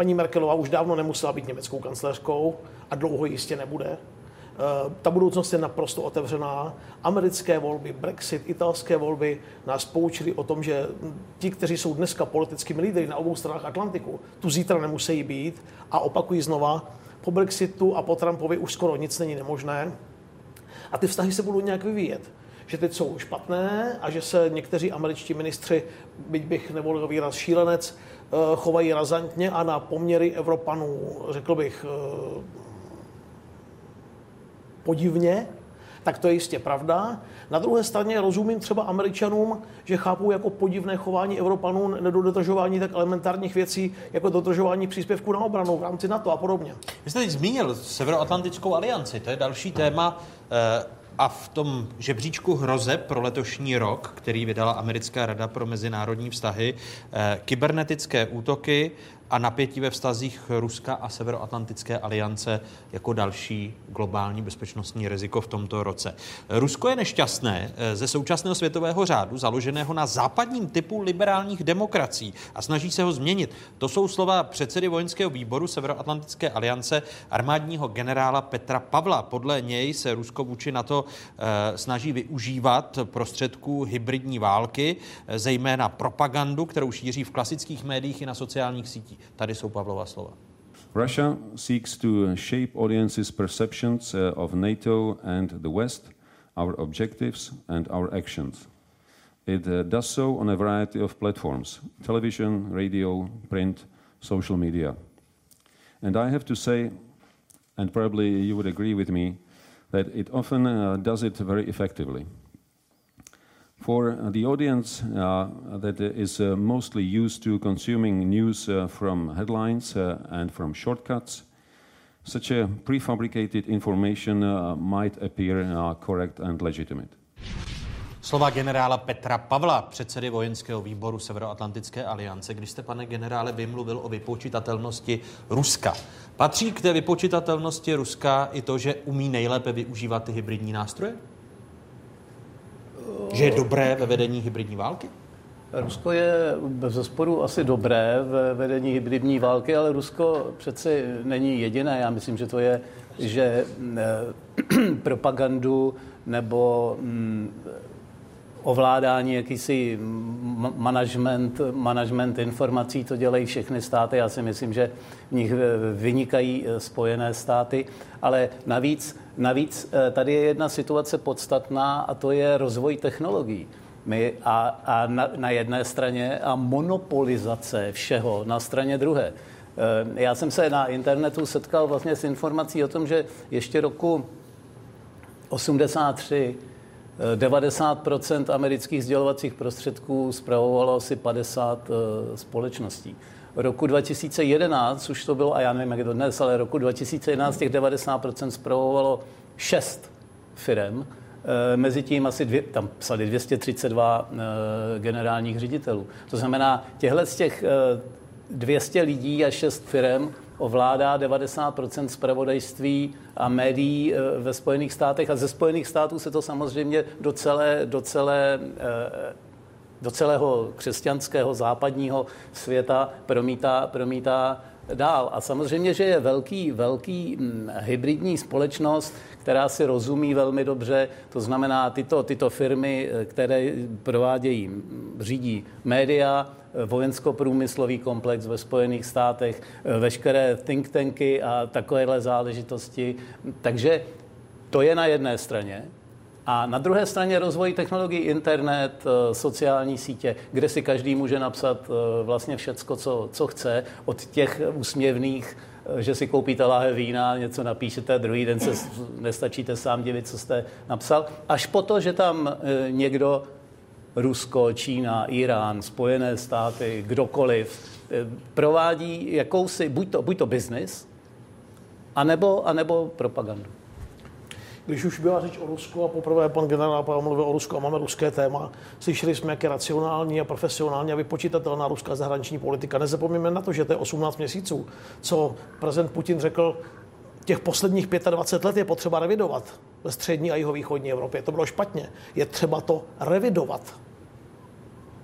Paní Merkelová už dávno nemusela být německou kancléřkou a dlouho jistě nebude. Eh, ta budoucnost je naprosto otevřená. Americké volby, Brexit, italské volby nás poučili o tom, že ti, kteří jsou dneska politickými lídry na obou stranách Atlantiku, tu zítra nemusí být. A opakují znova, po Brexitu a po Trumpovi už skoro nic není nemožné. A ty vztahy se budou nějak vyvíjet že teď jsou špatné a že se někteří američtí ministři, byť bych nevolil výraz šílenec, chovají razantně a na poměry Evropanů, řekl bych, eh, podivně, tak to je jistě pravda. Na druhé straně rozumím třeba Američanům, že chápou jako podivné chování Evropanů nedodržování tak elementárních věcí, jako dodržování příspěvků na obranu v rámci NATO a podobně. Vy jste teď zmínil Severoatlantickou alianci, to je další téma. Eh, a v tom žebříčku hroze pro letošní rok, který vydala Americká rada pro mezinárodní vztahy, eh, kybernetické útoky a napětí ve vztazích Ruska a Severoatlantické aliance jako další globální bezpečnostní riziko v tomto roce. Rusko je nešťastné eh, ze současného světového řádu, založeného na západním typu liberálních demokracií a snaží se ho změnit. To jsou slova předsedy vojenského výboru Severoatlantické aliance armádního generála Petra Pavla. Podle něj se Rusko vůči NATO eh, snaží využívat prostředků hybridní války, eh, zejména propagandu, kterou šíří v klasických médiích i na sociálních sítích. Tady jsou Pavlova slova. Russia seeks to shape audiences' perceptions uh, of NATO and the West, our objectives and our actions. It uh, does so on a variety of platforms television, radio, print, social media. And I have to say, and probably you would agree with me, that it often uh, does it very effectively. For the audience uh, that is uh, mostly used to consuming news uh, from headlines and from shortcuts, such a prefabricated information might appear correct and legitimate. Slova generála Petra Pavla, předsedy vojenského výboru Severoatlantické aliance, když jste, pane generále, vymluvil o vypočitatelnosti Ruska. Patří k té vypočitatelnosti Ruska i to, že umí nejlépe využívat ty hybridní nástroje? Že je dobré ve vedení hybridní války? Rusko je bez zesporu asi dobré ve vedení hybridní války, ale Rusko přeci není jediné. Já myslím, že to je, že eh, *clears throat* propagandu nebo mm, ovládání, jakýsi management, management informací, to dělají všechny státy. Já si myslím, že v nich vynikají eh, spojené státy, ale navíc, navíc eh, tady je jedna situace podstatná a to je rozvoj technologií. My a, a na, na jedné straně a monopolizace všeho na straně druhé. Eh, já jsem se na internetu setkal vlastně s informací o tom, že ještě roku 83 90% amerických sdělovacích prostředků zpravovalo asi 50 eh, společností. Roku 2011 už to bylo, a já nevím, jak to dnes, ale roku 2011 těch 90% zpravovalo 6 firm, eh, mezi tím asi dvě, tam psali 232 eh, generálních ředitelů. To znamená, těchto z těch 200 lidí a 6 firm ovládá 90% zpravodajství a médií eh, ve Spojených státech a ze Spojených států se to samozřejmě do, celé, do, celé, eh, do celého křesťanského západního světa promítá, promítá dál. A samozřejmě, že je velký, velký hm, hybridní společnost, která si rozumí velmi dobře, to znamená tyto, tyto firmy, eh, které provádějí, řídí média, vojensko-průmyslový komplex ve Spojených státech, veškeré think tanky a takovéhle záležitosti. Takže to je na jedné straně. A na druhé straně rozvoj technologií internet, eh, sociální sítě, kde si každý může napsat eh, vlastně všecko, co, co chce, od těch úsměvných eh, že si koupíte láhe vína, něco napíšete, druhý den se nestačíte sám divit, co jste napsal, až po to, že tam někdo Rusko, Čína, Irán, Spojené státy, kdokoliv, eh, provádí jakousi, buď to, buď to biznis, anebo, anebo propagandu. Když už byla řeč o Rusku a poprvé pan generál Pavel mluvil o Rusku a máme ruské téma, slyšeli jsme, jak je racionální a profesionální a vypočítatelná ruská zahraniční politika. Nezapomeňme na to, že to je 18 měsíců, co prezident Putin řekl, těch posledních 25 let je potřeba revidovat ve střední a jihovýchodní Evropě. To bylo špatně. Je třeba to revidovat.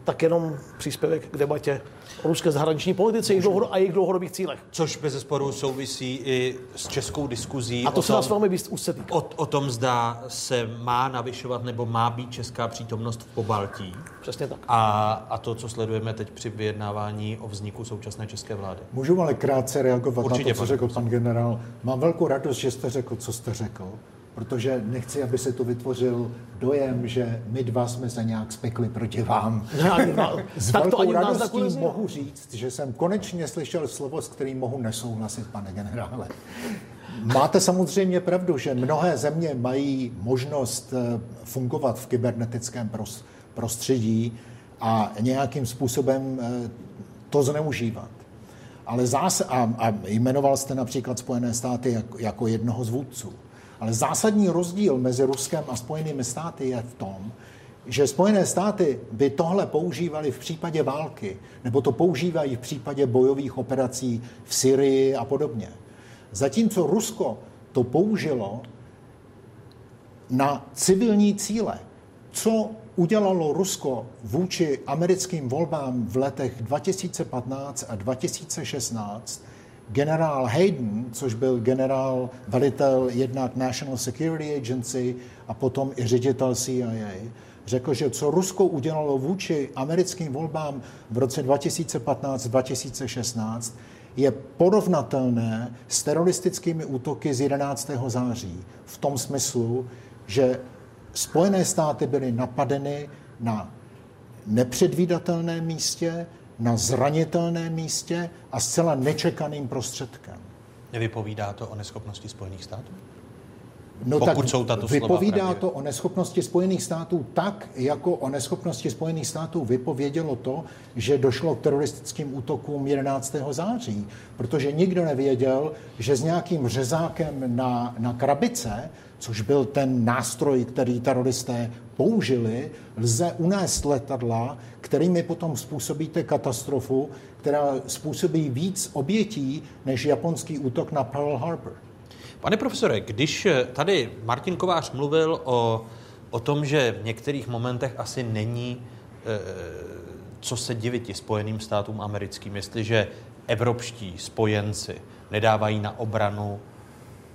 Tak jenom příspěvek k debatě o ruské zahraniční politice a jejich dlouhodobých cílech. Což bez sporu souvisí i s českou diskuzí. A to se nás velmi úzce O, o tom, zda se má navyšovat nebo má být česká přítomnost v Pobaltí. Přesně tak. A, a to, co sledujeme teď při vyjednávání o vzniku současné české vlády. Můžu ale krátce reagovat Určitě, na to, co řekl pan generál. Mám velkou radost, že jste řekl, co jste řekl protože nechci, aby se tu vytvořil dojem, že my dva jsme se nějak spekli proti vám. *laughs* S velkou radostí mohu říct, že jsem konečně slyšel slovo, s kterým mohu nesouhlasit, pane generále. Máte samozřejmě pravdu, že mnohé země mají možnost eh, fungovat v kybernetickém prostředí a nějakým způsobem eh, to zneužívat. Ale zase, a, a jmenoval jste například Spojené státy jako, jako jednoho z vůdců. Ale zásadní rozdíl mezi Ruskem a Spojenými státy je v tom, že Spojené státy by tohle používali v případě války, nebo to používají v případě bojových operací v Syrii a podobně. Zatímco Rusko to použilo na civilní cíle. Co udělalo Rusko vůči americkým volbám v letech 2015 a 2016, generál Hayden, což byl generál, velitel jednak National Security Agency a potom i ředitel CIA, řekl, že co Rusko udělalo vůči americkým volbám v roce 2015-2016, je porovnatelné s teroristickými útoky z 11. září. V tom smyslu, že Spojené státy byly napadeny na nepředvídatelném místě, na zranitelném místě a zcela nečekaným prostředkem. Nevypovídá to o neschopnosti Spojených států? No pokud tak jsou tato vypovídá slova to o neschopnosti Spojených států tak, jako o neschopnosti Spojených států vypovědělo to, že došlo k teroristickým útokům 11. září, protože nikdo nevěděl, že s nějakým řezákem na, na krabice, což byl ten nástroj, který teroristé použili, lze unést letadla, kterými potom způsobíte katastrofu, která způsobí víc obětí než japonský útok na Pearl Harbor. Pane profesore, když tady Martin Kovář mluvil o, o tom, že v některých momentech asi není e, co se divit Spojeným státům americkým, jestliže evropští spojenci nedávají na obranu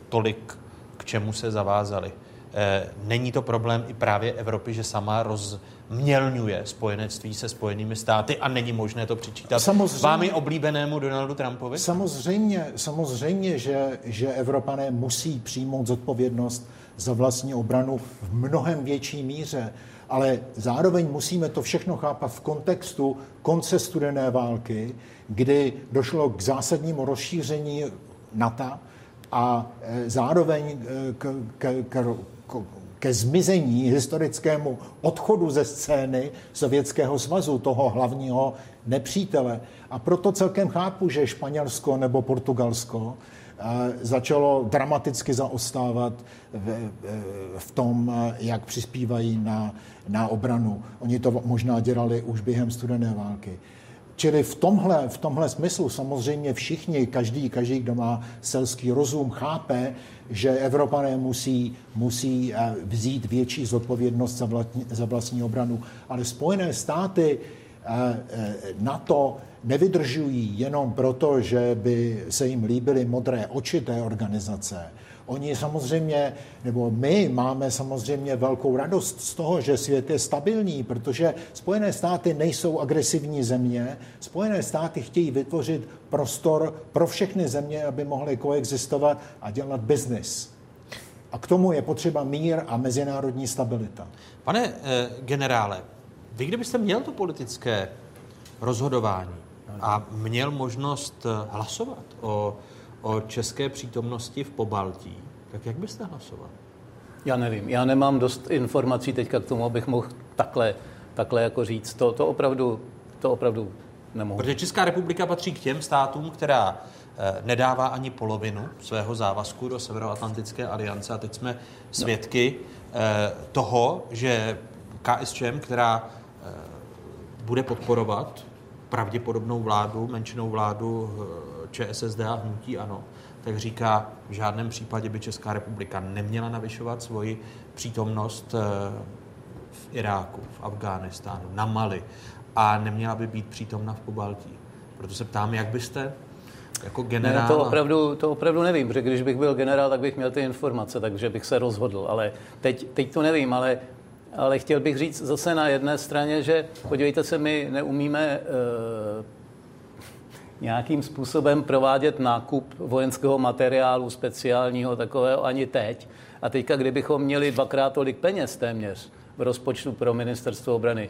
tolik, k čemu se zavázali. E, není to problém i právě Evropy, že sama rozmělňuje spojenectví se spojenými státy a není možné to přičítat Samozřejmě. vámi oblíbenému Donaldu Trumpovi? Samozřejmě, samozřejmě že, že Evropané musí přijmout zodpovědnost za vlastní obranu v mnohem větší míře, ale zároveň musíme to všechno chápat v kontextu konce studené války, kdy došlo k zásadnímu rozšíření NATO a e, zároveň e, k, k, k, k, ke zmizení historickému odchodu ze scény Sovětského svazu, toho hlavního nepřítele. A proto celkem chápu, že Španělsko nebo Portugalsko e, začalo dramaticky zaostávat v, v tom, jak přispívají na, na obranu. Oni to možná dělali už během studené války. Čili v tomhle, v tomhle smyslu samozřejmě všichni, každý, každý, kdo má selský rozum, chápe, že Evropané musí, musí eh, vzít větší zodpovědnost za vlastní, za vlastní obranu. Ale Spojené státy eh, eh, na to nevydržují jenom proto, že by se jim líbily modré oči té organizace, Oni samozřejmě, nebo my máme samozřejmě velkou radost z toho, že svět je stabilní, protože Spojené státy nejsou agresivní země. Spojené státy chtějí vytvořit prostor pro všechny země, aby mohly koexistovat a dělat biznis. A k tomu je potřeba mír a mezinárodní stabilita. Pane eh, generále, vy kdybyste měl to politické rozhodování a měl možnost eh, hlasovat o o české přítomnosti v Pobaltí, tak jak byste hlasoval? Já nevím, já nemám dost informací teďka k tomu, abych mohl takhle, takhle jako říct. To, to, opravdu, to opravdu nemohu. Protože Česká republika patří k těm státům, která eh, nedává ani polovinu svého závazku do Severoatlantické aliance a teď jsme svědky no. toho, že KSČM, která bude podporovat pravděpodobnou vládu, menšinou vládu ČSSD a hnutí ANO, tak říká, v žádném případě by Česká republika neměla navyšovat svoji přítomnost eh, v Iráku, v Afghánistánu, na Mali a neměla by být přítomna v Pobaltí. Proto se ptám, jak byste jako generál... Ne, to, opravdu, to opravdu nevím, protože když bych byl generál, tak bych měl ty informace, takže bych se rozhodl. Ale teď, teď to nevím, ale, ale chtěl bych říct zase na jedné straně, že podívejte se, my neumíme uh, nějakým způsobem provádět nákup vojenského materiálu speciálního takového ani teď. A teďka, kdybychom měli dvakrát tolik peněz téměř v rozpočtu pro ministerstvo obrany,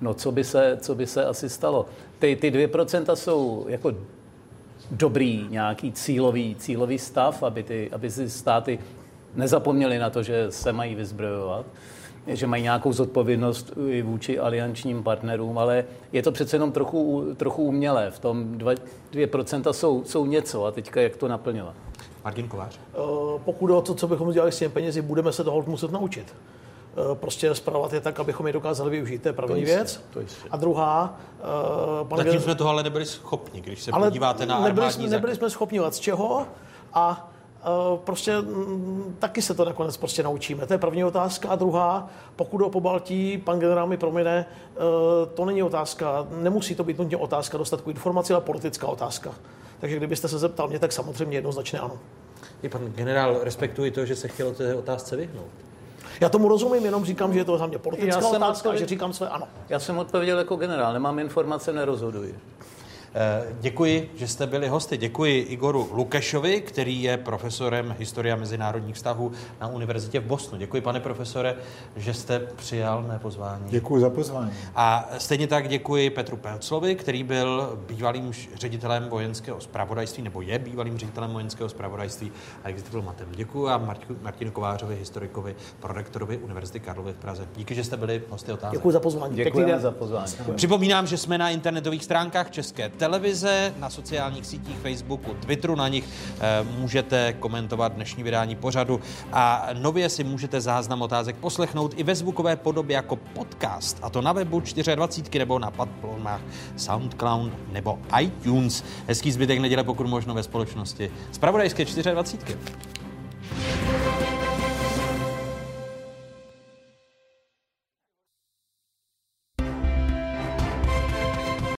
no co by se, co by se asi stalo? Ty, ty 2% jsou jako dobrý nějaký cílový, cílový stav, aby, ty, aby si státy nezapomněli na to, že se mají vyzbrojovat že mají nějakou zodpovědnost i vůči aliančním partnerům, ale je to přece jenom trochu, trochu umělé. V tom 2%, 2% jsou, jsou něco a teďka jak to naplňovat. Martin Kovář. Eh, pokud o to, co bychom dělali s těmi penězi, budeme se toho muset naučit. Eh, prostě zpravovat je tak, abychom je dokázali využít. To je první to věc. To a druhá... Uh, Zatím jsme toho ale nebyli schopni, když se ale podíváte na nebyli jsme, nebyli jsme schopni z čeho a Eh, prostě mm, taky se to nakonec prostě naučíme. To je první otázka. A druhá, pokud o pobaltí, pan generál mi promine, eh, to není otázka, nemusí to být nutně otázka dostatku informací, ale politická otázka. Takže kdybyste se zeptal mě, tak samozřejmě jednoznačně ano. Je pan generál, respektuji to, že se chtěl té otázce vyhnout. Já tomu rozumím, jenom říkám, že je to za mě politická Já otázka odpověd... a že říkám své ano. Já jsem odpověděl jako generál, nemám informace, nerozhoduji. Eh, děkuji, že jste byli hosty. Děkuji Igoru Lukešovi, který je profesorem historie a mezinárodních vztahů na univerzitě v Bostonu. Děkuji, pane profesore, že jste přijal mé pozvání. Děkuji za pozvání. A stejně tak děkuji Petru Pelclovi, který byl bývalým ředitelem vojenského zpravodajství, nebo je bývalým ředitelem vojenského zpravodajství a ex-diplomatem. Děkuji a Martinu Kovářovi, historikovi, prorektorovi Univerzity Karlovy v Praze. Díky, že jste byli hosty otázek. Děkuji za pozvání. Děkujeme za pozvání. Připomínám, že jsme na internetových stránkách České televize, na sociálních sítích Facebooku, Twitteru, na nich e, můžete komentovat dnešní vydání pořadu a nově si můžete záznam otázek poslechnout i ve zvukové podobě jako podcast, a to na webu 24 nebo na platformách SoundCloud nebo iTunes. Hezký zbytek neděle, pokud možno ve společnosti. Spravodajské 24.